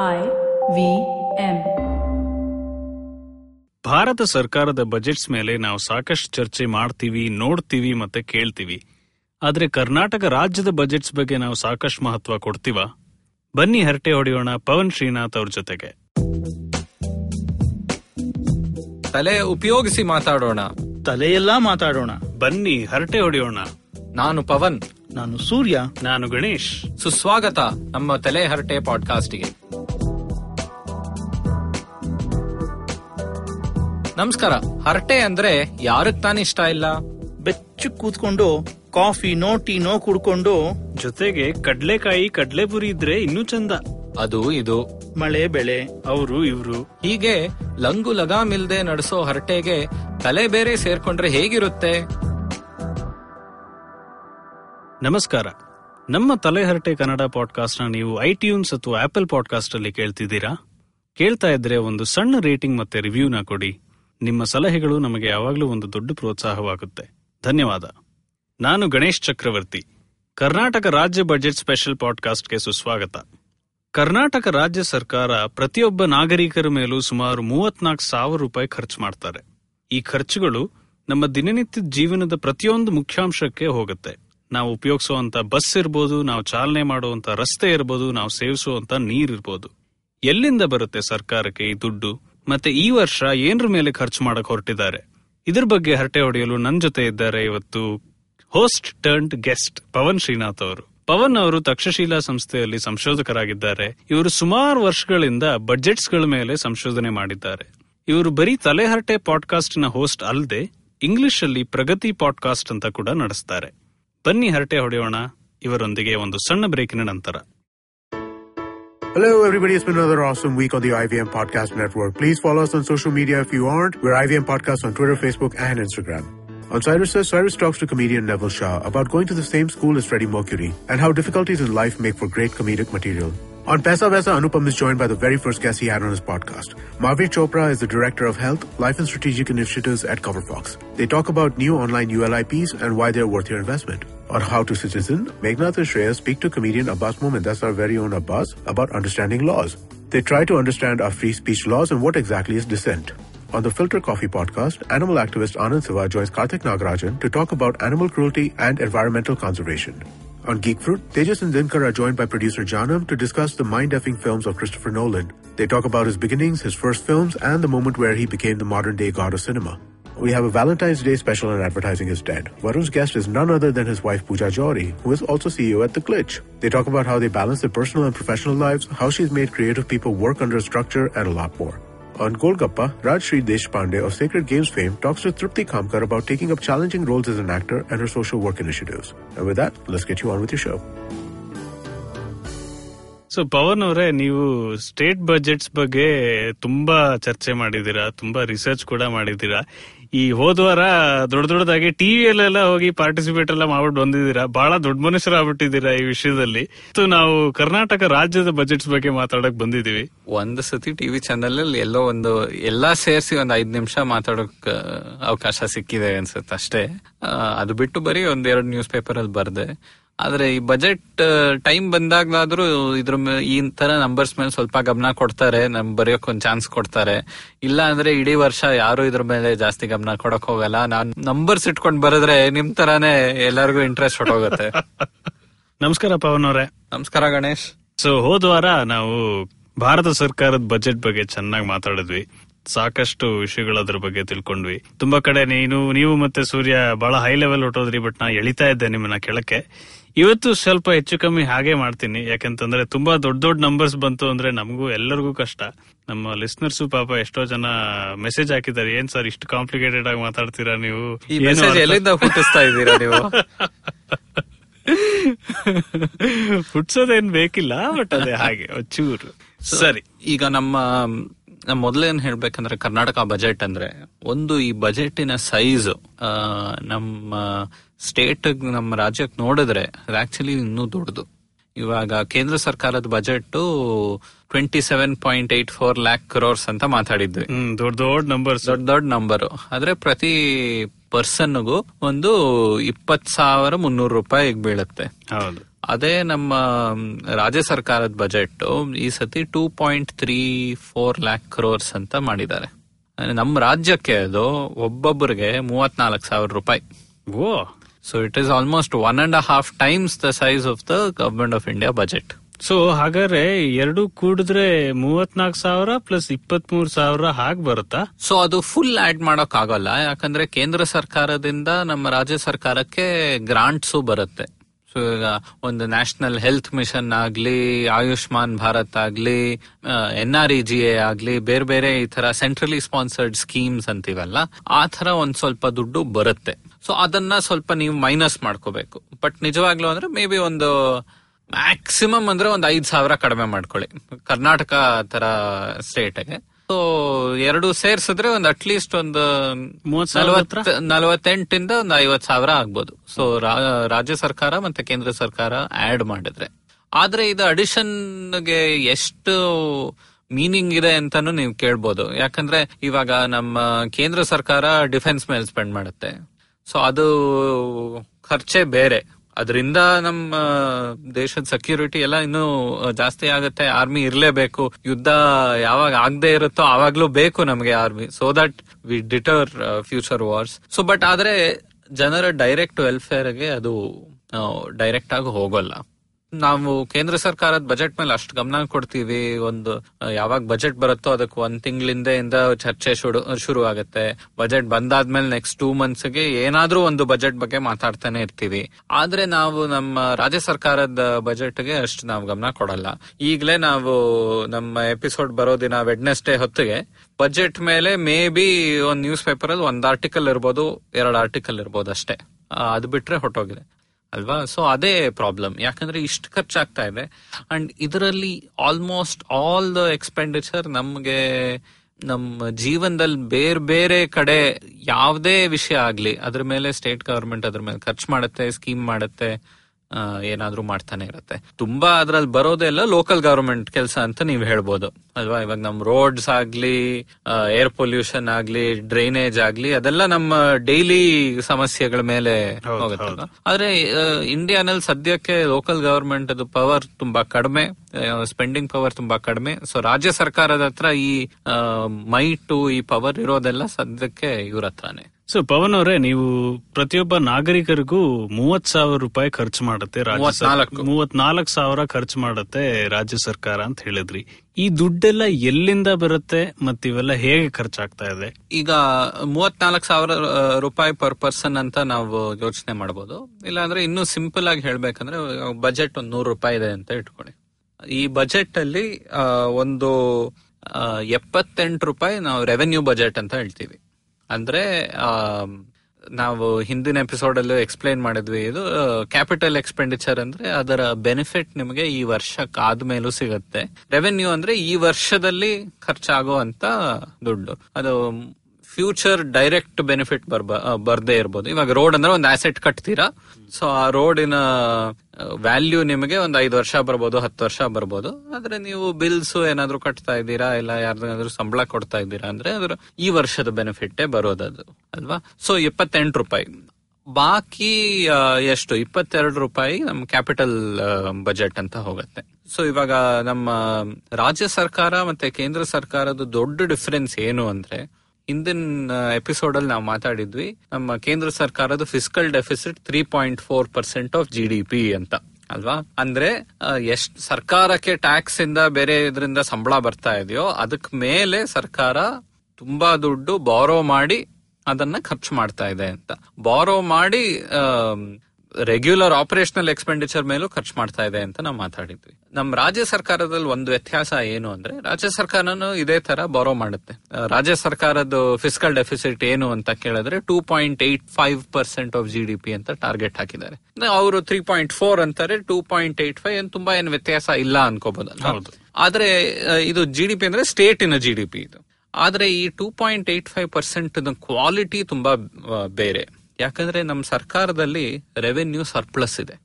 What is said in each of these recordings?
I V M. Bharat ಸರ್ಕಾರದ budgets ಮೇಲೆ ನಾವು ಸಾಕಷ್ಟು ಚರ್ಚೆ ಮಾಡ್ತೀವಿ ನೋಡ್ತೀವಿ ಮತ್ತೆ ಕೇಳ್ತೀವಿ. ಆದ್ರೆ ಕರ್ನಾಟಕ ರಾಜ್ಯದ ಬಜೆಟ್ಸ್ ಬಗ್ಗೆ ನಾವು ಸಾಕಷ್ಟು ಮಹತ್ವ ಕೊಡ್ತೀವ? ಬನ್ನಿ ಹರಟೆ ಹೊಡೆಯೋಣ ಪವನ್ ಶ್ರೀನಾಥ್ ಅವ್ರ ಜೊತೆಗೆ. ತಲೆ ಉಪಯೋಗಿಸಿ ಮಾತಾಡೋಣ. ತಲೆಯೆಲ್ಲಾ ಮಾತಾಡೋಣ. ಬನ್ನಿ ಹರಟೆ ಹೊಡೆಯೋಣ. ನಾನು ಪವನ್. ನಾನು ಸೂರ್ಯ. ನಾನು ಗಣೇಶ್. ಸುಸ್ವಾಗತ ನಮ್ಮ ತಲೆ ಹರಟೆ ಪಾಡ್ಕಾಸ್ಟ್ಗೆ. ನಮಸ್ಕಾರ. ಹರಟೆ ಅಂದ್ರೆ ಯಾರಕ್ ತಾನೇ ಇಷ್ಟ ಇಲ್ಲ? ಬೆಚ್ಚ ಕೂತ್ಕೊಂಡು ಕಾಫಿ ಟೀನೋ ಟೀ ನೋ ಕುಡ್ಕೊಂಡು ಜೊತೆಗೆ ಕಡ್ಲೆಕಾಯಿ ಕಡ್ಲೆಪುರಿ ಇದ್ರೆ ಇನ್ನೂ ಚಂದ. ಅದು ಇದು. ಮಳೆ ಬೆಳೆ ಅವರು ಇವ್ರು. ಹೀಗೆ ಲಂಗು ಲಗಾಮಿಲ್ದೆ ನಡೆಸೋ ಹರಟೆಗೆ ತಲೆ ಬೇರೆ ಸೇರ್ಕೊಂಡ್ರೆ ಹೇಗಿರುತ್ತೆ? ನಮಸ್ಕಾರ. ನಮ್ಮ ತಲೆ ಹರಟೆ ಕನ್ನಡ ಪಾಡ್ಕಾಸ್ಟ್ನ ನೀವು ಐಟ್ಯೂನ್ಸ್ ಅಥವಾ ಆಪಲ್ ಪಾಡ್ಕಾಸ್ಟ್ ಅಲ್ಲಿ ಕೇಳ್ತಿದ್ದೀರಾ? ಕೇಳ್ತಾ ಇದ್ರೆ ಒಂದು ಸಣ್ಣ ರೇಟಿಂಗ್ ಮತ್ತೆ ರಿವ್ಯೂನ ಕೊಡಿ. ನಿಮ್ಮ ಸಲಹೆಗಳು ನಮಗೆ ಯಾವಾಗಲೂ ಒಂದು ದೊಡ್ಡ ಪ್ರೋತ್ಸಾಹವಾಗುತ್ತೆ. ಧನ್ಯವಾದ. ನಾನು ಗಣೇಶ್ ಚಕ್ರವರ್ತಿ. ಕರ್ನಾಟಕ ರಾಜ್ಯ ಬಜೆಟ್ ಸ್ಪೆಷಲ್ ಪಾಡ್ಕಾಸ್ಟ್ಗೆ ಸುಸ್ವಾಗತ. ಕರ್ನಾಟಕ ರಾಜ್ಯ ಸರ್ಕಾರ ಪ್ರತಿಯೊಬ್ಬ ನಾಗರಿಕರ ಮೇಲೂ ಸುಮಾರು ಮೂವತ್ನಾಲ್ಕು ಸಾವಿರ ರೂಪಾಯಿ ಖರ್ಚು ಮಾಡ್ತಾರೆ. ಈ ಖರ್ಚುಗಳು ನಮ್ಮ ದಿನನಿತ್ಯದ ಜೀವನದ ಪ್ರತಿಯೊಂದು ಮುಖ್ಯಾಂಶಕ್ಕೆ ಹೋಗುತ್ತೆ. ನಾವು ಉಪಯೋಗಿಸುವಂತ ಬಸ್ ಇರ್ಬೋದು, ನಾವು ಚಾಲನೆ ಮಾಡುವಂತ ರಸ್ತೆ ಇರ್ಬೋದು, ನಾವು ಸೇವಿಸುವಂತ ನೀರ್ ಇರ್ಬೋದು ಎಲ್ಲಿಂದ ಬರುತ್ತೆ ಸರ್ಕಾರಕ್ಕೆ ಈ ದುಡ್ಡು? ಮತ್ತೆ ಈ ವರ್ಷ ಏನ್ರ ಮೇಲೆ ಖರ್ಚು ಮಾಡಕ್ ಹೊರಟಿದ್ದಾರೆ? ಇದ್ರ ಬಗ್ಗೆ ಹರಟೆ ಹೊಡೆಯಲು ನನ್ ಜೊತೆ ಇದ್ದಾರೆ ಇವತ್ತು host turned guest Pavan Srinath ಅವರು. ಪವನ್ ಅವರು ತಕ್ಷಶೀಲಾ ಸಂಸ್ಥೆಯಲ್ಲಿ ಸಂಶೋಧಕರಾಗಿದ್ದಾರೆ. ಇವರು ಸುಮಾರು ವರ್ಷಗಳಿಂದ ಬಜೆಟ್ಸ್ಗಳ ಮೇಲೆ ಸಂಶೋಧನೆ ಮಾಡಿದ್ದಾರೆ. ಇವರು ಬರೀ ತಲೆಹರಟೆ ಪಾಡ್ಕಾಸ್ಟ್ನ ಹೋಸ್ಟ್ ಅಲ್ಲದೆ ಇಂಗ್ಲಿಷ್ ಅಲ್ಲಿ ಪ್ರಗತಿ ಪಾಡ್ಕಾಸ್ಟ್ ಅಂತ ಕೂಡ ನಡೆಸ್ತಾರೆ. ಬನ್ನಿ ಹರಟೆ ಹೊಡೆಯೋಣ ಇವರೊಂದಿಗೆ ಒಂದು ಸಣ್ಣ ಬ್ರೇಕಿನ ನಂತರ. Hello, everybody. It's been another awesome week on the IVM Podcast Network. Please follow us on social media if you aren't. We're IVM Podcast on Twitter, Facebook, and Instagram. On Cyrus Says, Cyrus talks to comedian Neville Shah about going to the same school as Freddie Mercury and how difficulties in life make for great comedic material. On Pesa Vesa, Anupam is joined by the very first guest he had on his podcast. Mahavir Chopra is the Director of Health, Life and Strategic Initiatives at CoverFox. They talk about new online ULIPs and why they're worth your investment. On How to Citizen, Meghnath and Shreya speak to comedian Abbas Momin, that's our very own Abbas, about understanding laws. They try to understand our free speech laws and what exactly is dissent. On the Filter Coffee podcast, animal activist Anand Siva joins Karthik Nagarajan to talk about animal cruelty and environmental conservation. On Geek Fruit, Tejas and Dinkar are joined by producer Janam to discuss the mind-effing films of Christopher Nolan. They talk about his beginnings, his first films, and the moment where he became the modern-day god of cinema. We have a Valentine's Day special on Advertising is Dead. Varun's guest is none other than his wife Pooja Jawhari, who is also CEO at The Glitch. They talk about how they balance their personal and professional lives, how she's made creative people work under a structure, and a lot more. On Golgappa, Rajshri Deshpande of Sacred Games fame talks to Trupti Kamkar about taking up challenging roles as an actor and her social work initiatives. And with that, let's get you on with your show. So Pavan ಅವರೇ ನೀವು state budgets ಬಗ್ಗೆ ತುಂಬಾ ಚರ್ಚೆ ಮಾಡಿದೀರಾ ತುಂಬಾ research ಕೂಡ ಮಾಡಿದೀರಾ ಈ ಹೋದ್ವಾರ ದೊಡ್ಡ ದೊಡ್ಡದಾಗಿ ಟಿವಿಯಲ್ಲೆಲ್ಲ ಹೋಗಿ ಪಾರ್ಟಿಸಿಪೇಟ್ ಎಲ್ಲ ಮಾಡ್ಬಿಟ್ಟು ಬಂದಿದ್ದೀರಾ? ಬಹಳ ದೊಡ್ಡ ಮನುಷ್ಯರಾಗ್ಬಿಟ್ಟಿದ್ದೀರಾ ಈ ವಿಷಯದಲ್ಲಿ? ನಾವು ಕರ್ನಾಟಕ ರಾಜ್ಯದ ಬಜೆಟ್ಸ್ ಬಗ್ಗೆ ಮಾತಾಡಕ್ ಬಂದಿದೀವಿ ಒಂದ್ ಸತಿ ಟಿವಿ ಚಾನೆಲ್ ಅಲ್ಲಿ ಎಲ್ಲೋ ಒಂದು, ಎಲ್ಲಾ ಸೇರಿಸಿ ಒಂದ್ ಐದ್ ನಿಮಿಷ ಮಾತಾಡೋಕ್ ಅವಕಾಶ ಸಿಕ್ಕಿದೆ ಅನ್ಸುತ್ತೆ ಅಷ್ಟೇ. ಅದು ಬಿಟ್ಟು ಬರೀ ಒಂದ್ ಎರಡು ನ್ಯೂಸ್ ಪೇಪರ್ ಅಲ್ಲಿ ಬರ್ದೆ. ಆದ್ರೆ ಈ ಬಜೆಟ್ ಟೈಮ್ ಬಂದಾಗ್ಲಾದ್ರೂ ಇದ್ರ ಈ ತರ ನಂಬರ್ಸ್ ಮೇಲೆ ಸ್ವಲ್ಪ ಗಮನ ಕೊಡ್ತಾರೆ ನಮ್ ಬರೆಯೋಕ್ ಒಂದ್ ಚಾನ್ಸ್ ಕೊಡ್ತಾರೆ. ಇಲ್ಲ ಅಂದ್ರೆ ಇಡೀ ವರ್ಷ ಯಾರು ಇದ್ರ ಮೇಲೆ ಜಾಸ್ತಿ ಗಮನ ಕೊಡಕ್ ಹೋಗಲ್ಲ. ನಾನ್ ನಂಬರ್ಸ್ ಇಟ್ಕೊಂಡ್ ಬರದ್ರೆ ನಿಮ್ ತರಾನೇ ಎಲ್ಲರಿಗೂ ಇಂಟ್ರೆಸ್ಟ್ ಹೊಟ್ಟೋಗುತ್ತೆ ನಮಸ್ಕಾರ ಪವನ್ ಅವರೇ. ನಮಸ್ಕಾರ ಗಣೇಶ್. ಸೊ ಹೋದ್ವಾರ ನಾವು ಭಾರತ ಸರ್ಕಾರದ ಬಜೆಟ್ ಬಗ್ಗೆ ಚೆನ್ನಾಗಿ ಮಾತಾಡಿದ್ವಿ. ಸಾಕಷ್ಟು ವಿಷಯಗಳು ಅದ್ರ ಬಗ್ಗೆ ತಿಳ್ಕೊಂಡ್ವಿ. ತುಂಬಾ ಕಡೆ ನೀನು ನೀವು ಮತ್ತೆ ಸೂರ್ಯ ಬಹಳ ಹೈ ಲೆವೆಲ್ ಹೊಟ್ಟೋದ್ರಿ ಬಟ್ ನಾ ಎಳಿತಾ ಇದ್ದೆ ನಿಮ್ಮನ್ನ ಕೆಳಕ್ಕೆ. ಇವತ್ತು ಸ್ವಲ್ಪ ಹೆಚ್ಚು ಕಮ್ಮಿ ಹಾಗೆ ಮಾಡ್ತೀನಿ. ಯಾಕಂತಂದ್ರೆ ತುಂಬಾ ದೊಡ್ಡ ದೊಡ್ಡ ನಂಬರ್ಸ್ ಬಂತು ಅಂದ್ರೆ ನಮಗೂ ಎಲ್ಲರಿಗೂ ಕಷ್ಟ. ನಮ್ಮ ಲಿಸ್ನರ್ಸ್ ಪಾಪ ಎಷ್ಟೋ ಜನ ಮೆಸೇಜ್ ಹಾಕಿದ್ದಾರೆ. ಏನ್ ಸರ್ ಇಷ್ಟು ಕಾಂಪ್ಲಿಕೇಟೆಡ್ ಆಗಿ ಮಾತಾಡ್ತೀರಾ ನೀವು? ಎಲ್ಲಿಂದ ಹುಟ್ಟಿಸ್ತಾ ಇದ್ದೀರಾ ನೀವು? ಹುಟ್ಸೋದೇನ್ ಬೇಕಿಲ್ಲ ಬಟ್ ಅದೇ ಹಾಗೆ ಚೂರು ಸರಿ. ಈಗ ನಮ್ಮ ಮೊದಲೇನ್ ಹೇಳ್ಬೇಕಂದ್ರೆ ಕರ್ನಾಟಕ ಬಜೆಟ್ ಅಂದ್ರೆ ಒಂದು ಈ ಬಜೆಟಿನ ಸೈಜ್ ನಮ್ಮ ಸ್ಟೇಟ್ ನಮ್ಮ ರಾಜ್ಯಕ್ಕೆ ನೋಡಿದ್ರೆ ಅದು ಆಕ್ಚುಲಿ ಇನ್ನೂ ದೊಡ್ಡದು. ಇವಾಗ ಕೇಂದ್ರ ಸರ್ಕಾರದ budget twenty seven point eight four lakh crores ಅಂತ ಮಾತಾಡಿದ್ವಿ. ದೊಡ್ಡ ದೊಡ್ಡ ನಂಬರ್ಸ್ ದೊಡ್ಡ ದೊಡ್ಡ ನಂಬರ್ ಆದ್ರೆ ಪ್ರತಿ ಪರ್ಸನ್ಗೂ ಒಂದು ಇಪ್ಪತ್ ಸಾವಿರ ಮುನ್ನೂರು ರೂಪಾಯಿ ಬೀಳುತ್ತೆ. ಹೌದು. ಅದೇ ನಮ್ಮ ರಾಜ್ಯ ಸರ್ಕಾರದ ಬಜೆಟ್ ಈ ಸತಿ two point three four lakh crores ಅಂತ ಮಾಡಿದ್ದಾರೆ. ನಮ್ಮ ರಾಜ್ಯಕ್ಕೆ ಅದು ಒಬ್ಬೊಬ್ಬರಿಗೆ ಮೂವತ್ನಾಲ್ಕು ಸಾವಿರ ರೂಪಾಯಿ. ಓ. So it is almost one and half times the size of the government of India budget so ಹಾಗಾದ್ರೆ ಎರಡು ಕೂಡಿದ್ರೆ ಮೂವತ್ನಾಲ್ಕು ಸಾವಿರ ಪ್ಲಸ್ ಇಪ್ಪತ್ತ್ ಮೂರು ಸಾವಿರ ಹಾಗೆ ಬರುತ್ತಾ? ಸೊ ಅದು ಫುಲ್ ಆಡ್ ಮಾಡೋಕ್ ಆಗಲ್ಲ ಯಾಕಂದ್ರೆ ಕೇಂದ್ರ ಸರ್ಕಾರದಿಂದ ನಮ್ಮ ರಾಜ್ಯ ಸರ್ಕಾರಕ್ಕೆ ಗ್ರಾಂಟ್ಸು ಬರುತ್ತೆ. ಸೊ ಈಗ ಒಂದು ನ್ಯಾಷನಲ್ ಹೆಲ್ತ್ ಮಿಷನ್ ಆಗ್ಲಿ, ಆಯುಷ್ಮಾನ್ ಭಾರತ್ ಆಗ್ಲಿ N R E G A ಆಗ್ಲಿ, ಬೇರೆ ಬೇರೆ ಈ ತರ ಸೆಂಟ್ರಲಿ ಸ್ಪಾನ್ಸರ್ಡ್ ಸ್ಕೀಮ್ಸ್ ಅಂತೀವಲ್ಲ, ಆ ತರ ಒಂದ್ ಸ್ವಲ್ಪ ದುಡ್ಡು ಬರುತ್ತೆ. ಸೊ ಅದನ್ನ ಸ್ವಲ್ಪ ನೀವು ಮೈನಸ್ ಮಾಡ್ಕೋಬೇಕು. ಬಟ್ ನಿಜವಾಗ್ಲೂ ಅಂದ್ರೆ ಮೇ ಬಿ ಒಂದು ಮ್ಯಾಕ್ಸಿಮಮ್ ಅಂದ್ರೆ ಒಂದ್ ಐದ್ ಸಾವಿರ ಕಡಿಮೆ ಮಾಡ್ಕೊಳ್ಳಿ. ಕರ್ನಾಟಕ ತರ ಸ್ಟೇಟ್ಗೆ ಸೊ ಎರಡು ಸೇರ್ಸಿದ್ರೆ ಒಂದು ಅಟ್ಲೀಸ್ಟ್ ಒಂದು ನಲವತ್ತೆಂಟಿಂದ ಒಂದು ಐವತ್ ಸಾವಿರ ಆಗ್ಬೋದು. ಸೊ ರಾಜ್ಯ ಸರ್ಕಾರ ಮತ್ತೆ ಕೇಂದ್ರ ಸರ್ಕಾರ ಆಡ್ ಮಾಡಿದ್ರೆ. ಆದ್ರೆ ಇದು ಅಡಿಷನ್ಗೆ ಎಷ್ಟು ಮೀನಿಂಗ್ ಇದೆ ಅಂತಾನು ನೀವು ಕೇಳ್ಬೋದು. ಯಾಕಂದ್ರೆ ಇವಾಗ ನಮ್ಮ ಕೇಂದ್ರ ಸರ್ಕಾರ ಡಿಫೆನ್ಸ್ ಮೇಲೆ ಸ್ಪೆಂಡ್ ಮಾಡುತ್ತೆ. ಸೊ ಅದು ಖರ್ಚೆ ಬೇರೆ. ಅದರಿಂದ ನಮ್ಮ ದೇಶದ ಸೆಕ್ಯೂರಿಟಿ ಎಲ್ಲ ಇನ್ನು ಜಾಸ್ತಿ ಆಗುತ್ತೆ. ಆರ್ಮಿ ಇರಲೇಬೇಕು. ಯುದ್ಧ ಯಾವಾಗ ಆಗದೆ ಇರುತ್ತೋ ಆವಾಗ್ಲೂ ಬೇಕು ನಮಗೆ army so that we deter future wars so but ಆದ್ರೆ ಜನರ ಡೈರೆಕ್ಟ್ ವೆಲ್ಫೇರ್ಗೆ ಅದು ಡೈರೆಕ್ಟ್ ಆಗಿ ಹೋಗೋಲ್ಲ. ನಾವು ಕೇಂದ್ರ ಸರ್ಕಾರದ ಬಜೆಟ್ ಮೇಲೆ ಅಷ್ಟು ಗಮನ ಕೊಡ್ತೀವಿ. ಒಂದು ಯಾವಾಗ ಬಜೆಟ್ ಬರುತ್ತೋ ಅದಕ್ಕೆ ಒಂದ್ ತಿಂಗಳಿಂದ ಚರ್ಚೆ ಶುರು ಶುರು ಆಗುತ್ತೆ ಬಜೆಟ್ ಬಂದಾದ್ಮೇಲೆ ನೆಕ್ಸ್ಟ್ ಟೂ ಮಂತ್ಸ್ಗೆ ಏನಾದ್ರೂ ಒಂದು ಬಜೆಟ್ ಬಗ್ಗೆ ಮಾತಾಡ್ತಾನೆ ಇರ್ತೀವಿ. ಆದ್ರೆ ನಾವು ನಮ್ಮ ರಾಜ್ಯ ಸರ್ಕಾರದ ಬಜೆಟ್ಗೆ ಅಷ್ಟು ನಾವು ಗಮನ ಕೊಡಲ್ಲ. ಈಗಲೇ ನಾವು ನಮ್ಮ ಎಪಿಸೋಡ್ ಬರೋ ದಿನ ವೆಡ್ನೆಸ್ಡೇ ಹೊತ್ತಿಗೆ ಬಜೆಟ್ ಮೇಲೆ ಮೇ ಬಿ ಒಂದ್ ನ್ಯೂಸ್ ಪೇಪರ್ ಅಲ್ಲಿ ಒಂದ್ ಆರ್ಟಿಕಲ್ ಇರ್ಬೋದು, ಎರಡ್ ಆರ್ಟಿಕಲ್ ಇರ್ಬೋದು ಅಷ್ಟೇ. ಅದು ಬಿಟ್ರೆ ಹೊಟ್ಟೋಗಿದೆ ಅಲ್ವಾ? ಸೊ ಅದೇ ಪ್ರಾಬ್ಲಮ್ ಯಾಕಂದ್ರೆ ಇಷ್ಟು ಖರ್ಚಾಗ್ತಾ ಇದೆ. ಅಂಡ್ ಇದರಲ್ಲಿ ಆಲ್ಮೋಸ್ಟ್ ಆಲ್ ದ ಎಕ್ಸ್ಪೆಂಡಿಚರ್ ನಮ್ಗೆ ನಮ್ಮ ಜೀವನದಲ್ಲಿ ಬೇರೆ ಬೇರೆ ಕಡೆ ಯಾವುದೇ ವಿಷಯ ಆಗ್ಲಿ, ಅದ್ರ ಮೇಲೆ ಸ್ಟೇಟ್ ಗವರ್ಮೆಂಟ್ ಅದ್ರ ಮೇಲೆ ಖರ್ಚು ಮಾಡುತ್ತೆ ಸ್ಕೀಮ್ ಮಾಡುತ್ತೆ. ಏನಾದ್ರೂ ಮಾಡ್ತಾನೆ ಇರುತ್ತೆ. ತುಂಬಾ ಅದ್ರಲ್ಲಿ ಬರೋದೆಲ್ಲ ಲೋಕಲ್ ಗವರ್ಮೆಂಟ್ ಕೆಲಸ ಅಂತ ನೀವ್ ಹೇಳ್ಬೋದು. ಅಲ್ವಾ? ಇವಾಗ ನಮ್ ರೋಡ್ಸ್ ಆಗ್ಲಿ ಏರ್ ಪೊಲ್ಯೂಷನ್ ಆಗ್ಲಿ ಡ್ರೈನೇಜ್ ಆಗ್ಲಿ ಅದೆಲ್ಲ ನಮ್ಮ ಡೈಲಿ ಸಮಸ್ಯೆಗಳ ಮೇಲೆ ಹೋಗುತ್ತಲ್ಲ ಆದ್ರೆ ಇಂಡಿಯಾನಲ್ಲಿ ಸದ್ಯಕ್ಕೆ ಲೋಕಲ್ ಗವರ್ಮೆಂಟ್ ಅದು ಪವರ್ ತುಂಬಾ ಕಡಿಮೆ ಸ್ಪೆಂಡಿಂಗ್ ಪವರ್ ತುಂಬಾ ಕಡಿಮೆ. ಸೊ ರಾಜ್ಯ ಸರ್ಕಾರದ ಹತ್ರ ಈ ಮೈಟು ಈ ಪವರ್ ಇರೋದೆಲ್ಲ ಸದ್ಯಕ್ಕೆ ಇವ್ರ ಹತ್ರನೇ. ಸೊ ಪವನ್ ಅವರೇ ನೀವು ಪ್ರತಿಯೊಬ್ಬ ನಾಗರಿಕರಿಗೂ ಮೂವತ್ ಸಾವಿರ ರೂಪಾಯಿ ಖರ್ಚು ಮಾಡುತ್ತೆ ಮೂವತ್ನಾಲ್ಕು. ಸಾವಿರ ಖರ್ಚು ಮಾಡುತ್ತೆ ರಾಜ್ಯ ಸರ್ಕಾರ ಅಂತ ಹೇಳಿದ್ರಿ. ಈ ದುಡ್ಡೆಲ್ಲ ಎಲ್ಲಿಂದ ಬರುತ್ತೆ ಮತ್ತೆ ಇವೆಲ್ಲ ಹೇಗೆ ಖರ್ಚಾಗ್ತಾ ಇದೆ? ಈಗ ಮೂವತ್ನಾಲ್ಕು ಸಾವಿರ ರೂಪಾಯಿ ಪರ್ ಪರ್ಸನ್ ಅಂತ ನಾವು ಯೋಚನೆ ಮಾಡಬಹುದು ಇಲ್ಲಾಂದ್ರೆ ಇನ್ನೂ ಸಿಂಪಲ್ ಆಗಿ ಹೇಳ್ಬೇಕಂದ್ರೆ ಬಜೆಟ್ ಒಂದು ನೂರು ರೂಪಾಯಿ ಇದೆ ಅಂತ ಇಟ್ಕೊಳ್ಳಿ. ಈ ಬಜೆಟ್ ಅಲ್ಲಿ ಒಂದು ಎಪ್ಪತ್ತೆಂಟು ರೂಪಾಯಿ ನಾವು ರೆವೆನ್ಯೂ ಬಜೆಟ್ ಅಂತ ಹೇಳ್ತೀವಿ. ಅಂದ್ರೆ ನಾವು ಹಿಂದಿನ ಎಪಿಸೋಡ್ ಅಲ್ಲಿ ಎಕ್ಸ್ಪ್ಲೈನ್ ಮಾಡಿದ್ವಿ ಇದು ಕ್ಯಾಪಿಟಲ್ ಎಕ್ಸ್ಪೆಂಡಿಚರ್ ಅಂದ್ರೆ ಅದರ ಬೆನಿಫಿಟ್ ನಿಮಗೆ ಈ ವರ್ಷಕ್ಕೆ ಆದ್ಮೇಲೂ ಸಿಗುತ್ತೆ. ರೆವೆನ್ಯೂ ಅಂದ್ರೆ ಈ ವರ್ಷದಲ್ಲಿ ಖರ್ಚಾಗುವಂತ ದುಡ್ಡು. ಅದು ಫ್ಯೂಚರ್ ಡೈರೆಕ್ಟ್ ಬೆನಿಫಿಟ್ ಬರ್ಬ ಬರ್ದೇ ಇರ್ಬೋದು. ಇವಾಗ ರೋಡ್ ಅಂದ್ರೆ ಒಂದು ಆಸೆಟ್ ಕಟ್ತೀರಾ? ಸೊ ಆ ರೋಡಿನ ವ್ಯಾಲ್ಯೂ ನಿಮಗೆ ಒಂದು ಐದು ವರ್ಷ ಬರ್ಬೋದು, ಹತ್ತು ವರ್ಷ ಬರ್ಬೋದು. ಆದ್ರೆ ನೀವು ಬಿಲ್ಸ್ ಏನಾದ್ರು ಕಟ್ತಾ ಇದ್ದೀರಾ? ಇಲ್ಲ ಯಾರ್ದಾದ್ರೂ ಸಂಬಳ ಕೊಡ್ತಾ ಇದ್ದೀರಾ ಅಂದ್ರೆ ಅದ್ರ, ಈ ವರ್ಷದ ಬೆನಿಫಿಟ್ ಬರೋದದು. ಅಲ್ವಾ? ಸೊ ಇಪ್ಪತ್ತೆಂಟು ರೂಪಾಯಿ. ಬಾಕಿ ಎಷ್ಟು? ಇಪ್ಪತ್ತೆರಡು ರೂಪಾಯಿ ನಮ್ಮ ಕ್ಯಾಪಿಟಲ್ ಬಜೆಟ್ ಅಂತ ಹೋಗುತ್ತೆ. ಸೊ ಇವಾಗ ನಮ್ಮ ರಾಜ್ಯ ಸರ್ಕಾರ ಮತ್ತೆ ಕೇಂದ್ರ ಸರ್ಕಾರದ ದೊಡ್ಡ ಡಿಫರೆನ್ಸ್ ಏನು ಅಂದ್ರೆ ಹಿಂದಿನ ಎಪಿಸೋಡ್ ಅಲ್ಲಿ ನಾವು ಮಾತಾಡಿದ್ವಿ, ನಮ್ಮ ಕೇಂದ್ರ ಸರ್ಕಾರದ fiscal deficit three point four percent of G D P ಅಂತ, ಅಲ್ವಾ? ಅಂದ್ರೆ ಎಷ್ಟ್ ಸರ್ಕಾರಕ್ಕೆ ಟ್ಯಾಕ್ಸ್ ಇಂದ ಬೇರೆ ಇದರಿಂದ ಸಂಬಳ ಬರ್ತಾ ಇದೆಯೋ, ಅದಕ್ ಮೇಲೆ ಸರ್ಕಾರ ತುಂಬಾ ದುಡ್ಡು ಬಾರೋ ಮಾಡಿ ಅದನ್ನ ಖರ್ಚು ಮಾಡ್ತಾ ಇದೆ ಅಂತ. ಬಾರೋ ಮಾಡಿ ರೆಗ್ಯುಲರ್ ಆಪರೇಷನಲ್ ಎಕ್ಸ್ಪೆಂಡಿಚರ್ ಮೇಲೂ ಖರ್ಚು ಮಾಡ್ತಾ ಇದೆ ಅಂತ ನಾವು ಮಾತಾಡಿದ್ವಿ. ನಮ್ಮ ರಾಜ್ಯ ಸರ್ಕಾರದಲ್ಲಿ ಒಂದು ವ್ಯತ್ಯಾಸ ಏನು ಅಂದ್ರೆ ರಾಜ್ಯ ಸರ್ಕಾರನು ಇದೇ ತರ ಬಾರೋ ಮಾಡುತ್ತೆ. ರಾಜ್ಯ ಸರ್ಕಾರದ ಫಿಸಿಕಲ್ ಡೆಫಿಸಿಟ್ ಏನು ಅಂತ ಕೇಳಿದ್ರೆ two point eight five percent of G D P ಅಂತ ಟಾರ್ಗೆಟ್ ಹಾಕಿದ್ದಾರೆ. ಅವರು ತ್ರೀ ಪಾಯಿಂಟ್ ಫೋರ್ ಅಂತಾರೆ ಟೂ ಪಾಯಿಂಟ್ ಏಟ್ ಫೈವ್ ಏನ್ ತುಂಬಾ ಏನು ವ್ಯತ್ಯಾಸ ಇಲ್ಲ ಅನ್ಕೋಬಹುದು ಹೌದು. ಆದ್ರೆ ಇದು ಜಿ ಡಿ ಪಿ ಅಂದ್ರೆ ಸ್ಟೇಟಿನ ಜಿ ಡಿ ಪಿ ಇದು. ಆದ್ರೆ ಈ two point eight five percent quality ತುಂಬಾ ಬೇರೆ. ಯಾಕಂದ್ರೆ ನಮ್ಮ ಸರ್ಕಾರದಲ್ಲಿ ರೆವೆನ್ಯೂ ಸರ್ಪ್ಲಸ್ ಇದೆ.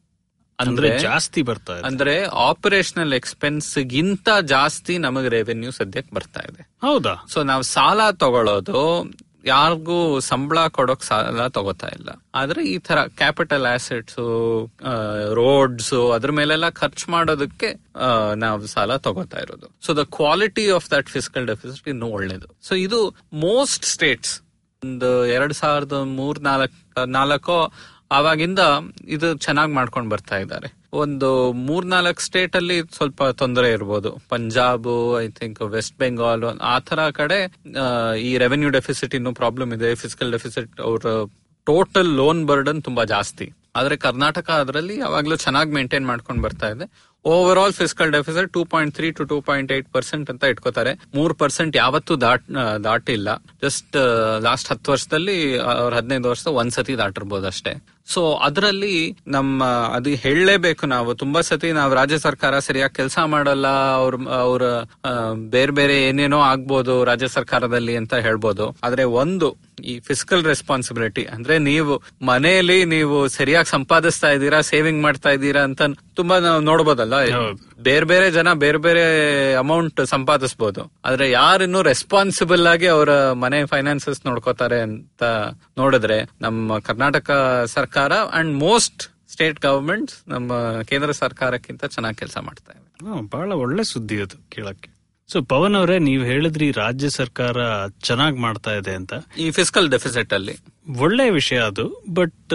ಅಂದ್ರೆ ಜಾಸ್ತಿ ಬರ್ತಾ ಇದೆ. ಅಂದ್ರೆ ಆಪರೇಷನಲ್ ಎಕ್ಸ್ಪೆನ್ಸ್ ಗಿಂತ ಜಾಸ್ತಿ ನಮಗೆ ರೆವೆನ್ಯೂ ಸದ್ಯಕ್ಕೆ ಬರ್ತಾ ಇದೆ. ಹೌದಾ? ಸೊ ನಾವು ಸಾಲ ತಗೊಳ್ಳೋದು ಯಾರಿಗೂ ಸಂಬಳ ಕೊಡೋಕ್ ಸಾಲ ತಗೋತಾ ಇಲ್ಲ. ಆದ್ರೆ ಈ ತರ ಕ್ಯಾಪಿಟಲ್ ಆಸೆಟ್ಸ್ ರೋಡ್ಸ್ ಅದ್ರ ಮೇಲೆಲ್ಲ ಖರ್ಚು ಮಾಡೋದಕ್ಕೆ ನಾವು ಸಾಲ ತಗೋತಾ ಇರೋದು. So the quality of that fiscal deficit ಇನ್ನು ಒಳ್ಳೇದು. ಸೊ ಇದು ಮೋಸ್ಟ್ ಸ್ಟೇಟ್ಸ್ ಒಂದು ಎರಡ್ ಸಾವಿರದ ಮೂರ್ ನಾಲ್ಕ್, ನಾಲ್ಕೋ ಆವಾಗಿಂದ ಇದು ಚೆನ್ನಾಗಿ ಮಾಡ್ಕೊಂಡು ಬರ್ತಾ ಇದ್ದಾರೆ. ಒಂದು ಮೂರ್ನಾಲ್ಕು ಸ್ಟೇಟ್ ಅಲ್ಲಿ ಸ್ವಲ್ಪ ತೊಂದರೆ ಇರ್ಬೋದು. Punjab I think West Bengal ಆ ತರ ಕಡೆ ಈ ರೆವೆನ್ಯೂ ಡೆಫಿಸಿಟ್ ಇನ್ನು ಪ್ರಾಬ್ಲಮ್ ಇದೆ. ಫಿಸಿಕಲ್ ಡೆಫಿಸಿಟ್ ಅವ್ರ ಟೋಟಲ್ ಲೋನ್ ಬರ್ಡನ್ ತುಂಬಾ ಜಾಸ್ತಿ. ಆದ್ರೆ ಕರ್ನಾಟಕ ಅದರಲ್ಲಿ ಯಾವಾಗ್ಲೂ ಚೆನ್ನಾಗಿ ಮೇಂಟೈನ್ ಮಾಡ್ಕೊಂಡು ಬರ್ತಾ ಇದೆ. Overall fiscal deficit two point three to two point eight percent ಅಂತ ಇಟ್ಕೋತಾರೆ. ಮೂರ್ ಪರ್ಸೆಂಟ್ ಯಾವತ್ತೂ ದಾಟ್ ದಾಟಿಲ್ಲ. ಜಸ್ಟ್ ಲಾಸ್ಟ್ ಹತ್ತು ವರ್ಷದಲ್ಲಿ ಅವ್ರ ಹದಿನೈದು ವರ್ಷ ಒಂದ್ಸತಿ ದಾಟಿರ್ಬೋದು ಅಷ್ಟೇ ಸೊ ಅದರಲ್ಲಿ ನಮ್ಮ, ಅದು ಹೇಳಲೇಬೇಕು ನಾವು. ತುಂಬಾ ಸತಿ ನಾವು ರಾಜ್ಯ ಸರ್ಕಾರ ಸರಿಯಾಗಿ ಕೆಲಸ ಮಾಡಲ್ಲ. ಅವ್ರ ಅವ್ರ ಬೇರೆ ಬೇರೆ ಏನೇನೋ ಆಗ್ಬೋದು ರಾಜ್ಯ ಸರ್ಕಾರದಲ್ಲಿ ಅಂತ ಹೇಳ್ಬೋದು. ಆದ್ರೆ ಒಂದು, ಈ ಫಿಸಿಕಲ್ ರೆಸ್ಪಾನ್ಸಿಬಿಲಿಟಿ ಅಂದ್ರೆ ನೀವು ಮನೆಯಲ್ಲಿ ನೀವು ಸರಿಯಾಗಿ ಸಂಪಾದಿಸ್ತಾ ಇದ್ದೀರಾ ಸೇವಿಂಗ್ ಮಾಡ್ತಾ ಇದ್ದೀರಾ ಅಂತ ತುಂಬಾ ನಾವು ನೋಡ್ಬೋದಲ್ಲ? ಬೇರೆ ಬೇರೆ ಜನ ಬೇರೆ ಬೇರೆ ಅಮೌಂಟ್ ಸಂಪಾದಿಸಬಹುದು ಆದ್ರೆ ಯಾರಿನ್ನು ರೆಸ್ಪಾನ್ಸಿಬಲ್ ಆಗಿ ಅವರ ಮನೆ ಫೈನಾನ್ಸಸ್ ನೋಡ್ಕೋತಾರೆ ಅಂತ ನೋಡಿದ್ರೆ ನಮ್ಮ ಕರ್ನಾಟಕ ಸರ್ಕಾರ ಅಂಡ್ ಮೋಸ್ಟ್ ಸ್ಟೇಟ್ ಗವರ್ಮೆಂಟ್ ನಮ್ಮ ಕೇಂದ್ರ ಸರ್ಕಾರಕ್ಕಿಂತ ಚೆನ್ನಾಗಿ ಕೆಲಸ ಮಾಡ್ತಾ ಇದೆ ಬಹಳ ಒಳ್ಳೆ ಸುದ್ದಿ ಅದು ಕೇಳಕ್ಕೆ. ಸೊ ಪವನ್ ಅವರೇ ನೀವ್ ಹೇಳಿದ್ರಿ ರಾಜ್ಯ ಸರ್ಕಾರ ಚೆನ್ನಾಗ್ ಮಾಡ್ತಾ ಇದೆ ಅಂತ. ಈ ಫಿಸಿಕಲ್ ಡೆಫಿಸಿಟ್ ಅಲ್ಲಿ. ಒಳ್ಳೆ ವಿಷಯ ಅದು. ಬಟ್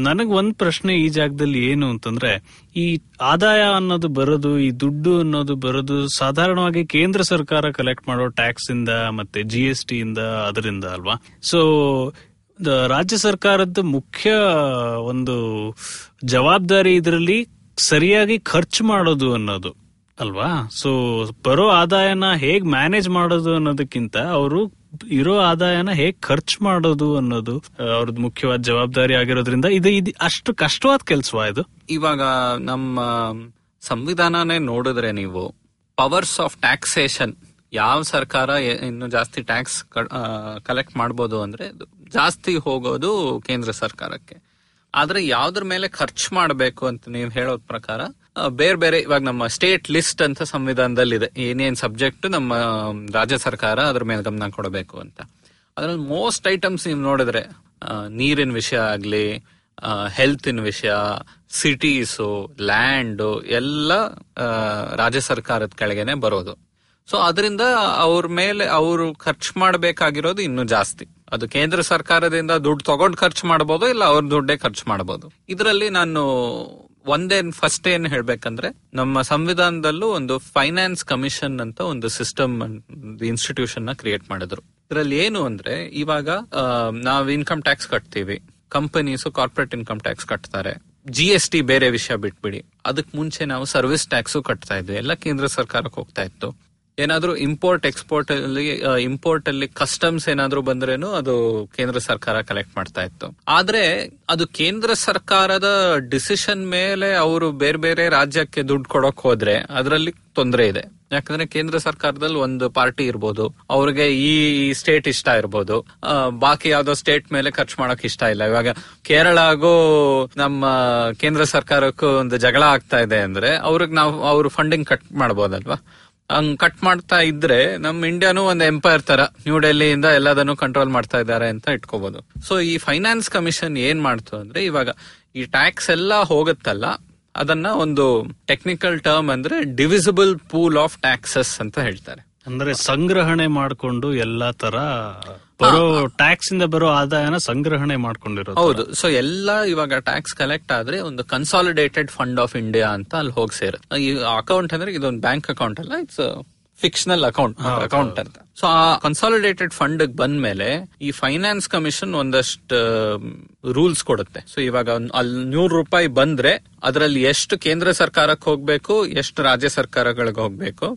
ನನಗ್ ಒಂದ್ ಪ್ರಶ್ನೆ ಈ ಜಾಗದಲ್ಲಿ ಏನು ಅಂತಂದ್ರೆ, ಈ ಆದಾಯ ಅನ್ನೋದು ಬರೋದು, ಈ ದುಡ್ಡು ಅನ್ನೋದು ಬರೋದು ಸಾಧಾರಣವಾಗಿ ಕೇಂದ್ರ ಸರ್ಕಾರ ಕಲೆಕ್ಟ್ ಮಾಡೋ ಟ್ಯಾಕ್ಸ್ ಇಂದ ಮತ್ತೆ ಜಿ ಎಸ್ ಟಿ ಇಂದ ಅದರಿಂದ ಅಲ್ವಾ? ಸೊ ರಾಜ್ಯ ಸರ್ಕಾರದ ಮುಖ್ಯ ಒಂದು ಜವಾಬ್ದಾರಿ ಇದರಲ್ಲಿ ಸರಿಯಾಗಿ ಖರ್ಚು ಮಾಡೋದು ಅನ್ನೋದು ಅಲ್ವಾ? ಸೊ ಬರೋ ಆದಾಯನ ಹೇಗ್ ಮ್ಯಾನೇಜ್ ಮಾಡೋದು ಅನ್ನೋದಕ್ಕಿಂತ ಅವರು ಇರೋ ಆದಾಯನ ಹೇಗ್ ಖರ್ಚು ಮಾಡೋದು ಅನ್ನೋದು ಅವ್ರದ್ದು ಮುಖ್ಯವಾದ ಜವಾಬ್ದಾರಿ ಆಗಿರೋದ್ರಿಂದ ಇದು ಇದು ಅಷ್ಟು ಕಷ್ಟವಾದ ಕೆಲ್ಸವಾ ಇದು? ಇವಾಗ ನಮ್ಮ ಸಂವಿಧಾನನೇ ನೋಡಿದ್ರೆ ನೀವು ಪವರ್ಸ್ ಆಫ್ ಟ್ಯಾಕ್ಸೇಷನ್ ಯಾವ ಸರ್ಕಾರ ಇನ್ನು ಜಾಸ್ತಿ ಟ್ಯಾಕ್ಸ್ ಕಲೆಕ್ಟ್ ಮಾಡ್ಬೋದು ಅಂದ್ರೆ ಜಾಸ್ತಿ ಹೋಗೋದು ಕೇಂದ್ರ ಸರ್ಕಾರಕ್ಕೆ. ಆದ್ರೆ ಯಾವ್ದ್ರ ಮೇಲೆ ಖರ್ಚು ಮಾಡಬೇಕು ಅಂತ ನೀವು ಹೇಳೋದ್ ಪ್ರಕಾರ ಬೇರೆ ಬೇರೆ ಇವಾಗ ನಮ್ಮ ಸ್ಟೇಟ್ ಲಿಸ್ಟ್ ಅಂತ ಸಂವಿಧಾನದಲ್ಲಿದೆ. ಏನೇನ್ ಸಬ್ಜೆಕ್ಟ್ ನಮ್ಮ ರಾಜ್ಯ ಸರ್ಕಾರ ಅದ್ರ ಮೇಲೆ ಗಮನ ಕೊಡಬೇಕು ಅಂತ. ಅದ್ರಲ್ಲಿ ಮೋಸ್ಟ್ ಐಟಮ್ಸ್ ನೀವು ನೋಡಿದ್ರೆ ನೀರಿನ ವಿಷಯ ಆಗ್ಲಿ ಹೆಲ್ತಿನ ವಿಷಯ ಸಿಟೀಸು ಲ್ಯಾಂಡ್ ಎಲ್ಲ ರಾಜ್ಯ ಸರ್ಕಾರದ ಕೆಳಗೆನೆ ಬರೋದು. ಸೊ ಅದರಿಂದ ಅವ್ರ ಮೇಲೆ ಅವರು ಖರ್ಚು ಮಾಡಬೇಕಾಗಿರೋದು ಇನ್ನೂ ಜಾಸ್ತಿ. ಅದು ಕೇಂದ್ರ ಸರ್ಕಾರದಿಂದ ದುಡ್ಡು ತಗೊಂಡು ಖರ್ಚು ಮಾಡಬಹುದು ಇಲ್ಲ ಅವ್ರ ದುಡ್ಡೇ ಖರ್ಚು ಮಾಡಬಹುದು ಇದರಲ್ಲಿ ನಾನು ಒಂದೇನ್ ಫಸ್ಟ್ ಏನ್ ಹೇಳ್ಬೇಕಂದ್ರೆ, ನಮ್ಮ ಸಂವಿಧಾನದಲ್ಲೂ ಒಂದು ಫೈನಾನ್ಸ್ ಕಮಿಷನ್ ಅಂತ ಒಂದು ಸಿಸ್ಟಮ್ ಇನ್ಸ್ಟಿಟ್ಯೂಷನ್ನ ಕ್ರಿಯೇಟ್ ಮಾಡಿದ್ರು. ಇದರಲ್ಲಿ ಏನು ಅಂದ್ರೆ, ಇವಾಗ ನಾವು ಇನ್ಕಮ್ ಟ್ಯಾಕ್ಸ್ ಕಟ್ತೀವಿ. ಕಂಪನೀಸ್ ಕಾರ್ಪೊರೇಟ್ ಇನ್ಕಮ್ ಟ್ಯಾಕ್ಸ್ ಕಟ್ತಾರೆ. ಜಿ ಎಸ್ ಟಿ ಬೇರೆ ವಿಷಯ ಬಿಟ್ಬಿಡಿ. ಅದಕ್ ಮುಂಚೆ ನಾವು ಸರ್ವಿಸ್ ಟ್ಯಾಕ್ಸು ಕಟ್ತಾ ಇದ್ವಿ. ಎಲ್ಲ ಕೇಂದ್ರ ಸರ್ಕಾರಕ್ಕೆ ಹೋಗ್ತಾ ಇತ್ತು. ಏನಾದ್ರೂ ಇಂಪೋರ್ಟ್ ಎಕ್ಸ್ಪೋರ್ಟ್ ಅಲ್ಲಿ ಇಂಪೋರ್ಟ್ ಅಲ್ಲಿ ಕಸ್ಟಮ್ಸ್ ಏನಾದ್ರೂ ಬಂದ್ರೇನು ಅದು ಕೇಂದ್ರ ಸರ್ಕಾರ ಕಲೆಕ್ಟ್ ಮಾಡ್ತಾ ಇತ್ತು. ಆದ್ರೆ ಅದು ಕೇಂದ್ರ ಸರ್ಕಾರದ ಡಿಸಿಷನ್ ಮೇಲೆ ಅವರು ಬೇರೆ ಬೇರೆ ರಾಜ್ಯಕ್ಕೆ ದುಡ್ಡು ಕೊಡಕ್ ಹೋದ್ರೆ ಅದರಲ್ಲಿ ತೊಂದರೆ ಇದೆ. ಯಾಕಂದ್ರೆ ಕೇಂದ್ರ ಸರ್ಕಾರದಲ್ಲಿ ಒಂದು ಪಾರ್ಟಿ ಇರ್ಬೋದು, ಅವ್ರಿಗೆ ಈ ಸ್ಟೇಟ್ ಇಷ್ಟ ಇರ್ಬೋದು ಬಾಕಿ ಯಾವ್ದೋ ಸ್ಟೇಟ್ ಮೇಲೆ ಖರ್ಚು ಮಾಡಕ್ ಇಷ್ಟ ಇಲ್ಲ. ಇವಾಗ ಕೇರಳಗೂ ನಮ್ಮ ಕೇಂದ್ರ ಸರ್ಕಾರಕ್ಕೂ ಒಂದು ಜಗಳ ಆಗ್ತಾ ಇದೆ ಅಂದ್ರೆ ಅವ್ರಿಗೆ ನಾವು, ಅವ್ರು ಫಂಡಿಂಗ್ ಕಟ್ ಮಾಡ್ಬೋದಲ್ವಾ? ಹಂಗ್ ಕಟ್ ಮಾಡ್ತಾ ಇದ್ರೆ ನಮ್ ಇಂಡಿಯಾನು ಒಂದು ಎಂಪೈರ್ ತರ ನ್ಯೂ ಡೆಲ್ಲಿಯಿಂದ ಎಲ್ಲದನ್ನು ಕಂಟ್ರೋಲ್ ಮಾಡ್ತಾ ಇದ್ದಾರೆ ಅಂತ ಇಟ್ಕೋಬಹುದು ಸೊ ಈ ಫೈನಾನ್ಸ್ ಕಮಿಷನ್ ಏನ್ ಮಾಡ್ತು ಅಂದ್ರೆ ಇವಾಗ ಈ ಟ್ಯಾಕ್ಸ್ ಎಲ್ಲ ಹೋಗುತ್ತಲ್ಲ, ಅದನ್ನ ಒಂದು ಟೆಕ್ನಿಕಲ್ ಟರ್ಮ್ ಅಂದ್ರೆ ಡಿವಿಸಿಬಲ್ ಪೂಲ್ ಆಫ್ ಟ್ಯಾಕ್ಸಸ್ ಅಂತ ಹೇಳ್ತಾರೆ. ಅಂದ್ರೆ ಸಂಗ್ರಹಣೆ ಮಾಡಿಕೊಂಡು ಎಲ್ಲಾ ತರ ಬರೋ ಟ್ಯಾಕ್ಸ್ ಇಂದ ಬರೋ ಆದಾಯನ ಸಂಗ್ರಹಣೆ ಮಾಡ್ಕೊಂಡಿರೋದು. ಹೌದು. ಸೊ ಎಲ್ಲ ಇವಾಗ ಟ್ಯಾಕ್ಸ್ ಕಲೆಕ್ಟ್ ಆದ್ರೆ ಒಂದು ಕನ್ಸಾಲಿಡೇಟೆಡ್ ಫಂಡ್ ಆಫ್ ಇಂಡಿಯಾ ಅಂತ ಅಲ್ಲಿ ಹೋಗಿ ಸೇರುತ್ತೆ. ಈ ಅಕೌಂಟ್ ಅಂದ್ರೆ ಇದೊಂದು ಬ್ಯಾಂಕ್ ಅಕೌಂಟ್ ಅಲ್ಲ ಇಟ್ಸ್ ಫಿಕ್ಷನಲ್ ಅಕೌಂಟ್ ಅಕೌಂಟ್ ಅಂತ. ಸೊ ಆ ಕನ್ಸಾಲಿಡೇಟೆಡ್ ಫಂಡ್ ಬಂದ್ಮೇಲೆ ಈ ಫೈನಾನ್ಸ್ ಕಮಿಷನ್ ಒಂದಷ್ಟು ರೂಲ್ಸ್ ಕೊಡುತ್ತೆ. ಸೊ ಇವಾಗ ಅಲ್ಲಿ ನೂರು ರೂಪಾಯಿ ಬಂದ್ರೆ ಅದರಲ್ಲಿ ಎಷ್ಟು ಕೇಂದ್ರ ಸರ್ಕಾರಕ್ಕೆ ಹೋಗ್ಬೇಕು ಎಷ್ಟು ರಾಜ್ಯ ಸರ್ಕಾರಗಳಿಗೆ ಹೋಗ್ಬೇಕು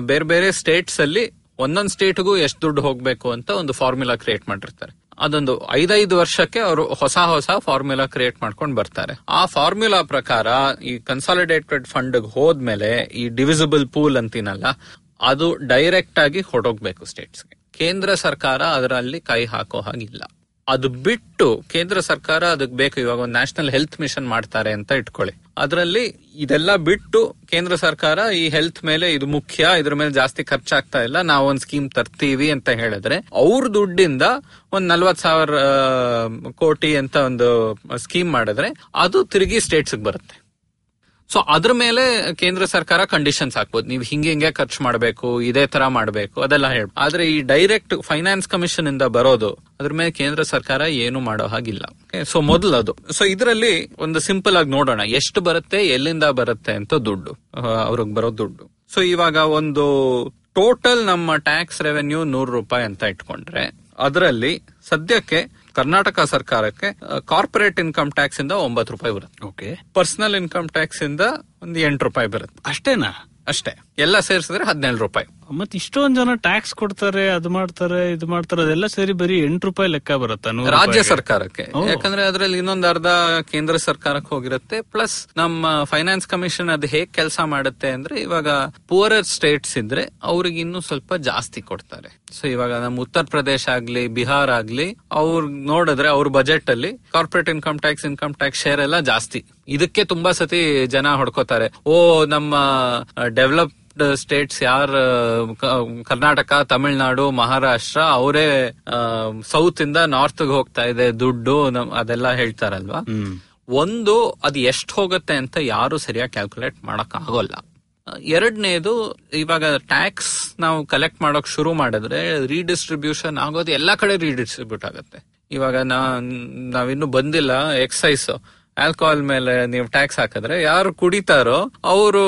ಬೇರೆ ಬೇರೆ ಸ್ಟೇಟ್ಸ್ ಅಲ್ಲಿ ಒಂದೊಂದ್ ಸ್ಟೇಟ್ಗೂ ಎಷ್ಟು ದುಡ್ಡು ಹೋಗ್ಬೇಕು ಅಂತ ಒಂದು ಫಾರ್ಮುಲಾ ಕ್ರಿಯೇಟ್ ಮಾಡಿರ್ತಾರೆ. ಅದೊಂದು ಐದೈದು ವರ್ಷಕ್ಕೆ ಅವರು ಹೊಸ ಹೊಸ ಫಾರ್ಮುಲಾ ಕ್ರಿಯೇಟ್ ಮಾಡ್ಕೊಂಡು ಬರ್ತಾರೆ. ಆ ಫಾರ್ಮುಲಾ ಪ್ರಕಾರ ಈ ಕನ್ಸಾಲಿಡೇಟೆಡ್ ಫಂಡ್ ಹೋದ್ಮೇಲೆ ಈ ಡಿವಿಸಿಬಲ್ ಪೂಲ್ ಅಂತೀನಲ್ಲ, ಅದು ಡೈರೆಕ್ಟ್ ಆಗಿ ಹೊಡೋಗ್ಬೇಕು ಸ್ಟೇಟ್ಸ್ಗೆ. ಕೇಂದ್ರ ಸರ್ಕಾರ ಅದರಲ್ಲಿ ಕೈ ಹಾಕೋ ಹಾಗಿಲ್ಲ. ಅದು ಬಿಟ್ಟು ಕೇಂದ್ರ ಸರ್ಕಾರ ಅದಕ್ಕೆ ಬೇಕು, ಇವಾಗ ಒಂದು ನ್ಯಾಷನಲ್ ಹೆಲ್ತ್ ಮಿಷನ್ ಮಾಡ್ತಾರೆ ಅಂತ ಇಟ್ಕೊಳ್ಳಿ. ಅದರಲ್ಲಿ ಇದೆಲ್ಲ ಬಿಟ್ಟು ಕೇಂದ್ರ ಸರ್ಕಾರ ಈ ಹೆಲ್ತ್ ಮೇಲೆ ಇದು ಮುಖ್ಯ, ಇದ್ರ ಮೇಲೆ ಜಾಸ್ತಿ ಖರ್ಚಾಗ್ತಾ ಇಲ್ಲ, ನಾವು ಒಂದ್ ಸ್ಕೀಮ್ ತರ್ತೀವಿ ಅಂತ ಹೇಳಿದ್ರೆ ಅವ್ರ ದುಡ್ಡಿಂದ ಒಂದ್ ನಲ್ವತ್ ಸಾವಿರ ಕೋಟಿ ಅಂತ ಒಂದು ಸ್ಕೀಮ್ ಮಾಡಿದ್ರೆ ಅದು ತಿರುಗಿ ಸ್ಟೇಟ್ಸ್ ಬರುತ್ತೆ. ಸೊ ಅದ್ರ ಮೇಲೆ ಕೇಂದ್ರ ಸರ್ಕಾರ ಕಂಡೀಷನ್ಸ್ ಹಾಕ್ಬೋದು. ನೀವು ಹಿಂಗೆ ಹಿಂಗೆ ಖರ್ಚು ಮಾಡಬೇಕು, ಇದೇ ತರ ಮಾಡಬೇಕು, ಅದೆಲ್ಲ ಹೇಳ ಆದ್ರೆ ಈ ಡೈರೆಕ್ಟ್ ಫೈನಾನ್ಸ್ ಕಮಿಷನ್ ಇಂದ ಬರೋದು, ಅದ್ರ ಮೇಲೆ ಕೇಂದ್ರ ಸರ್ಕಾರ ಏನು ಮಾಡೋ ಹಾಗಿಲ್ಲ. ಸೊ ಮೊದಲು ಅದು. ಸೊ ಇದರಲ್ಲಿ ಒಂದು ಸಿಂಪಲ್ ಆಗಿ ನೋಡೋಣ. ಎಷ್ಟು ಬರುತ್ತೆ, ಎಲ್ಲಿಂದ ಬರುತ್ತೆ ಅಂತ ದುಡ್ಡು. ಅವ್ರಿಗೆ ಬರೋ ದುಡ್ಡು. ಸೊ ಇವಾಗ ಒಂದು ಟೋಟಲ್ ನಮ್ಮ ಟ್ಯಾಕ್ಸ್ ರೆವೆನ್ಯೂ ನೂರು ರೂಪಾಯಿ ಅಂತ ಇಟ್ಕೊಂಡ್ರೆ, ಅದರಲ್ಲಿ ಸದ್ಯಕ್ಕೆ ಕರ್ನಾಟಕ ಸರ್ಕಾರಕ್ಕೆ ಕಾರ್ಪೊರೇಟ್ ಇನ್ಕಮ್ ಟ್ಯಾಕ್ಸ್ ಇಂದ ಒಂಬತ್ತು ರೂಪಾಯಿ ಬರುತ್ತೆ. ಓಕೆ ಪರ್ಸನಲ್ ಇನ್ಕಮ್ ಟ್ಯಾಕ್ಸ್ ಇಂದ ಒಂದು ಎಂಟು ರೂಪಾಯಿ ಬರುತ್ತೆ. ಅಷ್ಟೇನಾ? ಅಷ್ಟೇ. ಎಲ್ಲ ಸೇರಿಸಿದ್ರೆ ಹದಿನೇಳು ರೂಪಾಯಿ. ಮತ್ತೆ ಇಷ್ಟೊಂದ್ ಜನ ಟ್ಯಾಕ್ಸ್ ಕೊಡ್ತಾರೆ ಅದು ಮಾಡ್ತಾರೆ ಇದು ಮಾಡ್ತಾರೆ ಅದೆಲ್ಲ ಸೇರಿ ಬರೀ ಎಂಟು ರೂಪಾಯಿ ಲೆಕ್ಕ ಬರುತ್ತೆ ರಾಜ್ಯ ಸರ್ಕಾರಕ್ಕೆ. ಯಾಕಂದ್ರೆ ಅದ್ರಲ್ಲಿ ಇನ್ನೊಂದ್ ಅರ್ಧ ಕೇಂದ್ರ ಸರ್ಕಾರಕ್ಕೆ ಹೋಗಿರುತ್ತೆ ಪ್ಲಸ್ ನಮ್ಮ ಫೈನಾನ್ಸ್ ಕಮಿಷನ್ ಅದ್ ಹೇಗ್ ಕೆಲಸ ಮಾಡುತ್ತೆ ಅಂದ್ರೆ ಇವಾಗ ಪೂರರ್ ಸ್ಟೇಟ್ಸ್ ಇದ್ರೆ ಅವ್ರಿಗೆ ಇನ್ನೂ ಸ್ವಲ್ಪ ಜಾಸ್ತಿ ಕೊಡ್ತಾರೆ. ಸೊ ಇವಾಗ ನಮ್ಮ ಉತ್ತರ ಪ್ರದೇಶ ಆಗ್ಲಿ ಬಿಹಾರ್ ಆಗ್ಲಿ ಅವ್ರ ನೋಡಿದ್ರೆ ಅವ್ರ ಬಜೆಟ್ ಅಲ್ಲಿ corporate income tax income tax share ಎಲ್ಲ ಜಾಸ್ತಿ. ಇದಕ್ಕೆ ತುಂಬಾ ಸತಿ ಜನ ಹೊಡ್ಕೋತಾರೆ. ಓ ನಮ್ಮ ಡೆವಲಪ್ ಸ್ಟೇಟ್ಸ್ ಯಾರ ಕರ್ನಾಟಕ ತಮಿಳ್ನಾಡು ಮಹಾರಾಷ್ಟ್ರ ಅವರೇ ಸೌತ್ ಇಂದ ನಾರ್ತ್ ಹೋಗ್ತಾ ಇದೆ ದುಡ್ಡು ಅದೆಲ್ಲ ಹೇಳ್ತಾರಲ್ವಾ? ಒಂದು ಅದು ಎಷ್ಟು ಹೋಗುತ್ತೆ ಅಂತ ಯಾರು ಸರಿಯಾಗಿ ಕ್ಯಾಲ್ಕುಲೇಟ್ ಮಾಡಕ್ ಆಗೋಲ್ಲ ಎರಡನೇದು ಇವಾಗ ಟ್ಯಾಕ್ಸ್ ನಾವು ಕಲೆಕ್ಟ್ ಮಾಡೋಕ್ ಶುರು ಮಾಡಿದ್ರೆ ರೀಡಿಸ್ಟ್ರಿಬ್ಯೂಷನ್ ಆಗೋದು ಎಲ್ಲಾ ಕಡೆ ರೀಡಿಸ್ಟ್ರಿಬ್ಯೂಟ್ ಆಗುತ್ತೆ. ಇವಾಗ ನಾ ನಾವಿನ್ನು ಬಂದಿಲ್ಲ ಎಕ್ಸೈಸ್ ಆಲ್ಕೋಹಾಲ್ ಮೇಲೆ ನೀವು ಟ್ಯಾಕ್ಸ್ ಹಾಕಿದ್ರೆ ಯಾರು ಕುಡಿತಾರೋ ಅವರು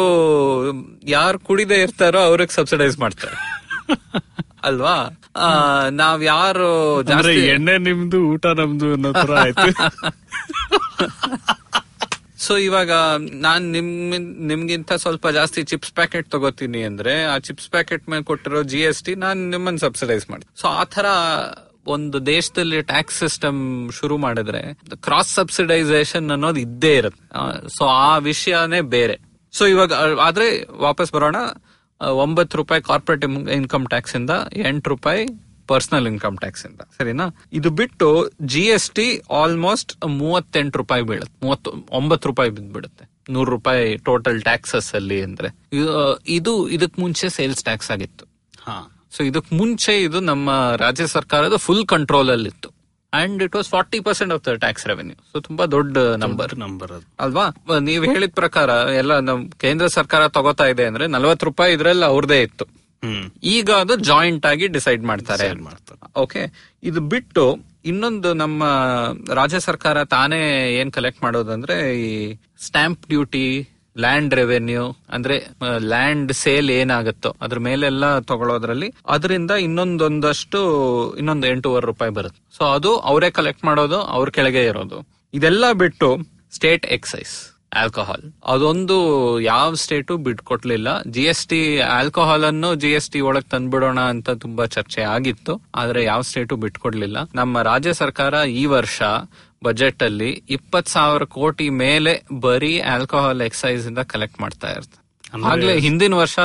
ಯಾರು ಕುಡಿದೇ ಇರ್ತಾರೋ ಅವ್ರಿಗೆ ಸಬ್ಸಿಡೈಸ್ ಮಾಡ್ತಾರೆ. ಅಲ್ವಾ? ಆ, ನಾವ್ ಯಾರು ಜಾಸ್ತಿ ಎಣ್ಣೆ ನಿಮ್ದು ಊಟ ನಮ್ದು ಅನ್ನೋ ತರ ಆಯ್ತು. ಸೊ ಇವಾಗ ನಾನ್ ನಿಮ್ ನಿಮ್ಗಿಂತ ಸ್ವಲ್ಪ ಜಾಸ್ತಿ ಚಿಪ್ಸ್ ಪ್ಯಾಕೆಟ್ ತಗೋತೀನಿ ಅಂದ್ರೆ ಆ ಚಿಪ್ಸ್ ಪ್ಯಾಕೆಟ್ ಮೇಲೆ ಕೊಟ್ಟಿರೋ ಜಿ ಎಸ್ ಟಿ ನಾನ್ ನಿಮ್ಮನ್ನ ಸಬ್ಸಿಡೈಸ್ ಮಾಡ್ತೀನಿ. ಸೊ ಆ ತರ ಒಂದು ದೇಶದಲ್ಲಿ ಟ್ಯಾಕ್ಸ್ ಸಿಸ್ಟಮ್ ಶುರು ಮಾಡಿದ್ರೆ ಕ್ರಾಸ್ ಸಬ್ಸಿಡೈಸೇಷನ್ ಅನ್ನೋದು ಇದ್ದೇ ಇರುತ್ತೆ. ಸೊ ಆ ವಿಷಯನೇ ಬೇರೆ. ಸೊ ಇವಾಗ ಆದ್ರೆ ವಾಪಸ್ ಬರೋಣ. ಒಂಬತ್ತು ರೂಪಾಯಿ ಕಾರ್ಪೊರೇಟ್ ಇನ್ಕಮ್ ಟ್ಯಾಕ್ಸ್ ಇಂದ, ಎಂಟು ರೂಪಾಯಿ ಪರ್ಸನಲ್ ಇನ್ಕಮ್ ಟ್ಯಾಕ್ಸ್ ಇಂದ. ಸರಿನಾ? ಇದು ಬಿಟ್ಟು ಜಿ ಎಸ್ ಟಿ ಆಲ್ಮೋಸ್ಟ್ ಮೂವತ್ತೆಂಟು ರೂಪಾಯಿ ಬೀಳುತ್ತೆ. ಮೂವತ್ತು, ಒಂಬತ್ತು ರೂಪಾಯಿ ಬಿದ್ದ್ಬಿಡುತ್ತೆ ನೂರು ರೂಪಾಯಿ ಟೋಟಲ್ ಟ್ಯಾಕ್ಸಸ್ ಅಲ್ಲಿ ಅಂದ್ರೆ. ಇದು, ಇದಕ್ ಮುಂಚೆ ಸೇಲ್ಸ್ ಟ್ಯಾಕ್ಸ್ ಆಗಿತ್ತು. ಹಾ. ಸೊ ಇದಕ್ ಮುಂಚೆ ಇದು ನಮ್ಮ ರಾಜ್ಯ ಸರ್ಕಾರದ ಫುಲ್ ಕಂಟ್ರೋಲ್ ಅಲ್ಲಿ ಇತ್ತು and it was forty percent of the tax revenue so ತುಂಬಾ ದೊಡ್ಡ ನಂಬರ್ ನಂಬರ್ ಅಲ್ವಾ? ನೀವ್ ಹೇಳಿದ ಪ್ರಕಾರ ಎಲ್ಲ ನಮ್ ಕೇಂದ್ರ ಸರ್ಕಾರ ತಗೋತಾ ಇದೆ ಅಂದ್ರೆ ನಲ್ವತ್ ರೂಪಾಯಿ ಇದ್ರಲ್ಲಿ ಅವ್ರದೇ ಇತ್ತು. ಈಗ ಅದು ಜಾಯಿಂಟ್ ಆಗಿ ಡಿಸೈಡ್ ಮಾಡ್ತಾರೆ. ಓಕೆ ಇದು ಬಿಟ್ಟು ಇನ್ನೊಂದು ನಮ್ಮ ರಾಜ್ಯ ಸರ್ಕಾರ ತಾನೇ ಏನ್ ಕಲೆಕ್ಟ್ ಮಾಡೋದಂದ್ರೆ ಈ ಸ್ಟಾಂಪ್ ಡ್ಯೂಟಿ ಲ್ಯಾಂಡ್ ರೆವೆನ್ಯೂ ಅಂದ್ರೆ ಲ್ಯಾಂಡ್ ಸೇಲ್ ಏನಾಗುತ್ತೋ ಅದ್ರ ಮೇಲೆಲ್ಲ ತಗೊಳ್ಳೋದ್ರಲ್ಲಿ ಅದರಿಂದ ಇನ್ನೊಂದೊಂದಷ್ಟು, ಇನ್ನೊಂದು ಎಂಟೂವರೆ ರೂಪಾಯಿ ಬರುತ್ತೆ. ಸೊ ಅದು ಅವರೇ ಕಲೆಕ್ಟ್ ಮಾಡೋದು, ಅವ್ರ ಕೆಳಗೆ ಇರೋದು. ಇದೆಲ್ಲ ಬಿಟ್ಟು ಸ್ಟೇಟ್ ಎಕ್ಸೈಸ್ ಆಲ್ಕೋಹಾಲ್ ಅದೊಂದು ಯಾವ ಸ್ಟೇಟು ಬಿಟ್ಕೊಟ್ಲಿಲ್ಲ ಜಿ ಎಸ್ ಟಿ ಆಲ್ಕೋಹಾಲ್ ಅನ್ನು ಜಿ ಎಸ್ ಟಿ ಒಳಗ್ ತಂದ್ಬಿಡೋಣ ಅಂತ ತುಂಬಾ ಚರ್ಚೆ ಆಗಿತ್ತು. ಆದ್ರೆ ಯಾವ ಸ್ಟೇಟು ಬಿಟ್ಕೊಡ್ಲಿಲ್ಲ ನಮ್ಮ ರಾಜ್ಯ ಸರ್ಕಾರ ಈ ವರ್ಷ ಬಜೆಟ್ ಅಲ್ಲಿ ಇಪ್ಪತ್ ಸಾವಿರ ಕೋಟಿ ಮೇಲೆ ಬರೀ ಆಲ್ಕೋಹಾಲ್ ಎಕ್ಸೈಸ್ ಇಂದ ಕಲೆಕ್ಟ್ ಮಾಡ್ತಾ ಇರ್ತಾರೆ ಆಗ್ಲೇ ಹಿಂದಿನ ವರ್ಷ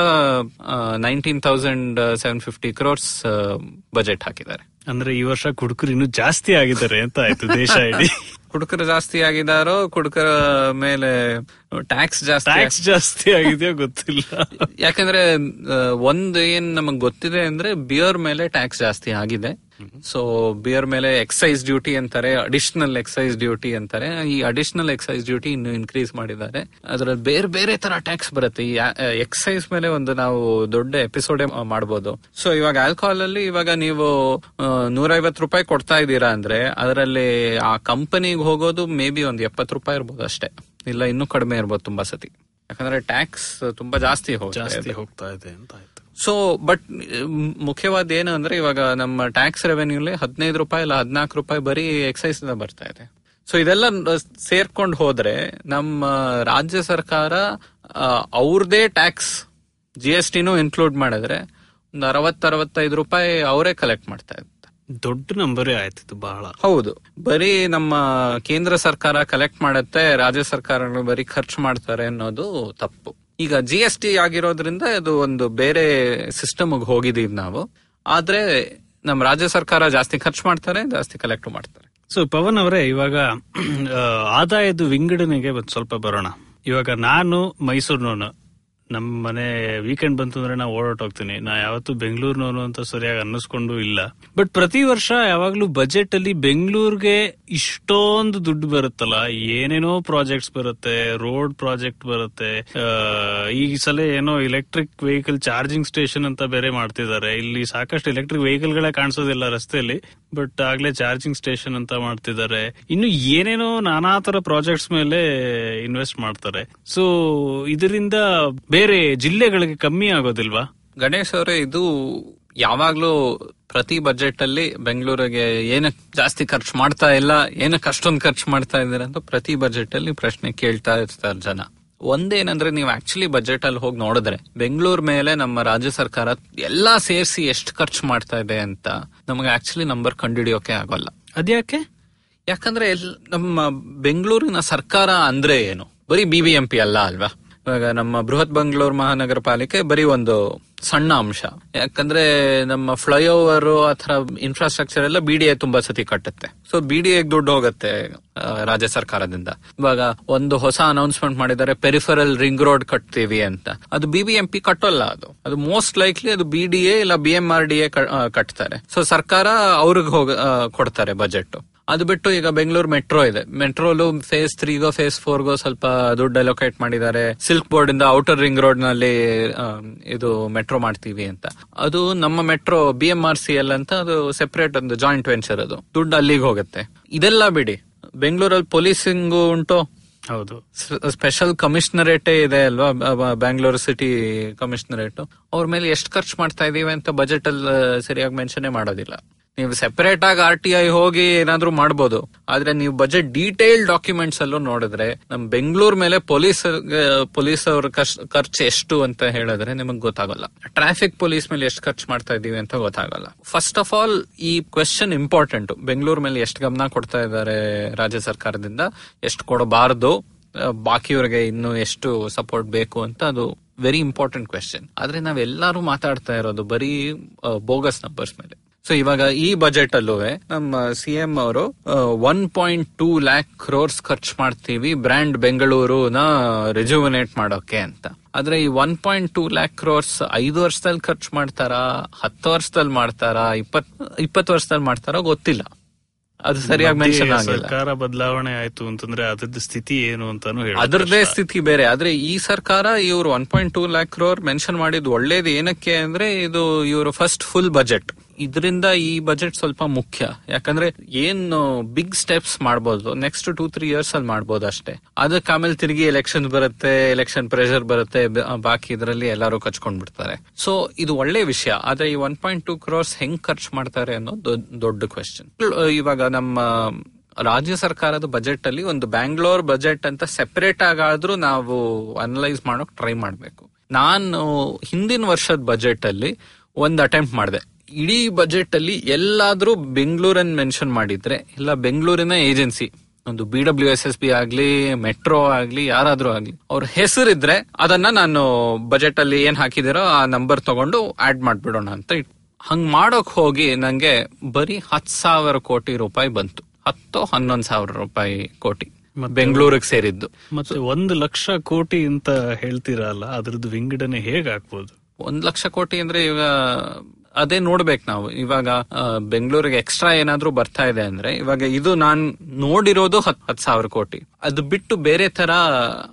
nineteen thousand seven fifty crores budget ಹಾಕಿದ್ದಾರೆ. ಅಂದ್ರೆ ಈ ವರ್ಷ ಕುಡುಕರು ಇನ್ನು ಜಾಸ್ತಿ ಆಗಿದ್ದಾರೆ ಅಂತ ಆಯ್ತು ದೇಶ ಇಡೀ ಕುಡುಕರು ಜಾಸ್ತಿ ಆಗಿದಾರೋ ಕುಡುಕರ ಮೇಲೆ ಟ್ಯಾಕ್ಸ್ ಜಾಸ್ತಿ ಟ್ಯಾಕ್ಸ್ ಜಾಸ್ತಿ ಆಗಿದೆಯೋ ಗೊತ್ತಿಲ್ಲ. ಯಾಕಂದ್ರೆ ಒಂದ್ ಏನ್ ನಮಗ್ ಗೊತ್ತಿದೆ ಅಂದ್ರೆ ಬಿಯರ್ ಮೇಲೆ ಟ್ಯಾಕ್ಸ್ ಜಾಸ್ತಿ ಆಗಿದೆ. ಸೊ ಬಿಯರ್ ಮೇಲೆ ಎಕ್ಸೈಸ್ ಡ್ಯೂಟಿ ಅಂತಾರೆ ಅಡಿಷನಲ್ ಎಕ್ಸೈಸ್ ಡ್ಯೂಟಿ ಅಂತಾರೆ. ಈ ಅಡಿಷನಲ್ ಎಕ್ಸೈಸ್ ಡ್ಯೂಟಿ ಇನ್ನು ಇನ್ಕ್ರೀಸ್ ಮಾಡಿದ್ದಾರೆ. ಅದ್ರಲ್ಲಿ ಬೇರೆ ಬೇರೆ ತರ ಟ್ಯಾಕ್ಸ್ ಬರುತ್ತೆ. ಈ ಎಕ್ಸೈಸ್ ಮೇಲೆ ಒಂದು ನಾವು ದೊಡ್ಡ ಎಪಿಸೋಡ್ ಮಾಡಬಹುದು ಸೊ ಇವಾಗ ಆಲ್ಕೋಹಾಲ್ ಅಲ್ಲಿ ಇವಾಗ ನೀವು ನೂರೈವತ್ತು ರೂಪಾಯಿ ಕೊಡ್ತಾ ಇದ್ದೀರಾ ಅಂದ್ರೆ ಅದರಲ್ಲಿ ಆ ಕಂಪನಿಗೆ ಹೋಗೋದು ಮೇ ಬಿ ಒಂದು ಎಪ್ಪತ್ತು ರೂಪಾಯಿ ಇರ್ಬೋದು ಅಷ್ಟೇ. ಇಲ್ಲ ಇನ್ನೂ ಕಡಿಮೆ ಇರ್ಬೋದು ತುಂಬಾ ಸತಿ. ಯಾಕಂದ್ರೆ ಟ್ಯಾಕ್ಸ್ ತುಂಬಾ ಜಾಸ್ತಿ ಜಾಸ್ತಿ ಹೋಗ್ತಾ ಇದೆ ಅಂತ ಆಯ್ತು. ಸೊ ಬಟ್ ಮುಖ್ಯವಾದ ಏನು ಅಂದ್ರೆ ಇವಾಗ ನಮ್ಮ ಟ್ಯಾಕ್ಸ್ ರೆವೆನ್ಯೂಲಿ ಹದಿನೈದು ರೂಪಾಯಿ ಇಲ್ಲ ಹದಿನಾಲ್ಕು ರೂಪಾಯಿ ಬರೀ ಎಕ್ಸೈಸ್ ಇಂದ ಬರ್ತಾ ಇದೆ. ಸೊ ಇದೆಲ್ಲ ಸೇರ್ಕೊಂಡು ಹೋದ್ರೆ ನಮ್ಮ ರಾಜ್ಯ ಸರ್ಕಾರ ಅವ್ರದೇ ಟ್ಯಾಕ್ಸ್ ಜಿ ಎಸ್ ಟಿನೂ ಇನ್ಕ್ಲೂಡ್ ಮಾಡಿದ್ರೆ ಒಂದು ಅರವತ್ತರವತ್ತೈದು ರೂಪಾಯಿ ಅವರೇ ಕಲೆಕ್ಟ್ ಮಾಡ್ತಾ ಇದ್ದಾರೆ ದೊಡ್ಡ ನಂಬರೇ ಆಯ್ತಿತ್ತು ಬಹಳ. ಹೌದು. ಬರೀ ನಮ್ಮ ಕೇಂದ್ರ ಸರ್ಕಾರ ಕಲೆಕ್ಟ್ ಮಾಡುತ್ತೆ ರಾಜ್ಯ ಸರ್ಕಾರಗಳು ಬರೀ ಖರ್ಚು ಮಾಡ್ತಾರೆ ಅನ್ನೋದು ತಪ್ಪು. ಈಗ ಜಿ ಎಸ್ ಟಿ ಆಗಿರೋದ್ರಿಂದ ಅದು ಒಂದು ಬೇರೆ ಸಿಸ್ಟಮ್ ಹೋಗಿದೀವಿ ನಾವು. ಆದ್ರೆ ನಮ್ಮ ರಾಜ್ಯ ಸರ್ಕಾರ ಜಾಸ್ತಿ ಖರ್ಚು ಮಾಡ್ತಾರೆ ಜಾಸ್ತಿ ಕಲೆಕ್ಟ್ ಮಾಡ್ತಾರೆ. ಸೊ ಪವನ್ ಅವರೇ ಇವಾಗ ಆದಾಯದ ವಿಂಗಡಣೆಗೆ ಒಂದ್ ಸ್ವಲ್ಪ ಬರೋಣ. ಇವಾಗ ನಾನು ಮೈಸೂರಿನವನು. ನಮ್ಮ ಮನೆ ವೀಕೆಂಡ್ ಬಂತು ಅಂದ್ರೆ ನಾ ಹೋಗ್ತೀನಿ. ನಾ ಯಾವತ್ತು ಬೆಂಗಳೂರಿನವನು ಅಂತ ಸರಿಯಾಗಿ ಅನ್ನಿಸ್ಕೊಂಡು ಇಲ್ಲ. ಬಟ್ ಪ್ರತಿ ವರ್ಷ ಯಾವಾಗ್ಲೂ ಬಜೆಟ್ ಅಲ್ಲಿ ಬೆಂಗಳೂರಿಗೆ ಇಷ್ಟೊಂದು ದುಡ್ಡು ಬರುತ್ತಲ್ಲ. ಏನೇನೋ ಪ್ರಾಜೆಕ್ಟ್ಸ್ ಬರುತ್ತೆ ರೋಡ್ ಪ್ರಾಜೆಕ್ಟ್ ಬರುತ್ತೆ. ಈ ಸಲ ಏನೋ ಎಲೆಕ್ಟ್ರಿಕ್ ವೆಹಿಕಲ್ ಚಾರ್ಜಿಂಗ್ ಸ್ಟೇಷನ್ ಅಂತ ಬೇರೆ ಮಾಡ್ತಿದ್ದಾರೆ. ಇಲ್ಲಿ ಸಾಕಷ್ಟು ಎಲೆಕ್ಟ್ರಿಕ್ ವೆಹಿಕಲ್ ಗಳೇ ಕಾಣಿಸೋದಿಲ್ಲ ರಸ್ತೆಯಲ್ಲಿ. ಬಟ್ ಆಗ್ಲೇ ಚಾರ್ಜಿಂಗ್ ಸ್ಟೇಷನ್ ಅಂತ ಮಾಡ್ತಿದ್ದಾರೆ. ಇನ್ನು ಏನೇನೋ ನಾನಾ ತರ ಪ್ರಾಜೆಕ್ಟ್ಸ್ ಮೇಲೆ ಇನ್ವೆಸ್ಟ್ ಮಾಡ್ತಾರೆ. ಸೊ ಇದರಿಂದ ಬೇರೆ ಜಿಲ್ಲೆಗಳಿಗೆ ಕಮ್ಮಿ ಆಗೋದಿಲ್ವಾ? ಗಣೇಶ್ ಅವರೇ, ಇದು ಯಾವಾಗ್ಲೂ ಪ್ರತಿ ಬಜೆಟ್ ಅಲ್ಲಿ ಬೆಂಗಳೂರಿಗೆ ಏನಕ್ಕೆ ಜಾಸ್ತಿ ಖರ್ಚು ಮಾಡ್ತಾ ಇಲ್ಲ ಏನಕ್ಕೆ ಅಷ್ಟೊಂದು ಖರ್ಚು ಮಾಡ್ತಾ ಇದ್ದಾರೆ ಅಂತ ಪ್ರತಿ ಬಜೆಟ್ ಅಲ್ಲಿ ಪ್ರಶ್ನೆ ಕೇಳ್ತಾ ಇರ್ತಾರೆ ಜನ. ಒಂದೇನಂದ್ರೆ ನೀವು ಆಕ್ಚುಲಿ ಬಜೆಟ್ ಅಲ್ಲಿ ಹೋಗಿ ನೋಡಿದ್ರೆ ಬೆಂಗಳೂರು ಮೇಲೆ ನಮ್ಮ ರಾಜ್ಯ ಸರ್ಕಾರ ಎಲ್ಲಾ ಸೇರಿಸಿ ಎಷ್ಟು ಖರ್ಚು ಮಾಡ್ತಾ ಇದೆ ಅಂತ ನಮಗೆ ಆಕ್ಚುಲಿ ನಂಬರ್ ಕಂಡುಹಿಡಿಯೋಕೆ ಆಗೋಲ್ಲ. ಅದ್ಯಾಕೆ? ಯಾಕಂದ್ರೆ ನಮ್ಮ ಬೆಂಗಳೂರಿನ ಸರ್ಕಾರ ಅಂದ್ರೆ ಏನು? ಬರೀ ಬಿಬಿಎಂಪಿ ಅಲ್ಲ ಅಲ್ವಾ? ನಮ್ಮ ಬೃಹತ್ ಬೆಂಗಳೂರು ಮಹಾನಗರ ಪಾಲಿಕೆ ಬರೀ ಒಂದು ಸಣ್ಣ ಅಂಶ. ಯಾಕಂದ್ರೆ ನಮ್ಮ ಫ್ಲೈಓವರ್ ಆತರ ಇನ್ಫ್ರಾಸ್ಟ್ರಕ್ಚರ್ ಎಲ್ಲ ಬಿಡಿಎ ತುಂಬಾ ಸತಿ ಕಟ್ಟುತ್ತೆ. ಸೊ ಬಿಡಿಎ ದುಡ್ಡು ಹೋಗುತ್ತೆ ರಾಜ್ಯ ಸರ್ಕಾರದಿಂದ. ಇವಾಗ ಒಂದು ಹೊಸ ಅನೌನ್ಸ್ಮೆಂಟ್ ಮಾಡಿದ್ದಾರೆ ಪೆರಿಫರಲ್ ರಿಂಗ್ ರೋಡ್ ಕಟ್ತೀವಿ ಅಂತ. ಅದು ಬಿಬಿಎಂಪಿ ಕಟ್ಟೋಲ್ಲ ಅದು. ಅದು ಮೋಸ್ಟ್ ಲೈಕ್ಲಿ ಅದು ಬಿಡಿಎ ಇಲ್ಲ B M R D A ಕಟ್ತಾರೆ. ಸೊ ಸರ್ಕಾರ ಅವ್ರಿಗೆ ಹೋಗ ಕೊಡ್ತಾರೆ ಬಜೆಟ್ ಅದು ಬಿಟ್ಟು ಈಗ ಬೆಂಗಳೂರು ಮೆಟ್ರೋ ಇದೆ. ಮೆಟ್ರೋಲು ಫೇಸ್ ತ್ರೀಗೋ ಫೇಸ್ ಫೋರ್ಗೋ ಸ್ವಲ್ಪ ದುಡ್ಡು ಅಲೋಕೇಟ್ ಮಾಡಿದ್ದಾರೆ. ಸಿಲ್ಕ್ ಬೋರ್ಡ್ ಇಂದ ಔಟರ್ ರಿಂಗ್ ರೋಡ್ನಲ್ಲಿ ಇದು ಮೆಟ್ರೋ ಮಾಡ್ತೀವಿ ಅಂತ. ಅದು ನಮ್ಮ metro B M R C L ಅಂತ ಅದು ಸೆಪರೇಟ್ ಒಂದು ಜಾಯಿಂಟ್ ವೆಂಚರ್ ಅದು. ದುಡ್ಡು ಅಲ್ಲಿಗೆ ಹೋಗುತ್ತೆ. ಇದೆಲ್ಲ ಬಿಡಿ. ಬೆಂಗಳೂರಲ್ಲಿ ಪೊಲೀಸಿಂಗ್ ಉಂಟು. ಹೌದು. ಸ್ಪೆಷಲ್ ಕಮಿಷನರೇಟೇ ಇದೆ ಅಲ್ವಾ? ಬ್ಯಾಂಗ್ಳೂರ್ ಸಿಟಿ ಕಮಿಷನರೇಟ್ ಅವ್ರ ಮೇಲೆ ಎಷ್ಟು ಖರ್ಚು ಮಾಡ್ತಾ ಇದೀವಿ ಅಂತ ಬಜೆಟ್ ಅಲ್ಲಿ ಸರಿಯಾಗಿ ಮೆನ್ಷನ್ ಮಾಡೋದಿಲ್ಲ. ನೀವು ಸೆಪರೇಟ್ ಆಗಿ ಆರ್ ಟಿ ಐ ಹೋಗಿ ಏನಾದ್ರೂ ಮಾಡಬಹುದು ಆದ್ರೆ ನೀವು ಬಜೆಟ್ ಡೀಟೇಲ್ ಡಾಕ್ಯುಮೆಂಟ್ಸ್ ಅಲ್ಲೂ ನೋಡಿದ್ರೆ ನಮ್ ಬೆಂಗಳೂರ್ ಮೇಲೆ ಪೊಲೀಸ್ ಪೊಲೀಸ್ ಅವ್ರ ಖರ್ಚು ಎಷ್ಟು ಅಂತ ಹೇಳಿದ್ರೆ ನಿಮಗೆ ಗೊತ್ತಾಗಲ್ಲ. ಟ್ರಾಫಿಕ್ ಪೊಲೀಸ್ ಮೇಲೆ ಎಷ್ಟು ಖರ್ಚು ಮಾಡ್ತಾ ಇದೀವಿ ಅಂತ ಗೊತ್ತಾಗಲ್ಲ. ಫಸ್ಟ್ ಆಫ್ ಆಲ್ ಈ ಕ್ವೆಶನ್ ಇಂಪಾರ್ಟೆಂಟ್ ಬೆಂಗಳೂರ್ ಮೇಲೆ ಎಷ್ಟು ಗಮನ ಕೊಡ್ತಾ ಇದ್ದಾರೆ ರಾಜ್ಯ ಸರ್ಕಾರದಿಂದ, ಎಷ್ಟು ಕೊಡಬಾರದು ಬಾಕಿಯವರಿಗೆ ಇನ್ನು ಎಷ್ಟು ಸಪೋರ್ಟ್ ಬೇಕು ಅಂತ ಅದು ವೆರಿ ಇಂಪಾರ್ಟೆಂಟ್ ಕ್ವೆಶನ್ ಆದ್ರೆ ನಾವೆಲ್ಲರೂ ಮಾತಾಡ್ತಾ ಇರೋದು ಬರೀ ಬೋಗಸ್ ನಂಬರ್ಸ್ ಮೇಲೆ. ಸೊ ಇವಾಗ ಈ ಬಜೆಟ್ ಅಲ್ಲೂ ನಮ್ಮ ಸಿ ಎಂ ಅವರು one point two lakh crores ಖರ್ಚು ಮಾಡ್ತೀವಿ ಬ್ರ್ಯಾಂಡ್ ಬೆಂಗಳೂರುನ ರಿಜುವಿನೇಟ್ ಮಾಡೋಕೆ ಅಂತ. ಆದ್ರೆ ಈ one point two lakh crores ಐದು ವರ್ಷದಲ್ಲಿ ಖರ್ಚು ಮಾಡ್ತಾರಾ ಹತ್ತು ವರ್ಷದಲ್ಲಿ ಮಾಡ್ತಾರಾ ಇಪ್ಪತ್ ಇಪ್ಪತ್ತು ವರ್ಷದಲ್ಲಿ ಮಾಡ್ತಾರಾ ಗೊತ್ತಿಲ್ಲ. ಅದು ಸರಿಯಾಗಿ ಮೆನ್ಷನ್ ಆಗಿಲ್ಲ. ಸರ್ಕಾರ ಬದಲಾವಣೆ ಆಯ್ತು ಅಂತಂದ್ರೆ ಅದ್ರದ್ದು ಸ್ಥಿತಿ ಏನು ಅಂತಾನು ಹೇಳಿ ಅದರದೇ ಸ್ಥಿತಿ ಬೇರೆ. ಆದ್ರೆ ಈ ಸರ್ಕಾರ ಇವರು one point two lakh crore mention ಮಾಡಿದ್ ಒಳ್ಳೇದು ಏನಕ್ಕೆ ಅಂದ್ರೆ ಇದು ಇವರು ಫಸ್ಟ್ ಫುಲ್ ಬಜೆಟ್ ಇದರಿಂದ ಈ ಬಜೆಟ್ ಸ್ವಲ್ಪ ಮುಖ್ಯ. ಯಾಕಂದ್ರೆ ಏನು ಬಿಗ್ ಸ್ಟೆಪ್ಸ್ ಮಾಡ್ಬೋದು ನೆಕ್ಸ್ಟ್ ಟೂ ತ್ರೀ ಇಯರ್ಸ್ ಅಲ್ಲಿ ಮಾಡ್ಬೋದು ಅಷ್ಟೇ. ಅದಕ್ಕೆ ಆಮೇಲೆ ತಿರುಗಿ ಎಲೆಕ್ಷನ್ ಬರುತ್ತೆ ಎಲೆಕ್ಷನ್ ಪ್ರೆಷರ್ ಬರುತ್ತೆ ಬಾಕಿ ಇದರಲ್ಲಿ ಎಲ್ಲರೂ ಕಚ್ಕೊಂಡ್ ಬಿಡ್ತಾರೆ ಸೊ ಇದು ಒಳ್ಳೆ ವಿಷಯ. ಆದ್ರೆ ಈ ಒನ್ ಪಾಯಿಂಟ್ ಟೂ ಕ್ರೋರ್ಸ್ ಹೆಂಗ್ ಖರ್ಚು ಮಾಡ್ತಾರೆ ಅನ್ನೋದು ದೊಡ್ಡ ಕ್ವೆಶನ್ ಇವಾಗ ನಮ್ಮ ರಾಜ್ಯ ಸರ್ಕಾರದ ಬಜೆಟ್ ಅಲ್ಲಿ ಒಂದು ಬ್ಯಾಂಗ್ಳೂರ್ ಬಜೆಟ್ ಅಂತ ಸೆಪರೇಟ್ ಆಗಾದ್ರೂ ನಾವು ಅನಲೈಸ್ ಮಾಡೋಕ್ ಟ್ರೈ ಮಾಡ್ಬೇಕು. ನಾನು ಹಿಂದಿನ ವರ್ಷದ ಬಜೆಟ್ ಅಲ್ಲಿ ಒಂದು ಅಟೆಂಪ್ಟ್ ಮಾಡಿದೆ. ಇಡೀ ಬಜೆಟ್ ಅಲ್ಲಿ ಎಲ್ಲಾದ್ರೂ ಬೆಂಗಳೂರನ್ನ ಮೆನ್ಷನ್ ಮಾಡಿದ್ರೆ ಇಲ್ಲ ಬೆಂಗಳೂರಿನ ಏಜೆನ್ಸಿ ಒಂದು B W S S B ಆಗ್ಲಿ ಮೆಟ್ರೋ ಆಗ್ಲಿ ಯಾರಾದ್ರೂ ಆಗ್ಲಿ ಅವ್ರ ಹೆಸರಿದ್ರೆ ಅದನ್ನ ನಾನು ಬಜೆಟ್ ಅಲ್ಲಿ ಏನ್ ಹಾಕಿದಿರೋ ಆ ನಂಬರ್ ತಗೊಂಡು ಆಡ್ ಮಾಡ್ಬಿಡೋಣ ಅಂತ ಇಟ್- ಹಂಗ್ ಮಾಡೋಕ್ ಹೋಗಿ ನಂಗೆ ಬರೀ ಹತ್ ಸಾವಿರ ಕೋಟಿ ರೂಪಾಯಿ ಬಂತು. ಹತ್ತು ಹನ್ನೊಂದ್ ಸಾವಿರ ರೂಪಾಯಿ ಕೋಟಿ ಬೆಂಗಳೂರಿಗೆ ಸೇರಿದ್ದು. ಮತ್ತೆ ಒಂದು ಲಕ್ಷ ಕೋಟಿ ಅಂತ ಹೇಳ್ತೀರಲ್ಲ ಅದ್ರದ್ದು ವಿಂಗಡಣೆ ಹೇಗ್ ಹಾಕ್ಬೋದು? ಒಂದ್ ಲಕ್ಷ ಕೋಟಿ ಅಂದ್ರೆ ಇವಾಗ ಅದೇ ನೋಡ್ಬೇಕು ನಾವು. ಇವಾಗ ಬೆಂಗಳೂರಿಗೆ ಎಕ್ಸ್ಟ್ರಾ ಏನಾದ್ರೂ ಬರ್ತಾ ಇದೆ ಅಂದ್ರೆ, ಇವಾಗ ಇದು ನಾನ್ ನೋಡಿರೋದು ಹತ್ ಹತ್ ಸಾವಿರ ಕೋಟಿ. ಅದು ಬಿಟ್ಟು ಬೇರೆ ತರ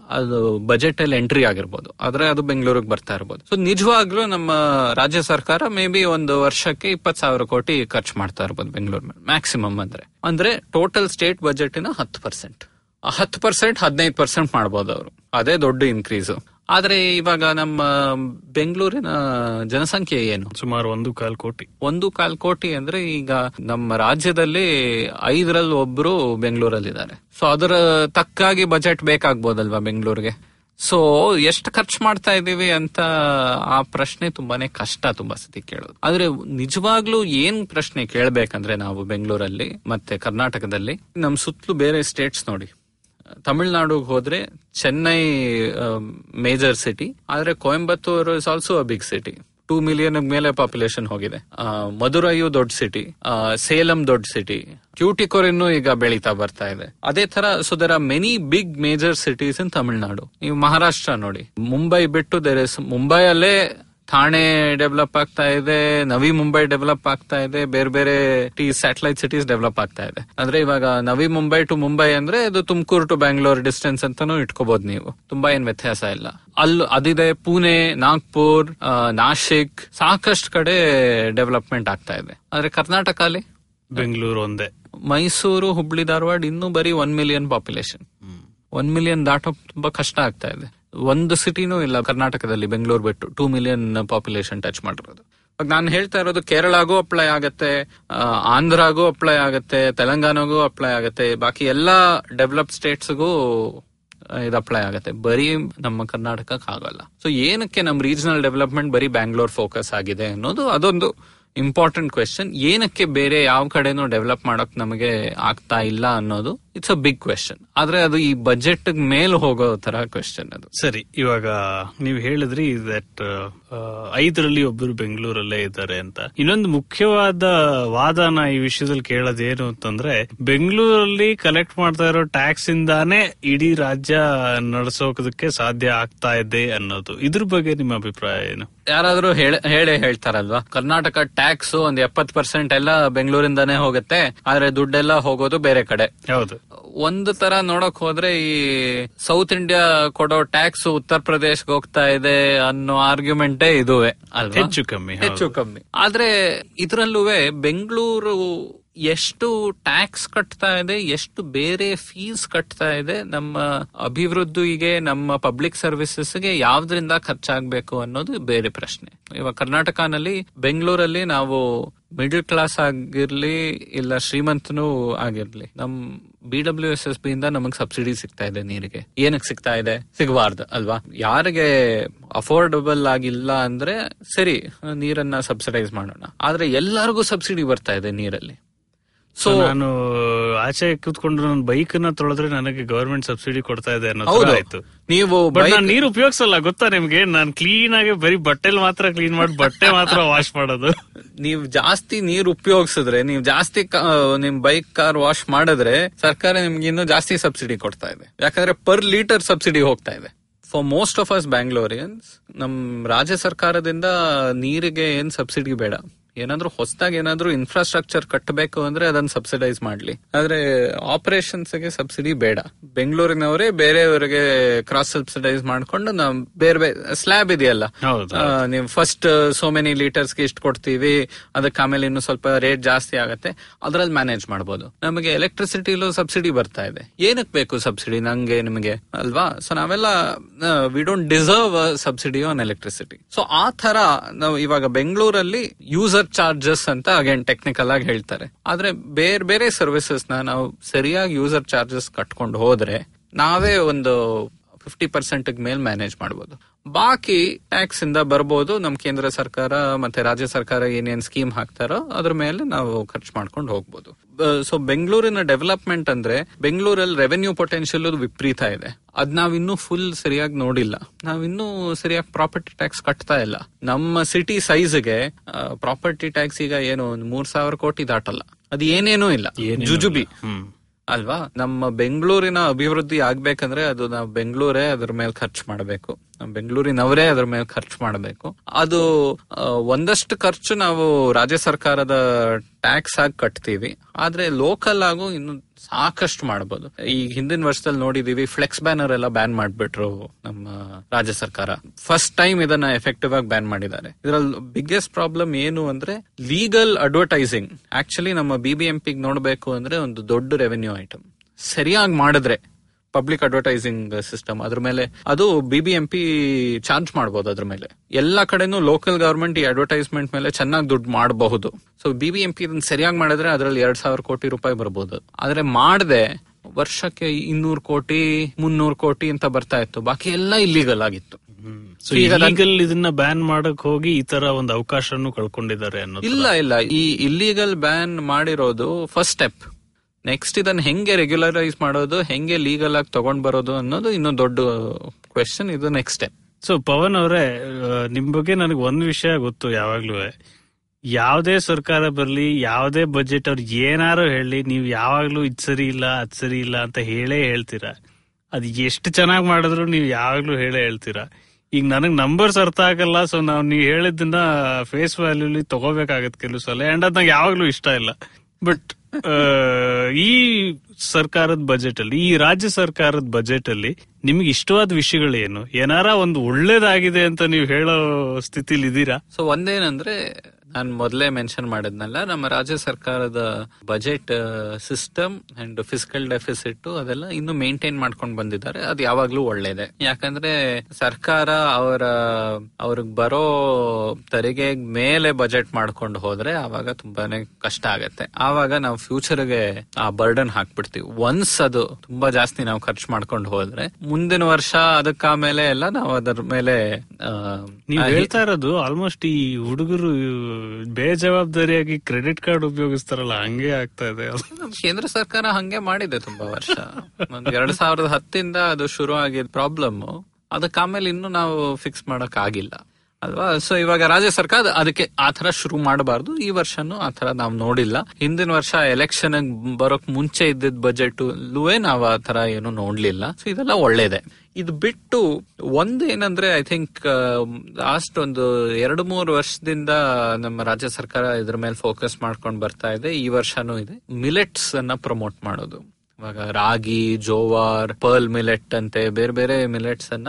ಅದು ಬಜೆಟ್ ಅಲ್ಲಿ ಎಂಟ್ರಿ ಆಗಿರ್ಬೋದು. ಆದ್ರೆ ಅದು ಬೆಂಗಳೂರಿಗೆ ಬರ್ತಾ ಇರ್ಬೋದು. ಸೊ ನಿಜವಾಗ್ಲೂ ನಮ್ಮ ರಾಜ್ಯ ಸರ್ಕಾರ ಮೇ ಬಿ ಒಂದು ವರ್ಷಕ್ಕೆ ಇಪ್ಪತ್ ಸಾವಿರ ಕೋಟಿ ಖರ್ಚು ಮಾಡ್ತಾ ಇರ್ಬೋದು ಬೆಂಗಳೂರು ಮೇಲೆ ಮ್ಯಾಕ್ಸಿಮಮ್ ಅಂದ್ರೆ. ಅಂದ್ರೆ ಟೋಟಲ್ ಸ್ಟೇಟ್ ಬಜೆಟಿನ ಹತ್ತು ಪರ್ಸೆಂಟ್ ಹತ್ತು ಪರ್ಸೆಂಟ್ ಹದಿನೈದು ಪರ್ಸೆಂಟ್ ಮಾಡ್ಬೋದು ಅವರು. ಅದೇ ದೊಡ್ಡ ಇನ್ಕ್ರೀಸ್ ಆದ್ರೆ ಇವಾಗ ನಮ್ಮ ಬೆಂಗಳೂರಿನ ಜನಸಂಖ್ಯೆ ಏನು? ಸುಮಾರು ಒಂದು ಕಾಲ್ ಕೋಟಿ. ಒಂದು ಕಾಲ್ ಕೋಟಿ ಅಂದ್ರೆ ಈಗ ನಮ್ಮ ರಾಜ್ಯದಲ್ಲಿ ಐದರಲ್ಲಿ ಒಬ್ರು ಬೆಂಗಳೂರಲ್ಲಿದ್ದಾರೆ. ಸೊ ಅದರ ತಕ್ಕಾಗಿ ಬಜೆಟ್ ಬೇಕಾಗ್ಬೋದಲ್ವಾ ಬೆಂಗಳೂರಿಗೆ? ಸೊ ಎಷ್ಟು ಖರ್ಚು ಮಾಡ್ತಾ ಇದ್ದೀವಿ ಅಂತ ಆ ಪ್ರಶ್ನೆ ತುಂಬಾನೇ ಕಷ್ಟ ತುಂಬಾ ಸತಿ ಕೇಳೋದು. ಆದ್ರೆ ನಿಜವಾಗ್ಲೂ ಏನ್ ಪ್ರಶ್ನೆ ಕೇಳ್ಬೇಕಂದ್ರೆ ನಾವು ಬೆಂಗಳೂರಲ್ಲಿ ಮತ್ತೆ ಕರ್ನಾಟಕದಲ್ಲಿ? ನಮ್ ಸುತ್ತಲೂ ಬೇರೆ ಸ್ಟೇಟ್ಸ್ ನೋಡಿ. ತಮಿಳ್ನಾಡುಗೆ ಹೋದ್ರೆ ಚೆನ್ನೈ ಮೇಜರ್ ಸಿಟಿ ಆದ್ರೆ Coimbatore is also a big city two million ಮೇಲೆ ಪಾಪ್ಯುಲೇಷನ್ ಹೋಗಿದೆ. ಮಧುರೈಯು ದೊಡ್ಡ ಸಿಟಿ ಸೇಲಂ ದೊಡ್ಡ ಸಿಟಿ ಟ್ಯೂಟಿಕೋರಿನ್ನು ಈಗ ಬೆಳೀತಾ ಬರ್ತಾ ಇದೆ. ಅದೇ ತರ so there are many big major cities in Tamil Nadu ನೀವು ಮಹಾರಾಷ್ಟ್ರ ನೋಡಿ. ಮುಂಬೈ ಬಿಟ್ಟು ದೇರ್ ಇಸ್ ಮುಂಬೈಯಲ್ಲೇ ಥಾಣೆ ಡೆವಲಪ್ ಆಗ್ತಾ ಇದೆ ನವಿ ಮುಂಬೈ ಡೆವಲಪ್ ಆಗ್ತಾ ಇದೆ ಬೇರೆ ಬೇರೆ ಟಿ ಸ್ಯಾಟಲೈಟ್ ಸಿಟೀಸ್ ಡೆವಲಪ್ ಆಗ್ತಾ ಇದೆ. ಅಂದ್ರೆ ಇವಾಗ ನವಿ ಮುಂಬೈ ಟು ಮುಂಬೈ ಅಂದ್ರೆ ಇದು ತುಮಕೂರು ಟು ಬ್ಯಾಂಗ್ಳೂರ್ ಡಿಸ್ಟೆನ್ಸ್ ಅಂತಾನು ಇಟ್ಕೋಬಹುದು ನೀವು. ತುಂಬಾ ಏನ್ ವ್ಯತ್ಯಾಸ ಇಲ್ಲ. ಅಲ್ಲಿ ಅದಿದೆ ಪುಣೆ ನಾಗ್ಪುರ್ ನಾಶಿಕ್ ಸಾಕಷ್ಟು ಕಡೆ ಡೆವಲಪ್ಮೆಂಟ್ ಆಗ್ತಾ ಇದೆ. ಆದ್ರೆ ಕರ್ನಾಟಕ ಅಲ್ಲಿ? ಬೆಂಗಳೂರು ಒಂದೇ. ಮೈಸೂರು ಹುಬ್ಳಿ ಧಾರವಾಡ ಇನ್ನೂ ಬರೀ one million population one million ದಾಟೋ ತುಂಬಾ ಕಷ್ಟ ಆಗ್ತಾ ಇದೆ. ಒಂದು ಸಿಟಿನೂ ಇಲ್ಲ, ಕರ್ನಾಟಕದಲ್ಲಿ, ಬೆಂಗಳೂರು ಬಿಟ್ಟು. ಟೂ ಮಿಲಿಯನ್ ಪಾಪ್ಯುಲೇಷನ್ ಟಚ್ ಮಾಡಿರೋದು. ನಾನು ಹೇಳ್ತಾ ಇರೋದು, ಕೇರಳಗೂ ಅಪ್ಲೈ ಆಗತ್ತೆ ಆಂಧ್ರಗೂ ಆಂಧ್ರಾಗೂ ಅಪ್ಲೈ ಆಗತ್ತೆ, ತೆಲಂಗಾಣಗೂ ಅಪ್ಲೈ ಆಗತ್ತೆ. ಬಾಕಿ ಎಲ್ಲಾ ಡೆವಲಪ್ ಸ್ಟೇಟ್ಸ್ಗೂ ಇದು ಅಪ್ಲೈ ಆಗತ್ತೆ. ಬರೀ ನಮ್ಮ ಕರ್ನಾಟಕಕ್ಕೆ ಆಗಲ್ಲ. ಸೊ ಏನಕ್ಕೆ ನಮ್ಮ ರೀಜನಲ್ ಡೆವಲಪ್ಮೆಂಟ್ ಬರೀ ಬ್ಯಾಂಗ್ಳೂರ್ ಫೋಕಸ್ ಆಗಿದೆ ಅನ್ನೋದು ಅದೊಂದು ಇಂಪಾರ್ಟೆಂಟ್ ಕ್ವೆಶನ್ ಏನಕ್ಕೆ ಬೇರೆ ಯಾವ ಕಡೆನೂ ಡೆವಲಪ್ ಮಾಡಕ್ ನಮಗೆ ಆಗ್ತಾ ಇಲ್ಲ ಅನ್ನೋದು ಇಟ್ಸ್ ಅ ಬಿಗ್ ಕ್ವೆಶನ್ ಆದ್ರೆ ಅದು ಈ ಬಜೆಟ್ ಮೇಲ್ ಹೋಗೋ ತರ ಕ್ವೆಶನ್ ಅದು. ಸರಿ ಇವಾಗ ನೀವು ಹೇಳಿದ್ರಿ ದಟ್ ಐದರಲ್ಲಿ ಒಬ್ಬರು ಬೆಂಗಳೂರಲ್ಲೇ ಇದ್ದಾರೆ ಅಂತ. ಇನ್ನೊಂದು ಮುಖ್ಯವಾದ ವಾದನ ಈ ವಿಷಯದಲ್ಲಿ ಕೇಳೋದೇನು ಅಂತಂದ್ರೆ ಬೆಂಗಳೂರಲ್ಲಿ ಕಲೆಕ್ಟ್ ಮಾಡ್ತಾ ಇರೋ ಟ್ಯಾಕ್ಸ್ ಇಂದಾನೇ ಇಡೀ ರಾಜ್ಯ ನಡೆಸೋಕದಕ್ಕೆ ಸಾಧ್ಯ ಆಗ್ತಾ ಇದೆ ಅನ್ನೋದು. ಇದ್ರ ಬಗ್ಗೆ ನಿಮ್ಮ ಅಭಿಪ್ರಾಯ ಏನು? ಯಾರಾದ್ರೂ ಹೇಳ- ಹೇಳೇ ಹೇಳ್ತಾರಲ್ವಾ? ಕರ್ನಾಟಕ ಟ್ಯಾಕ್ಸ್ ಒಂದ್ ಎಪ್ಪತ್ ಪರ್ಸೆಂಟ್ ಎಲ್ಲ ಬೆಂಗಳೂರಿಂದಾನೇ ಹೋಗುತ್ತೆ ಆದ್ರೆ ದುಡ್ಡೆಲ್ಲ ಹೋಗೋದು ಬೇರೆ ಕಡೆ. ಹೌದು. ಒಂದು ತರ ನೋಡಕ್ ಹೋದ್ರೆ ಈ ಸೌತ್ ಇಂಡಿಯಾ ಕೊಡೋ ಟ್ಯಾಕ್ಸ್ ಉತ್ತರ ಪ್ರದೇಶ್ಗೆ ಹೋಗ್ತಾ ಇದೆ ಅನ್ನೋ ಆರ್ಗ್ಯುಮೆಂಟೇ ಇದುವೆ ಅಲ್ವಾ ಹೆಚ್ಚು ಕಮ್ಮಿ. ಹೆಚ್ಚು ಕಮ್ಮಿ ಆದ್ರೆ ಇದ್ರಲ್ಲೂ ಬೆಂಗಳೂರು ಎಷ್ಟು ಟ್ಯಾಕ್ಸ್ ಕಟ್ತಾ ಇದೆ, ಎಷ್ಟು ಬೇರೆ ಫೀಸ್ ಕಟ್ತಾ ಇದೆ, ನಮ್ಮ ಅಭಿವೃದ್ಧಿಗೆ, ನಮ್ಮ ಪಬ್ಲಿಕ್ ಸರ್ವಿಸಸ್ಗೆ ಯಾವ್ದ್ರಿಂದ ಖರ್ಚಾಗಬೇಕು ಅನ್ನೋದು ಬೇರೆ ಪ್ರಶ್ನೆ. ಇವಾಗ ಕರ್ನಾಟಕನಲ್ಲಿ, ಬೆಂಗಳೂರಲ್ಲಿ ನಾವು ಮಿಡಲ್ ಕ್ಲಾಸ್ ಆಗಿರ್ಲಿ, ಇಲ್ಲ ಶ್ರೀಮಂತನೂ ಆಗಿರ್ಲಿ, ನಮ್ B W S S B ಇಂದ ನಮಗ್ ಸಬ್ಸಿಡಿ ಸಿಗ್ತಾ ಇದೆ ನೀರಿಗೆ. ಏನಕ್ಕೆ ಸಿಗ್ತಾ ಇದೆ? ಸಿಗಬಾರ್ದು, ಅಲ್ವಾ? ಯಾರಿಗೆ ಅಫೋರ್ಡಬಲ್ ಆಗಿಲ್ಲ ಅಂದ್ರೆ ಸರಿ, ನೀರನ್ನ ಸಬ್ಸಿಡೈಸ್ ಮಾಡೋಣ. ಆದ್ರೆ ಎಲ್ಲರಿಗೂ ಸಬ್ಸಿಡಿ ಬರ್ತಾ ಇದೆ ನೀರಲ್ಲಿ. ಸೊ ನಾನು ಆಚೆ ಕೂತ್ಕೊಂಡು ನನ್ನ ಬೈಕ್ನ ತೊಳೆದ್ರೆ ನನಗೆ ಗವರ್ಮೆಂಟ್ ಸಬ್ಸಿಡಿ ಕೊಡ್ತಾ ಇದೆ ಅನ್ನೋ ಆಯ್ತು. ನೀವು ನಾನು ನೀರು ಉಪಯೋಗಿಸಲ್ಲ ಗೊತ್ತಾ ನಿಮ್ಗೆ? ನಾನ್ ಕ್ಲೀನ್ ಆಗಿ ಬರೀ ಬಟ್ಟೆಲ್ ಮಾತ್ರ ಕ್ಲೀನ್ ಮಾಡಿ ಬಟ್ಟೆ ಮಾತ್ರ ವಾಶ್ ಮಾಡೋದು. ನೀವು ಜಾಸ್ತಿ ನೀರು ಉಪಯೋಗಿಸಿದ್ರೆ ನೀವು ಜಾಸ್ತಿ ನಿಮ್ ಬೈಕ್ ಕಾರ್ ವಾಶ್ ಮಾಡಿದ್ರೆ ಸರ್ಕಾರ ನಿಮ್ಗೆ ಇನ್ನೂ ಜಾಸ್ತಿ ಸಬ್ಸಿಡಿ ಕೊಡ್ತಾ ಇದೆ. ಯಾಕಂದ್ರೆ ಪರ್ ಲೀಟರ್ ಸಬ್ಸಿಡಿ ಹೋಗ್ತಾ ಇದೆ. For most of us Bangaloreans ನಮ್ ರಾಜ್ಯ ಸರ್ಕಾರದಿಂದ ನೀರಿಗೆ ಏನ್ ಸಬ್ಸಿಡಿ ಬೇಡ. ಏನಾದ್ರೂ ಹೊಸದಾಗಿ ಏನಾದ್ರೂ ಇನ್ಫ್ರಾಸ್ಟ್ರಕ್ಚರ್ ಕಟ್ಟಬೇಕು ಅಂದ್ರೆ ಅದನ್ನ ಸಬ್ಸಿಡೈಸ್ ಮಾಡ್ಲಿ. ಆದ್ರೆ ಆಪರೇಷನ್ಸ್ಗೆ ಸಬ್ಸಿಡಿ ಬೇಡ. ಬೆಂಗಳೂರಿನವರೇ ಬೇರೆಯವರಿಗೆ ಕ್ರಾಸ್ ಸಬ್ಸಿಡೈಸ್ ಮಾಡ್ಕೊಂಡು ನಾವು ಬೇರೆ ಬೇರೆ ಸ್ಲ್ಯಾಬ್ ಇದೆಯಲ್ಲ. ನೀವು ಫಸ್ಟ್ ಸೋ ಮೆನಿ ಲೀಟರ್ಸ್ಗೆ ಇಷ್ಟು ಕೊಡ್ತೀವಿ ಅದಕ್ಕೆ ಆಮೇಲೆ ಇನ್ನು ಸ್ವಲ್ಪ ರೇಟ್ ಜಾಸ್ತಿ ಆಗತ್ತೆ. ಅದ್ರಲ್ಲಿ ಮ್ಯಾನೇಜ್ ಮಾಡಬಹುದು ನಮಗೆ ಎಲೆಕ್ಟ್ರಿಸಿಟಿಲೂ ಸಬ್ಸಿಡಿ ಬರ್ತಾ ಇದೆ. ಏನಕ್ಕೆ ಬೇಕು ಸಬ್ಸಿಡಿ ನಂಗೆ ನಿಮಗೆ? ಅಲ್ವಾ? ಸೊ ನಾವೆಲ್ಲ we don't deserve subsidy on electricity so ಆ ತರ ನಾವು ಇವಾಗ ಬೆಂಗಳೂರಲ್ಲಿ ಯೂಸರ್ ಚಾರ್ಜಸ್ ಅಂತ ಅಗೇನ್ ಟೆಕ್ನಿಕಲ್ ಆಗಿ ಹೇಳ್ತಾರೆ. ಆದ್ರೆ ಬೇರೆ ಬೇರೆ ಸರ್ವಿಸಸ್ ನಾವು ಸರಿಯಾಗಿ ಯೂಸರ್ ಚಾರ್ಜಸ್ ಕಟ್ಕೊಂಡು ಹೋದ್ರೆ ನಾವೇ ಒಂದು ಫಿಫ್ಟಿ ಪರ್ಸೆಂಟ್ ಮೇಲೆ ಮ್ಯಾನೇಜ್ ಮಾಡಬಹುದು ಬಾಕಿ ಟ್ಯಾಕ್ಸ್ ಇಂದ ಬರ್ಬೋದು. ನಮ್ ಕೇಂದ್ರ ಸರ್ಕಾರ ಮತ್ತೆ ರಾಜ್ಯ ಸರ್ಕಾರ ಏನೇನ್ ಸ್ಕೀಮ್ ಹಾಕ್ತಾರೋ ಅದ್ರ ಮೇಲೆ ನಾವು ಖರ್ಚು ಮಾಡ್ಕೊಂಡು ಹೋಗ್ಬೋದು. ಸೊ ಬೆಂಗಳೂರಿನ ಡೆವಲಪ್ಮೆಂಟ್ ಅಂದ್ರೆ ಬೆಂಗಳೂರಲ್ಲಿ ರೆವೆನ್ಯೂ ಪೊಟೆನ್ಶಿಯಲ್ ವಿಪರೀತ ಇದೆ. ಅದ್ ನಾವಿನ್ನೂ ಫುಲ್ ಸರಿಯಾಗಿ ನೋಡಿಲ್ಲ. ನಾವಿನ್ನೂ ಸರಿಯಾಗಿ ಪ್ರಾಪರ್ಟಿ ಟ್ಯಾಕ್ಸ್ ಕಟ್ತಾ ಇಲ್ಲ. ನಮ್ಮ ಸಿಟಿ ಸೈಜ್ಗೆ ಪ್ರಾಪರ್ಟಿ ಟ್ಯಾಕ್ಸ್ ಈಗ ಏನು ಒಂದ್ ಮೂರ್ ಸಾವಿರ ಕೋಟಿ ದಾಟಲ್ಲ. ಅದು ಏನೇನೂ ಇಲ್ಲ. ಜುಜುಬಿ. ಅಲ್ವಾ? ನಮ್ಮ ಬೆಂಗಳೂರಿನ ಅಭಿವೃದ್ಧಿ ಆಗ್ಬೇಕಂದ್ರೆ ಅದು ನಾವು ಬೆಂಗಳೂರೇ ಅದ್ರ ಮೇಲೆ ಖರ್ಚು ಮಾಡಬೇಕು. ಬೆಂಗಳೂರಿನವರೇ ಅದ್ರ ಮೇಲೆ ಖರ್ಚು ಮಾಡಬೇಕು. ಅದು ಒಂದಷ್ಟು ಖರ್ಚು ನಾವು ರಾಜ್ಯ ಸರ್ಕಾರದ ಟ್ಯಾಕ್ಸ್ ಆಗಿ ಕಟ್ತೀವಿ. ಆದ್ರೆ ಲೋಕಲ್ ಆಗು ಇನ್ನು ಸಾಕಷ್ಟು ಮಾಡಬಹುದು ಈ ಹಿಂದಿನ ವರ್ಷದಲ್ಲಿ ನೋಡಿದೀವಿ ಫ್ಲೆಕ್ಸ್ ಬ್ಯಾನರ್ ಎಲ್ಲ ಬ್ಯಾನ್ ಮಾಡ್ಬಿಟ್ರು ನಮ್ಮ ರಾಜ್ಯ ಸರ್ಕಾರ. ಫಸ್ಟ್ ಟೈಮ್ ಇದನ್ನ ಎಫೆಕ್ಟಿವ್ ಆಗಿ ಬ್ಯಾನ್ ಮಾಡಿದ್ದಾರೆ. ಇದ್ರಲ್ಲಿ ಬಿಗ್ಗೆಸ್ಟ್ ಪ್ರಾಬ್ಲಮ್ ಏನು ಅಂದ್ರೆ ಲೀಗಲ್ ಅಡ್ವರ್ಟೈಸಿಂಗ್ ಆಕ್ಚುಲಿ ನಮ್ಮ ಬಿಬಿಎಂಪಿ ನೋಡಬೇಕು ಅಂದ್ರೆ ಒಂದು ದೊಡ್ಡ ರೆವೆನ್ಯೂ ಐಟಮ್ ಸರಿಯಾಗಿ ಮಾಡಿದ್ರೆ ಪಬ್ಲಿಕ್ ಅಡ್ವರ್ಟೈಸಿಂಗ್ ಸಿಸ್ಟಮ್ ಅದ್ರ ಮೇಲೆ ಅದು ಬಿಬಿಎಂಪಿ ಚಾರ್ಜ್ ಮಾಡಬಹುದು ಅದ್ರ ಮೇಲೆ. ಎಲ್ಲಾ ಕಡೆನೂ ಲೋಕಲ್ ಗವರ್ಮೆಂಟ್ ಈ ಅಡ್ವರ್ಟೈಸ್ಮೆಂಟ್ ಮೇಲೆ ಚೆನ್ನಾಗಿ ದುಡ್ಡು ಮಾಡಬಹುದು. ಸೊ ಬಿಬಿಎಂಪಿ ಇದನ್ನ ಸರಿಯಾಗಿ ಮಾಡಿದ್ರೆ ಅದರಲ್ಲಿ ಎರಡ್ ಸಾವಿರ ಕೋಟಿ ರೂಪಾಯಿ ಬರ್ಬೋದು. ಆದ್ರೆ ಮಾಡದೆ ವರ್ಷಕ್ಕೆ ಇನ್ನೂರು ಕೋಟಿ ಮುನ್ನೂರು ಕೋಟಿ ಅಂತ ಬರ್ತಾ ಇತ್ತು. ಬಾಕಿ ಎಲ್ಲ ಇಲ್ಲಿಗಲ್ ಆಗಿತ್ತು. ಈಗಲ್ ಇದನ್ನ ಬ್ಯಾನ್ ಮಾಡಕ್ ಹೋಗಿ ಈ ತರ ಒಂದು ಅವಕಾಶನು ಕಳ್ಕೊಂಡಿದ್ದಾರೆ ಇಲ್ಲ ಇಲ್ಲ. ಈ ಇಲ್ಲಿಗಲ್ ಬ್ಯಾನ್ ಮಾಡಿರೋದು ಫಸ್ಟ್ ಸ್ಟೆಪ್ ನೆಕ್ಸ್ಟ್ ಇದನ್ನ ಹೆಂಗೆ ರೆಗ್ಯುಲರೈಸ್ ಮಾಡೋದು, ಹೆಂಗೆ ಲೀಗಲ್ ಆಗಿ ತಗೊಂಡ್ ಬರೋದು ಅನ್ನೋದು ಇನ್ನೂ ದೊಡ್ಡ ಕ್ವೆಶನ್ ಇದು ನೆಕ್ಸ್ಟ್ ಸ್ಟೆಪ್ ಸೊ ಪವನ್ ಅವರೇ ನಿಮ್ ಬಗ್ಗೆ ನನಗೆ ಒಂದ್ ವಿಷಯ ಗೊತ್ತು ಯಾವಾಗ್ಲೂ. ಯಾವ್ದೇ ಸರ್ಕಾರ ಬರ್ಲಿ, ಯಾವ್ದೇ ಬಜೆಟ್ ಅವ್ರು ಏನಾರು ಹೇಳಿ ನೀವು ಯಾವಾಗ್ಲೂ ಇದ್ ಸರಿ ಇಲ್ಲ, ಅದ್ ಸರಿ ಇಲ್ಲ ಅಂತ ಹೇಳೇ ಹೇಳ್ತೀರಾ? ಅದ್ ಎಷ್ಟು ಚೆನ್ನಾಗಿ ಮಾಡಿದ್ರು ನೀವು ಯಾವಾಗ್ಲೂ ಹೇಳೇ ಹೇಳ್ತೀರಾ? ಈಗ ನನಗ್ ನಂಬರ್ಸ್ ಅರ್ಥ ಆಗಲ್ಲ ಸೊ ನಾವು ನೀವು ಹೇಳಿದ್ದನ್ನ ಫೇಸ್ ವ್ಯಾಲ್ಯೂಲಿ ತಗೋಬೇಕಾಗತ್ತೆ ಕೆಲವು ಸಲ. ಅಂಡ್ ಅದ್ ಯಾವಾಗ್ಲೂ ಇಷ್ಟ ಇಲ್ಲ. ಬಟ್ ಈ ಸರ್ಕಾರದ ಬಜೆಟ್ ಅಲ್ಲಿ ಈ ರಾಜ್ಯ ಸರ್ಕಾರದ ಬಜೆಟ್ ಅಲ್ಲಿ ನಿಮ್ಗೆ ಇಷ್ಟವಾದ ವಿಷಯಗಳೇನು? ಏನಾರ ಒಂದು ಒಳ್ಳೇದಾಗಿದೆ ಅಂತ ನೀವು ಹೇಳೋ ಸ್ಥಿತಿಲಿ ಇದ್ದೀರಾ ಸೊ ಒಂದೇನಂದ್ರೆ ನಾನು ಮೊದಲೇ ಮೆನ್ಷನ್ ಮಾಡಿದ್ನಲ್ಲ ನಮ್ಮ ರಾಜ್ಯ ಸರ್ಕಾರದ budget system and fiscal deficit ಅದೆಲ್ಲ ಇನ್ನು ಮೇಂಟೈನ್ ಮಾಡ್ಕೊಂಡು ಬಂದಿದ್ದಾರೆ. ಅದು ಯಾವಾಗ್ಲೂ ಒಳ್ಳೇದೆ. ಯಾಕಂದ್ರೆ ಸರ್ಕಾರ ಅವರ ಅವ್ರಿಗೆ ಬರೋ ತೆರಿಗೆ ಮೇಲೆ ಬಜೆಟ್ ಮಾಡ್ಕೊಂಡು ಹೋದ್ರೆ ಆವಾಗ ತುಂಬಾನೇ ಕಷ್ಟ ಆಗತ್ತೆ. ಆವಾಗ ನಾವು ಫ್ಯೂಚರ್ಗೆ ಆ ಬರ್ಡನ್ ಹಾಕ್ಬಿಡ್ತೀವಿ. ಒನ್ಸ್ ಅದು ತುಂಬಾ ಜಾಸ್ತಿ ನಾವು ಖರ್ಚು ಮಾಡ್ಕೊಂಡು ಹೋದ್ರೆ ಮುಂದಿನ ವರ್ಷ ಅದಕ್ಕಾಮೇಲೆ ಎಲ್ಲ ನಾವು ಅದರ ಮೇಲೆ ಹೇಳ್ತಾ ಇರೋದು ಆಲ್ಮೋಸ್ಟ್ ಈ ಹುಡುಗರು ಬೇಜವಾಬ್ದಾರಿಯಾಗಿ ಕ್ರೆಡಿಟ್ ಕಾರ್ಡ್ ಉಪಯೋಗಿಸ್ತಾರಲ್ಲ, ಹಂಗೆ ಆಗ್ತಾ ಇದೆ. ಕೇಂದ್ರ ಸರ್ಕಾರ ಹಂಗೆ ಮಾಡಿದೆ ತುಂಬಾ ವರ್ಷ. ಒಂದ್ ಎರಡ್ ಸಾವಿರದ ಹತ್ತಿಂದ ಅದು ಶುರು ಆಗಿದ್ ಪ್ರಾಬ್ಲಮ್ ಅದಕ್ಕೆ ಆಮೇಲೆ ಇನ್ನು ನಾವು ಫಿಕ್ಸ್ ಮಾಡಕ್ ಆಗಿಲ್ಲ ಅಲ್ವಾ? ಸೊ ಇವಾಗ ರಾಜ್ಯ ಸರ್ಕಾರ ಅದಕ್ಕೆ ಆತರ ಶುರು ಮಾಡಬಾರ್ದು. ಈ ವರ್ಷನೂ ಆತರ ನಾವು ನೋಡಿಲ್ಲ. ಹಿಂದಿನ ವರ್ಷ ಎಲೆಕ್ಷನ್ ಬರೋಕ್ ಮುಂಚೆ ಇದ್ದಿದ್ ಬಜೆಟ್ ನಾವು ಆ ತರ ಏನು ನೋಡ್ಲಿಲ್ಲ. ಸೊ ಇದೆಲ್ಲ ಒಳ್ಳೇದೆ. ಇದು ಬಿಟ್ಟು ಒಂದೇನಂದ್ರೆ ಐ ಥಿಂಕ್ ಲಾಸ್ಟ್ ಒಂದು ಎರಡು ಮೂರು ವರ್ಷದಿಂದ ನಮ್ಮ ರಾಜ್ಯ ಸರ್ಕಾರ ಇದ್ರ ಮೇಲೆ ಫೋಕಸ್ ಮಾಡ್ಕೊಂಡು ಬರ್ತಾ ಇದೆ. ಈ ವರ್ಷನೂ ಇದೆ. ಮಿಲೆಟ್ಸ್ ಅನ್ನ ಪ್ರಮೋಟ್ ಮಾಡೋದು. ಇವಾಗ ರಾಗಿ, ಜೋವಾರ್ ಪರ್ಲ್ ಮಿಲೆಟ್ ಅಂತೆ ಬೇರೆ ಬೇರೆ ಮಿಲೆಟ್ಸ್ ಅನ್ನ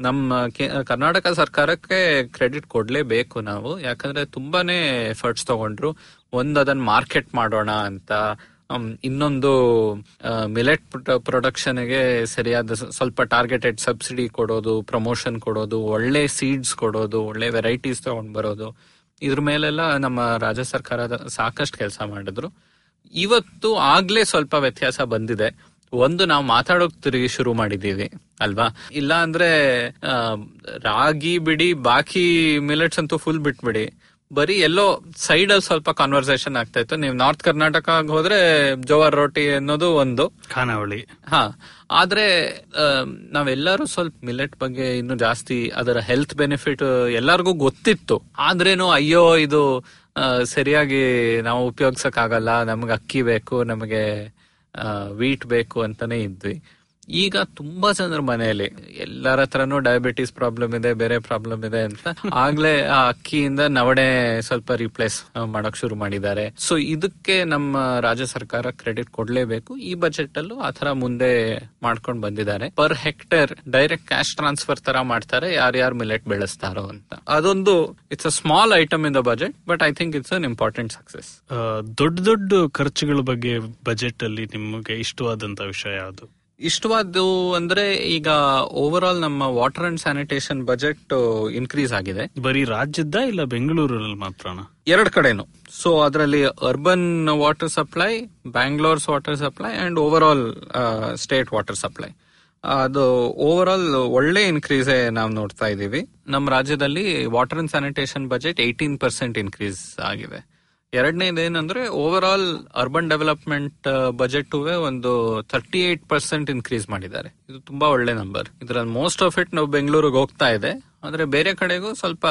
ನಮ್ಮ ಕರ್ನಾಟಕ ಸರ್ಕಾರಕ್ಕೆ ಕ್ರೆಡಿಟ್ ಕೊಡ್ಲೇಬೇಕು ನಾವು. ಯಾಕಂದ್ರೆ ತುಂಬಾನೇ ಎಫರ್ಟ್ಸ್ ತಗೊಂಡ್ರು. ಒಂದು ಅದನ್ನ ಮಾರ್ಕೆಟ್ ಮಾಡೋಣ ಅಂತ. ಇನ್ನೊಂದು ಮಿಲೆಟ್ ಪ್ರೊಡಕ್ಷನ್ಗೆ ಸರಿಯಾದ ಸ್ವಲ್ಪ ಟಾರ್ಗೆಟೆಡ್ ಸಬ್ಸಿಡಿ ಕೊಡೋದು, ಪ್ರಮೋಷನ್ ಕೊಡೋದು, ಒಳ್ಳೆ ಸೀಡ್ಸ್ ಕೊಡೋದು, ಒಳ್ಳೆ ವೆರೈಟೀಸ್ ತಗೊಂಡ್ ಬರೋದು. ಇದ್ರ ಮೇಲೆಲ್ಲ ನಮ್ಮ ರಾಜ್ಯ ಸರ್ಕಾರ ಸಾಕಷ್ಟು ಕೆಲಸ ಮಾಡಿದ್ರು. ಇವತ್ತು ಆಗ್ಲೇ ಸ್ವಲ್ಪ ವ್ಯತ್ಯಾಸ ಬಂದಿದೆ. ಒಂದು ನಾವು ಮಾತಾಡೋಕ್ ತಿರುಗಿ ಶುರು ಮಾಡಿದೀವಿ ಅಲ್ವಾ? ಇಲ್ಲ ಅಂದ್ರೆ ರಾಗಿ ಬಿಡಿ ಬಾಕಿ ಮಿಲೆಟ್ಸ್ ಅಂತೂ ಫುಲ್ ಬಿಟ್ಬಿಡಿ. ಬರೀ ಎಲ್ಲೋ ಸೈಡ್ ಅಲ್ಲಿ ಸ್ವಲ್ಪ ಕಾನ್ವರ್ಸೇಷನ್ ಆಗ್ತಾ ಇತ್ತು. ನೀವು ನಾರ್ತ್ ಕರ್ನಾಟಕ ಹೋದ್ರೆ ಜೋವಾರ್ ರೋಟಿ ಅನ್ನೋದು ಒಂದು. ಖಾನಾವಳಿ. ಹಾ. ಆದ್ರೆ ನಾವೆಲ್ಲರೂ ಸ್ವಲ್ಪ ಮಿಲೆಟ್ ಬಗ್ಗೆ ಇನ್ನು ಜಾಸ್ತಿ ಅದರ ಹೆಲ್ತ್ ಬೆನಿಫಿಟ್ ಎಲ್ಲರಿಗೂ ಗೊತ್ತಿತ್ತು. ಆದ್ರೇನು ಅಯ್ಯೋ ಇದು ಸರಿಯಾಗಿ ನಾವು ಉಪಯೋಗಿಸಕ್ ಆಗಲ್ಲ ನಮ್ಗೆ ಅಕ್ಕಿ ಬೇಕು ನಮಗೆ ವೀಟ್ ಬೇಕು ಅಂತಾನೆ ಇದ್ವಿ. ಈಗ ತುಂಬಾ ಜನರ ಮನೆಯಲ್ಲಿ ಎಲ್ಲರ ಹತ್ರನೂ ಡಯಾಬಿಟಿಸ್ ಪ್ರಾಬ್ಲಮ್ ಇದೆ, ಬೇರೆ ಪ್ರಾಬ್ಲಮ್ ಇದೆ ಅಂತ ಆಗ್ಲೇ ಆ ಅಕ್ಕಿಯಿಂದ ನವಣೆ ಸ್ವಲ್ಪ ರಿಪ್ಲೇಸ್ ಮಾಡಕ್ ಶುರು ಮಾಡಿದ್ದಾರೆ. ಸೊ ಇದಕ್ಕೆ ನಮ್ಮ ರಾಜ್ಯ ಸರ್ಕಾರ ಕ್ರೆಡಿಟ್ ಕೊಡ್ಲೇಬೇಕು. ಈ ಬಜೆಟ್ ಅಲ್ಲೂ ಆತರ ಮುಂದೆ ಮಾಡ್ಕೊಂಡ್ ಬಂದಿದ್ದಾರೆ. Per hectare direct cash transfer ತರ ಮಾಡ್ತಾರೆ, ಯಾರ್ಯಾರು ಮಿಲೆಟ್ ಬೆಳೆಸ್ತಾರೋ ಅಂತ. ಅದೊಂದು it's a small item in the budget but I think it's an important success ದೊಡ್ಡ ದೊಡ್ಡ ಖರ್ಚುಗಳ ಬಗ್ಗೆ ಬಜೆಟ್ ಅಲ್ಲಿ ನಿಮಗೆ ಇಷ್ಟವಾದಂತ ವಿಷಯ ಯಾವುದು? ಇಷ್ಟವಾದ್ದು ಅಂದ್ರೆ ಈಗ ಓವರ್ ಆಲ್ ನಮ್ಮ water and sanitation budget increase ಆಗಿದೆ. ಬರೀ ರಾಜ್ಯದ ಇಲ್ಲ ಬೆಂಗಳೂರಲ್ಲಿ ಮಾತ್ರ ಎರಡ್ ಕಡೆನು. ಸೊ ಅದರಲ್ಲಿ urban water supply Bangalore's water supply and overall state water supply ಅದು ಓವರ್ ಆಲ್ ಒಳ್ಳೆ ಇನ್ಕ್ರೀಸ್ ನಾವು ನೋಡ್ತಾ ಇದೀವಿ. ನಮ್ಮ ರಾಜ್ಯದಲ್ಲಿ water and sanitation budget eighteen percent increase ಆಗಿದೆ. ಎರಡನೇದು ಏನಂದ್ರೆ overall urban development budget ಒಂದು ತರ್ಟಿ ಏಟ್ ಪರ್ಸೆಂಟ್ ಇನ್ಕ್ರೀಸ್ ಮಾಡಿದ್ದಾರೆ. ಇದು ತುಂಬಾ ಒಳ್ಳೆ ನಂಬರ್ ಇದ್ರಲ್ಲಿ ಮೋಸ್ಟ್ ಆಫ್ ಇಟ್ ನಾವು ಬೆಂಗಳೂರಿಗೆ ಹೋಗ್ತಾ ಇದೆ. ಆದ್ರೆ ಬೇರೆ ಕಡೆಗೂ ಸ್ವಲ್ಪ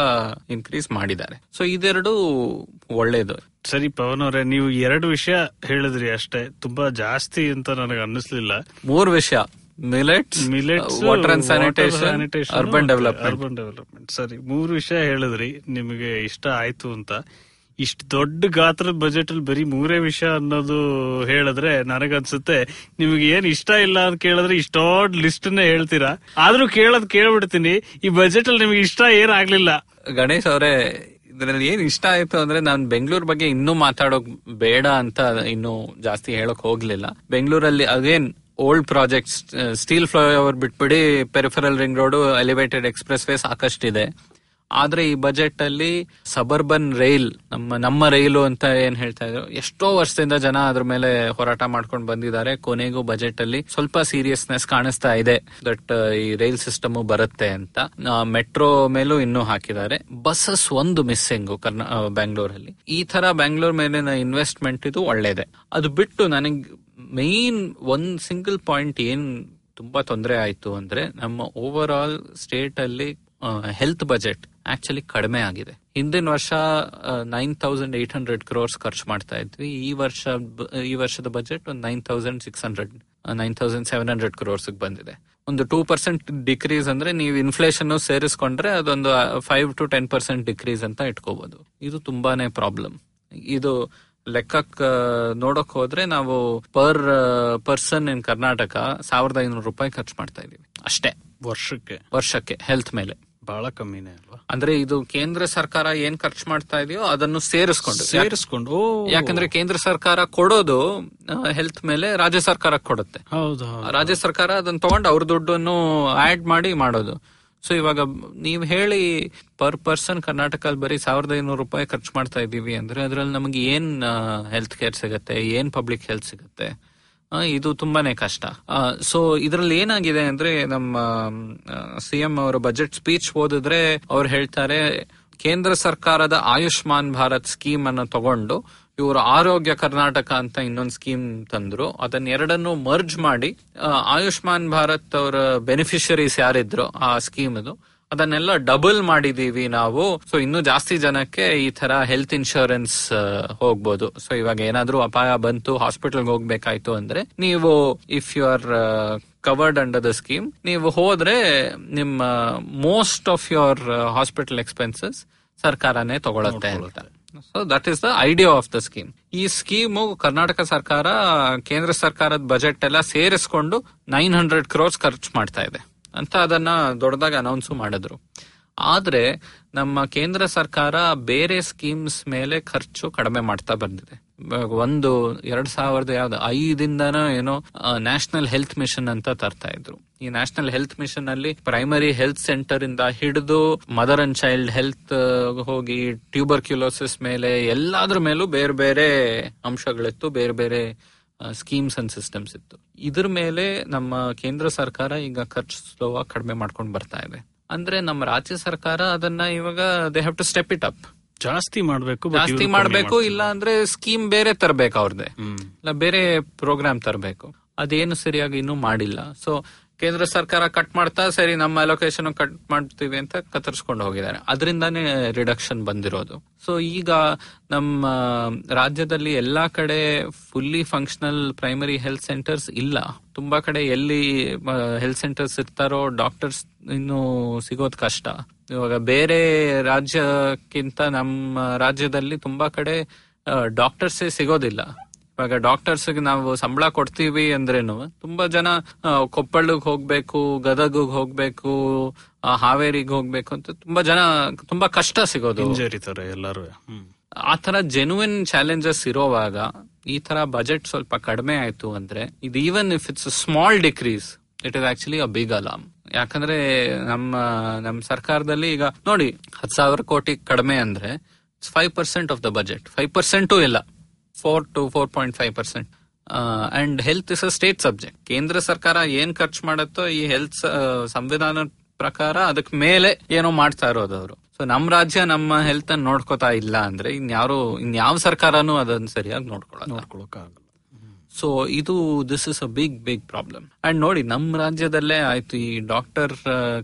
ಇನ್ಕ್ರೀಸ್ ಮಾಡಿದ್ದಾರೆ. ಸೊ ಇದೆರಡು ಒಳ್ಳೇದು. ಸರಿ ಪವನ್ ಅವರೇ ನೀವು ಎರಡು ವಿಷಯ ಹೇಳಿದ್ರಿ ಅಷ್ಟೇ. ತುಂಬಾ ಜಾಸ್ತಿ ಅಂತ ನನಗೆ ಅನ್ನಿಸ್ಲಿಲ್ಲ. ಮೂರ್ ವಿಷಯ. Millets millets water and sanitation urban development urban development ಸರಿ ಮೂರು ವಿಷಯ ಹೇಳಿದ್ರಿ. ನಿಮಗೆ ಇಷ್ಟ ಆಯ್ತು ಅಂತ. ಇಷ್ಟು ದೊಡ್ಡ ಗಾತ್ರದ ಬಜೆಟ್ ಅಲ್ಲಿ ಬರೀ ಮೂರೇ ವಿಷಯ ಅನ್ನೋದು ಹೇಳಿದ್ರೆ ನನಗನ್ಸುತ್ತೆ. ನಿಮಗೆ ಏನ್ ಇಷ್ಟ ಇಲ್ಲ ಅಂತ ಕೇಳಿದ್ರೆ ಇಷ್ಟೊಡ್ ಲಿಸ್ಟ್ ನೇ ಹೇಳ್ತೀರಾ? ಆದ್ರೂ ಕೇಳೋದ್ ಕೇಳ್ಬಿಡ್ತೀನಿ. ಈ ಬಜೆಟ್ ಅಲ್ಲಿ ನಿಮ್ಗೆ ಇಷ್ಟ ಏನ್ ಆಗ್ಲಿಲ್ಲ ಗಣೇಶ್ ಅವರೇ, ಇದ್ರಲ್ಲಿ ಏನ್ ಇಷ್ಟ ಆಯ್ತು ಅಂದ್ರೆ ನಾನ್ ಬೆಂಗಳೂರು ಬಗ್ಗೆ ಇನ್ನೂ ಮಾತಾಡೋಕ್ ಬೇಡ ಅಂತ ಇನ್ನು ಜಾಸ್ತಿ ಹೇಳಕ್ ಹೋಗ್ಲಿಲ್ಲ. ಬೆಂಗಳೂರಲ್ಲಿ again old projects, steel flyover ಬಿಟ್ಬಿಡಿ, peripheral ring road, elevated expressway ಸಾಕಷ್ಟಿದೆ. ಆದ್ರೆ ಈ ಬಜೆಟ್ ಅಲ್ಲಿ ಸಬರ್ಬನ್ ರೈಲ್ ನಮ್ಮ ನಮ್ಮ ರೈಲು ಅಂತ ಏನ್ ಹೇಳ್ತಾ ಇದ್ರು, ಎಷ್ಟೋ ವರ್ಷದಿಂದ ಜನ ಅದ್ರ ಮೇಲೆ ಹೋರಾಟ ಮಾಡ್ಕೊಂಡು ಬಂದಿದ್ದಾರೆ. ಕೊನೆಗೂ ಬಜೆಟ್ ಅಲ್ಲಿ ಸ್ವಲ್ಪ ಸೀರಿಯಸ್ನೆಸ್ ಕಾಣಿಸ್ತಾ ಇದೆ. ದಟ್ ಈ ರೈಲ್ ಸಿಸ್ಟಮ್ ಬರುತ್ತೆ ಅಂತ. ಮೆಟ್ರೋ ಮೇಲೂ ಇನ್ನೂ ಹಾಕಿದ್ದಾರೆ. ಬಸ್ಸಸ್ ಒಂದು ಮಿಸ್ಸಿಂಗ್ ಕರ್ನಾ ಬ್ಯಾಂಗ್ಳೂರಲ್ಲಿ ಈ ತರ ಬ್ಯಾಂಗ್ಳೂರ್ ಮೇಲಿನ ಇನ್ವೆಸ್ಟ್ಮೆಂಟ್ ಇದು ಒಳ್ಳೇದೆ. ಅದು ಬಿಟ್ಟು ನನಗೆ ಮೇನ್ ಒಂದ್ ಸಿಂಗಲ್ ಪಾಯಿಂಟ್ ಏನ್ ತುಂಬಾ ತೊಂದರೆ ಆಯ್ತು ಅಂದ್ರೆ, ನಮ್ಮ ಓವರ್ ಆಲ್ ಸ್ಟೇಟ್ ಅಲ್ಲಿ ಹೆಲ್ತ್ ಬಜೆಟ್ ಆಕ್ಚುಲಿ ಕಡಿಮೆ ಆಗಿದೆ. ಹಿಂದಿನ ವರ್ಷ nine thousand eight hundred crores ಖರ್ಚು ಮಾಡ್ತಾ ಇದ್ವಿ. ಈ ವರ್ಷ ಈ ವರ್ಷದ ಬಜೆಟ್ ಒಂದು nine thousand six hundred nine thousand seven hundred crores ಬಂದಿದೆ. ಒಂದು ಟೂ ಪರ್ಸೆಂಟ್ ಡಿಕ್ರೀಸ್ ಅಂದ್ರೆ ನೀವು ಇನ್ಫ್ಲೇಷನ್ ಸೇರಿಸ್ಕೊಂಡ್ರೆ ಅದೊಂದು five to ten percent decrease ಅಂತ ಇಟ್ಕೋಬಹುದು ಇದು ತುಂಬಾನೇ ಪ್ರಾಬ್ಲಮ್ ಇದು ಲೆಕ್ಕಕ್ ನೋಡಕ್ ಹೋದ್ರೆ ನಾವು ಪರ್ ಪರ್ಸನ್ ಇನ್ ಕರ್ನಾಟಕ ಸಾವಿರದ ಐನೂರು ರೂಪಾಯಿ ಖರ್ಚು ಮಾಡ್ತಾ ಇದೀವಿ. ಅಷ್ಟೇ. ವರ್ಷಕ್ಕೆ. ವರ್ಷಕ್ಕೆ ಹೆಲ್ತ್ ಮೇಲೆ. ಬಹಳ ಕಮ್ಮಿನೇ ಅಲ್ವಾ? ಅಂದ್ರೆ ಇದು ಕೇಂದ್ರ ಸರ್ಕಾರ ಏನ್ ಖರ್ಚು ಮಾಡ್ತಾ ಇದೆಯೋ ಅದನ್ನು ಸೇರಿಸ್ಕೊಂಡು. ಸೇರಿಸ್ಕೊಂಡು ಯಾಕಂದ್ರೆ ಕೇಂದ್ರ ಸರ್ಕಾರ ಕೊಡೋದು ಹೆಲ್ತ್ ಮೇಲೆ ರಾಜ್ಯ ಸರ್ಕಾರ ಕೊಡುತ್ತೆ. ಹೌದು ರಾಜ್ಯ ಸರ್ಕಾರ ಅದನ್ನ ತಗೊಂಡು ಅವ್ರ ದುಡ್ಡನ್ನು ಆಡ್ ಮಾಡಿ ಮಾಡೋದು. ಸೊ ಇವಾಗ ನೀವ್ ಹೇಳಿ ಪರ್ ಪರ್ಸನ್ ಕರ್ನಾಟಕದಲ್ಲಿ ಬರೀ ಸಾವಿರದ ಐನೂರು ರೂಪಾಯಿ ಖರ್ಚು ಮಾಡ್ತಾ ಇದೀವಿ ಅಂದ್ರೆ ಅದ್ರಲ್ಲಿ ನಮಗೆ ಏನ್ ಹೆಲ್ತ್ ಕೇರ್ ಸಿಗತ್ತೆ ಏನ್ ಪಬ್ಲಿಕ್ ಹೆಲ್ತ್ ಸಿಗತ್ತೆ? ಇದು ತುಂಬಾನೇ ಕಷ್ಟ. ಸೊ ಇದರಲ್ಲಿ ಏನಾಗಿದೆ ಅಂದ್ರೆ ನಮ್ಮ ಸಿಎಂ ಅವರ ಬಜೆಟ್ ಸ್ಪೀಚ್ ಓದಿದ್ರೆ ಅವ್ರು ಹೇಳ್ತಾರೆ, ಕೇಂದ್ರ ಸರ್ಕಾರದ ಆಯುಷ್ಮಾನ್ ಭಾರತ್ ಸ್ಕೀಮ್ ಅನ್ನು ತಗೊಂಡು ಇವರು ಆರೋಗ್ಯ ಕರ್ನಾಟಕ ಅಂತ ಇನ್ನೊಂದು ಸ್ಕೀಮ್ ತಂದ್ರು. ಅದನ್ನ ಎರಡನ್ನು ಮರ್ಜ್ ಮಾಡಿ ಆಯುಷ್ಮಾನ್ ಭಾರತ್ ಅವರ ಬೆನಿಫಿಷರೀಸ್ ಯಾರಿದ್ರು ಆ ಸ್ಕೀಮ್ ಅದನ್ನೆಲ್ಲ ಡಬಲ್ ಮಾಡಿದೀವಿ ನಾವು. ಸೊ ಇನ್ನು ಜಾಸ್ತಿ ಜನಕ್ಕೆ ಈ ತರ ಹೆಲ್ತ್ ಇನ್ಶೂರೆನ್ಸ್ ಹೋಗ್ಬೋದು. ಸೊ ಇವಾಗ ಏನಾದ್ರೂ ಅಪಾಯ ಬಂತು ಹಾಸ್ಪಿಟಲ್ಗೆ ಹೋಗ್ಬೇಕಾಯ್ತು ಅಂದ್ರೆ ನೀವು if you are covered under the scheme ನೀವು ಹೋದ್ರೆ ನಿಮ್ಮ most of your hospital expenses ಸರ್ಕಾರನೇ ತಗೊಳತ್ತೆ ಅಂತ. So that is the idea of the scheme ಈ ಸ್ಕೀಮು ಕರ್ನಾಟಕ ಸರ್ಕಾರ ಕೇಂದ್ರ ಸರ್ಕಾರದ ಬಜೆಟ್ ಎಲ್ಲ ಸೇರಿಸ್ಕೊಂಡು ನೈನ್ ಹಂಡ್ರೆಡ್ ಕ್ರೋರ್ಸ್ ಖರ್ಚು ಮಾಡ್ತಾ ಇದೆ. ಅಂತ ಅದನ್ನ ದೊಡ್ಡದಾಗಿ ಅನೌನ್ಸ್ ಮಾಡಿದ್ರು. ಆದ್ರೆ ನಮ್ಮ ಕೇಂದ್ರ ಸರ್ಕಾರ ಬೇರೆ ಸ್ಕೀಮ್ಸ್ ಮೇಲೆ ಖರ್ಚು ಕಡಿಮೆ ಮಾಡ್ತಾ ಬಂದಿದೆ. ಒಂದು ಎರಡ್ ಸಾವಿರದ ಯಾವ್ದು ಐದಿಂದನೋ ಏನೋ ನ್ಯಾಷನಲ್ ಹೆಲ್ತ್ ಮಿಷನ್ ಅಂತ ತರ್ತಾ ಇದ್ರು. ಈ ನ್ಯಾಷನಲ್ ಹೆಲ್ತ್ ಮಿಷನ್ ಅಲ್ಲಿ ಪ್ರೈಮರಿ ಹೆಲ್ತ್ ಸೆಂಟರ್ ಇಂದ ಹಿಡಿದು ಮದರ್ ಅಂಡ್ ಚೈಲ್ಡ್ ಹೆಲ್ತ್ ಹೋಗಿ ಟ್ಯೂಬರ್ಕ್ಯುಲೋಸಿಸ್ ಮೇಲೆ ಎಲ್ಲಾದ್ರ ಮೇಲೂ ಬೇರೆ ಬೇರೆ ಅಂಶಗಳಿತ್ತು, ಬೇರೆ ಬೇರೆ ಸ್ಕೀಮ್ಸ್ ಅಂಡ್ ಸಿಸ್ಟಮ್ಸ್ ಇತ್ತು. ಇದ್ರ ಮೇಲೆ ನಮ್ಮ ಕೇಂದ್ರ ಸರ್ಕಾರ ಈಗ ಖರ್ಚು ಸ್ಲೋ ಕಡಿಮೆ ಮಾಡ್ಕೊಂಡು ಬರ್ತಾ ಇದೆ. ಅಂದ್ರೆ ನಮ್ಮ ರಾಜ್ಯ ಸರ್ಕಾರ ಅದನ್ನ ಇವಾಗ they have to step it up ಜಾಸ್ತಿ ಮಾಡ್ಬೇಕು ಜಾಸ್ತಿ ಮಾಡಬೇಕು. ಇಲ್ಲ ಅಂದ್ರೆ ಸ್ಕೀಮ್ ಬೇರೆ ತರಬೇಕು ಅವ್ರದ್ದೇ ಇಲ್ಲ ಬೇರೆ ಪ್ರೋಗ್ರಾಮ್ ತರಬೇಕು. ಅದೇನು ಸರಿಯಾಗಿ ಇನ್ನೂ ಮಾಡಿಲ್ಲ. ಸೊ ಕೇಂದ್ರ ಸರ್ಕಾರ ಕಟ್ ಮಾಡ್ತಾ ಸರಿ, ನಮ್ಮ ಅಲೋಕೇಶನ್ ಕಟ್ ಮಾಡ್ತೀವಿ ಅಂತ ಕತ್ತರಿಸ್ಕೊಂಡು ಹೋಗಿದ್ದಾರೆ. ಅದರಿಂದಾನೇ ರಿಡಕ್ಷನ್ ಬಂದಿರೋದು. ಸೊ ಈಗ ನಮ್ಮ ರಾಜ್ಯದಲ್ಲಿ ಎಲ್ಲಾ ಕಡೆ fully functional primary health centres ಇಲ್ಲ. ತುಂಬಾ ಕಡೆ ಎಲ್ಲಿ ಹೆಲ್ತ್ ಸೆಂಟರ್ಸ್ ಇರ್ತಾರೋ ಡಾಕ್ಟರ್ಸ್ ಇನ್ನು ಸಿಗೋದ್ ಕಷ್ಟ. ಇವಾಗ ಬೇರೆ ರಾಜ್ಯಕ್ಕಿಂತ ನಮ್ಮ ರಾಜ್ಯದಲ್ಲಿ ತುಂಬಾ ಕಡೆ ಡಾಕ್ಟರ್ಸೇ ಸಿಗೋದಿಲ್ಲ. ಇವಾಗ ಡಾಕ್ಟರ್ಸ್ ನಾವು ಸಂಬಳ ಕೊಡ್ತೀವಿ ಅಂದ್ರೇನು ತುಂಬಾ ಜನ ಕೊಪ್ಪಳಗ್ ಹೋಗ್ಬೇಕು ಗದಗ ಹೋಗ್ಬೇಕು ಹಾವೇರಿಗೆ ಹೋಗ್ಬೇಕು ಅಂತ ತುಂಬಾ ಜನ ತುಂಬಾ ಕಷ್ಟ ಸಿಗೋದು. ಎಲ್ಲರೂ. ತರ ಜೆನ್ಯೂನ್ ಚಾಲೆಂಜಸ್ ಇರೋವಾಗ ಈ ತರ ಬಜೆಟ್ ಸ್ವಲ್ಪ ಕಡಿಮೆ ಆಯ್ತು ಅಂದ್ರೆ ಇದು even if it's small decrease it is actually a big alarm ಯಾಕಂದ್ರೆ ನಮ್ಮ ನಮ್ಮ ಸರ್ಕಾರದಲ್ಲಿ ಈಗ ನೋಡಿ ಹತ್ತು ಸಾವಿರ ಕೋಟಿ ಕಡಿಮೆ ಅಂದ್ರೆ five percent of the budget five percent ಇಲ್ಲ. Four to four point five percent and health is a state subject ಕೇಂದ್ರ ಸರ್ಕಾರ ಏನ್ ಖರ್ಚು ಮಾಡುತ್ತೋ ಈ ಹೆಲ್ತ್ ಸಂವಿಧಾನ ಪ್ರಕಾರ ಅದಕ್ ಮೇಲೆ ಏನೋ ಮಾಡ್ತಾ ಇರೋದು ಅವರು. ಸೊ ನಮ್ ರಾಜ್ಯ ನಮ್ಮ ಹೆಲ್ತ್ ಅನ್ನ ನೋಡ್ಕೋತಾ ಇಲ್ಲ ಅಂದ್ರೆ ಇನ್ಯಾರು ಇನ್ಯಾವ ಸರ್ಕಾರನೂ ಅದನ್ನ ಸರಿಯಾಗಿ ನೋಡ್ಕೊಳಕ್ಕಾಗಲ್ಲ. ಸೊ ಇದು this is a big big problem and ನೋಡಿ ನಮ್ ರಾಜ್ಯದಲ್ಲೇ ಆಯ್ತು ಈ ಡಾಕ್ಟರ್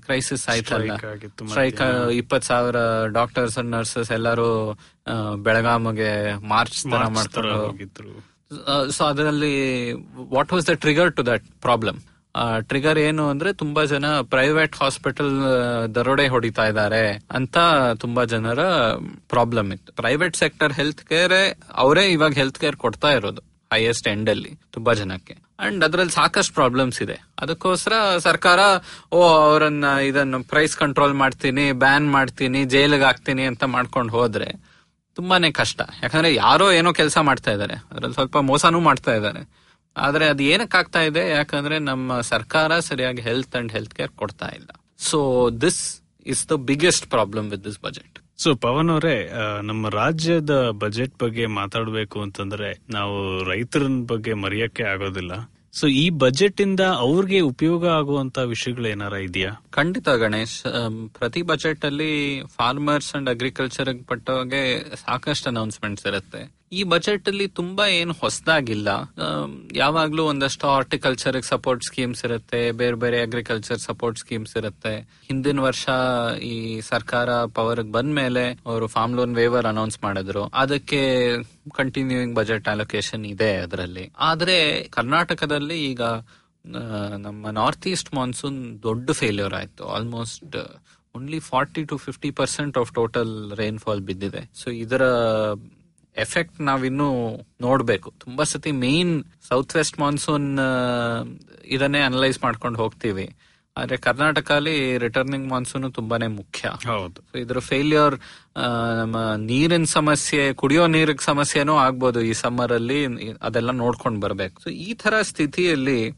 ಕ್ರೈಸಿಸ್ ಆಯ್ತಲ್ಲ. Strike ಆಗಿತ್ತು ಸ್ಟ್ರೈಕ್ ಇಪ್ಪತ್ ಸಾವಿರ ಡಾಕ್ಟರ್ಸ್ ನರ್ಸಸ್ ಎಲ್ಲರೂ ಆ, ಬೆಳಗಾವಿಗೆ ಮಾರ್ಚ್ ತರ ಮಾರ್ಚ್ ತರ ಮಾಡ್ತಾರೆ ಹೋಗಿದ್ರು. ಸೊ ಅದರಲ್ಲಿ what was the trigger to that problem trigger ಏನು ಅಂದ್ರೆ ತುಂಬಾ ಜನ ಪ್ರೈವೇಟ್ ಹಾಸ್ಪಿಟಲ್ ದರೋಡೆ ಹೊಡಿತಾ ಇದ್ದಾರೆ ಅಂತ ತುಂಬಾ ಜನರ ಪ್ರಾಬ್ಲಮ್ ಇತ್ತು. ಪ್ರೈವೇಟ್ ಸೆಕ್ಟರ್ ಹೆಲ್ತ್ ಕೇರ್ ಅವರೇ ಇವಾಗ ಹೆಲ್ತ್ ಕೇರ್ ಕೊಡ್ತಾ ಇರೋದು ಹೈಯೆಸ್ಟ್ ಎಂಡ್ ಅಲ್ಲಿ ತುಂಬಾ ಜನಕ್ಕೆ. ಅಂಡ್ ಅದ್ರಲ್ಲಿ ಸಾಕಷ್ಟು ಪ್ರಾಬ್ಲಮ್ಸ್ ಇದೆ. ಅದಕ್ಕೋಸ್ಕರ ಸರ್ಕಾರ ಓ ಅವರನ್ನ ಇದನ್ನು ಪ್ರೈಸ್ ಕಂಟ್ರೋಲ್ ಮಾಡ್ತೀನಿ ಬ್ಯಾನ್ ಮಾಡ್ತೀನಿ ಜೈಲಿಗೆ ಹಾಕ್ತೀನಿ ಅಂತ ಮಾಡ್ಕೊಂಡು ಹೋದ್ರೆ ತುಂಬಾನೇ ಕಷ್ಟ. ಯಾಕಂದ್ರೆ ಯಾರೋ ಏನೋ ಕೆಲಸ ಮಾಡ್ತಾ ಇದ್ದಾರೆ. ಅದ್ರಲ್ಲಿ ಸ್ವಲ್ಪ ಮೋಸನೂ ಮಾಡ್ತಾ ಇದ್ದಾರೆ. ಆದ್ರೆ ಅದು ಏನಕ್ಕೆ ಆಗ್ತಾ ಇದೆ? ಯಾಕಂದ್ರೆ ನಮ್ಮ ಸರ್ಕಾರ ಸರಿಯಾಗಿ ಹೆಲ್ತ್ ಅಂಡ್ ಹೆಲ್ತ್ ಕೇರ್ ಕೊಡ್ತಾ ಇಲ್ಲ. So this is the biggest problem with this budget so Pavan ಅವರೇ ನಮ್ಮ ರಾಜ್ಯದ ಬಜೆಟ್ ಬಗ್ಗೆ ಮಾತಾಡಬೇಕು ಅಂತಂದ್ರೆ ನಾವು ರೈತರ ಬಗ್ಗೆ ಮರೆಯಕ್ಕೆ ಆಗೋದಿಲ್ಲ. ಸೊ ಈ ಬಜೆಟ್ ಇಂದ ಅವ್ರಿಗೆ ಉಪಯೋಗ ಆಗುವಂತ ವಿಷಯಗಳು ಏನಾರ ಇದೆಯಾ? ಖಂಡಿತ ಗಣೇಶ್ ಪ್ರತಿ ಬಜೆಟ್ ಅಲ್ಲಿ ಫಾರ್ಮರ್ಸ್ ಅಂಡ್ ಅಗ್ರಿಕಲ್ಚರ್ ಪಟ್ಟವಾಗೆ ಸಾಕಷ್ಟು ಅನೌನ್ಸ್ಮೆಂಟ್ಸ್ ಇರುತ್ತೆ. ಈ ಬಜೆಟ್ ಅಲ್ಲಿ ತುಂಬಾ ಏನು ಹೊಸದಾಗಿಲ್ಲ. ಯಾವಾಗ್ಲೂ ಒಂದಷ್ಟು ಹಾರ್ಟಿಕಲ್ಚರ್ ಸಪೋರ್ಟ್ ಸ್ಕೀಮ್ಸ್ ಇರುತ್ತೆ, ಬೇರೆ ಬೇರೆ ಅಗ್ರಿಕಲ್ಚರ್ ಸಪೋರ್ಟ್ ಸ್ಕೀಮ್ಸ್ ಇರುತ್ತೆ. ಹಿಂದಿನ ವರ್ಷ ಈ ಸರ್ಕಾರ ಪವರ್ ಬಂದ ಮೇಲೆ ಅವರು ಫಾರ್ಮ್ ಲೋನ್ ವೇವರ್ ಅನೌನ್ಸ್ ಮಾಡಿದ್ರು. ಅದಕ್ಕೆ ಕಂಟಿನ್ಯೂಯಿಂಗ್ ಬಜೆಟ್ ಅಲೋಕೇಶನ್ ಇದೆ ಅದರಲ್ಲಿ. ಆದ್ರೆ ಕರ್ನಾಟಕದಲ್ಲಿ ಈಗ ನಮ್ಮ ನಾರ್ತ್ ಈಸ್ಟ್ ಮಾನ್ಸೂನ್ ದೊಡ್ಡ ಫೇಲ್ಯೂರ್ ಆಯ್ತು. Almost only forty to fifty percent of total rainfall ಬಿದ್ದಿದೆ. ಸೊ ಇದರ ಎಫೆಕ್ಟ್ ನಾವಿನ್ನು ನೋಡ್ಬೇಕು. ತುಂಬಾ ಸತಿ ಮೇನ್ ಸೌತ್ ವೆಸ್ಟ್ ಮಾನ್ಸೂನ್ ಇದನ್ನೇ ಅನಲೈಸ್ ಮಾಡ್ಕೊಂಡು ಹೋಗ್ತೀವಿ. ಆದ್ರೆ ಕರ್ನಾಟಕದಲ್ಲಿ ರಿಟರ್ನಿಂಗ್ ಮಾನ್ಸೂನ್ ತುಂಬಾನೇ ಮುಖ್ಯ. ಹೌದು. ಇದ್ರ ಫೇಲ್ಯೂರ್ ನಮ್ಮ ನೀರಿನ ಸಮಸ್ಯೆ ಕುಡಿಯೋ ನೀರಿಗೆ ಸಮಸ್ಯೆನೂ ಆಗ್ಬೋದು ಈ ಸಮ್ಮರ್ ಅಲ್ಲಿ ಅದೆಲ್ಲ ನೋಡ್ಕೊಂಡು ಬರ್ಬೇಕು. ಸೊ ಈ ತರ ಸ್ಥಿತಿಯಲ್ಲಿ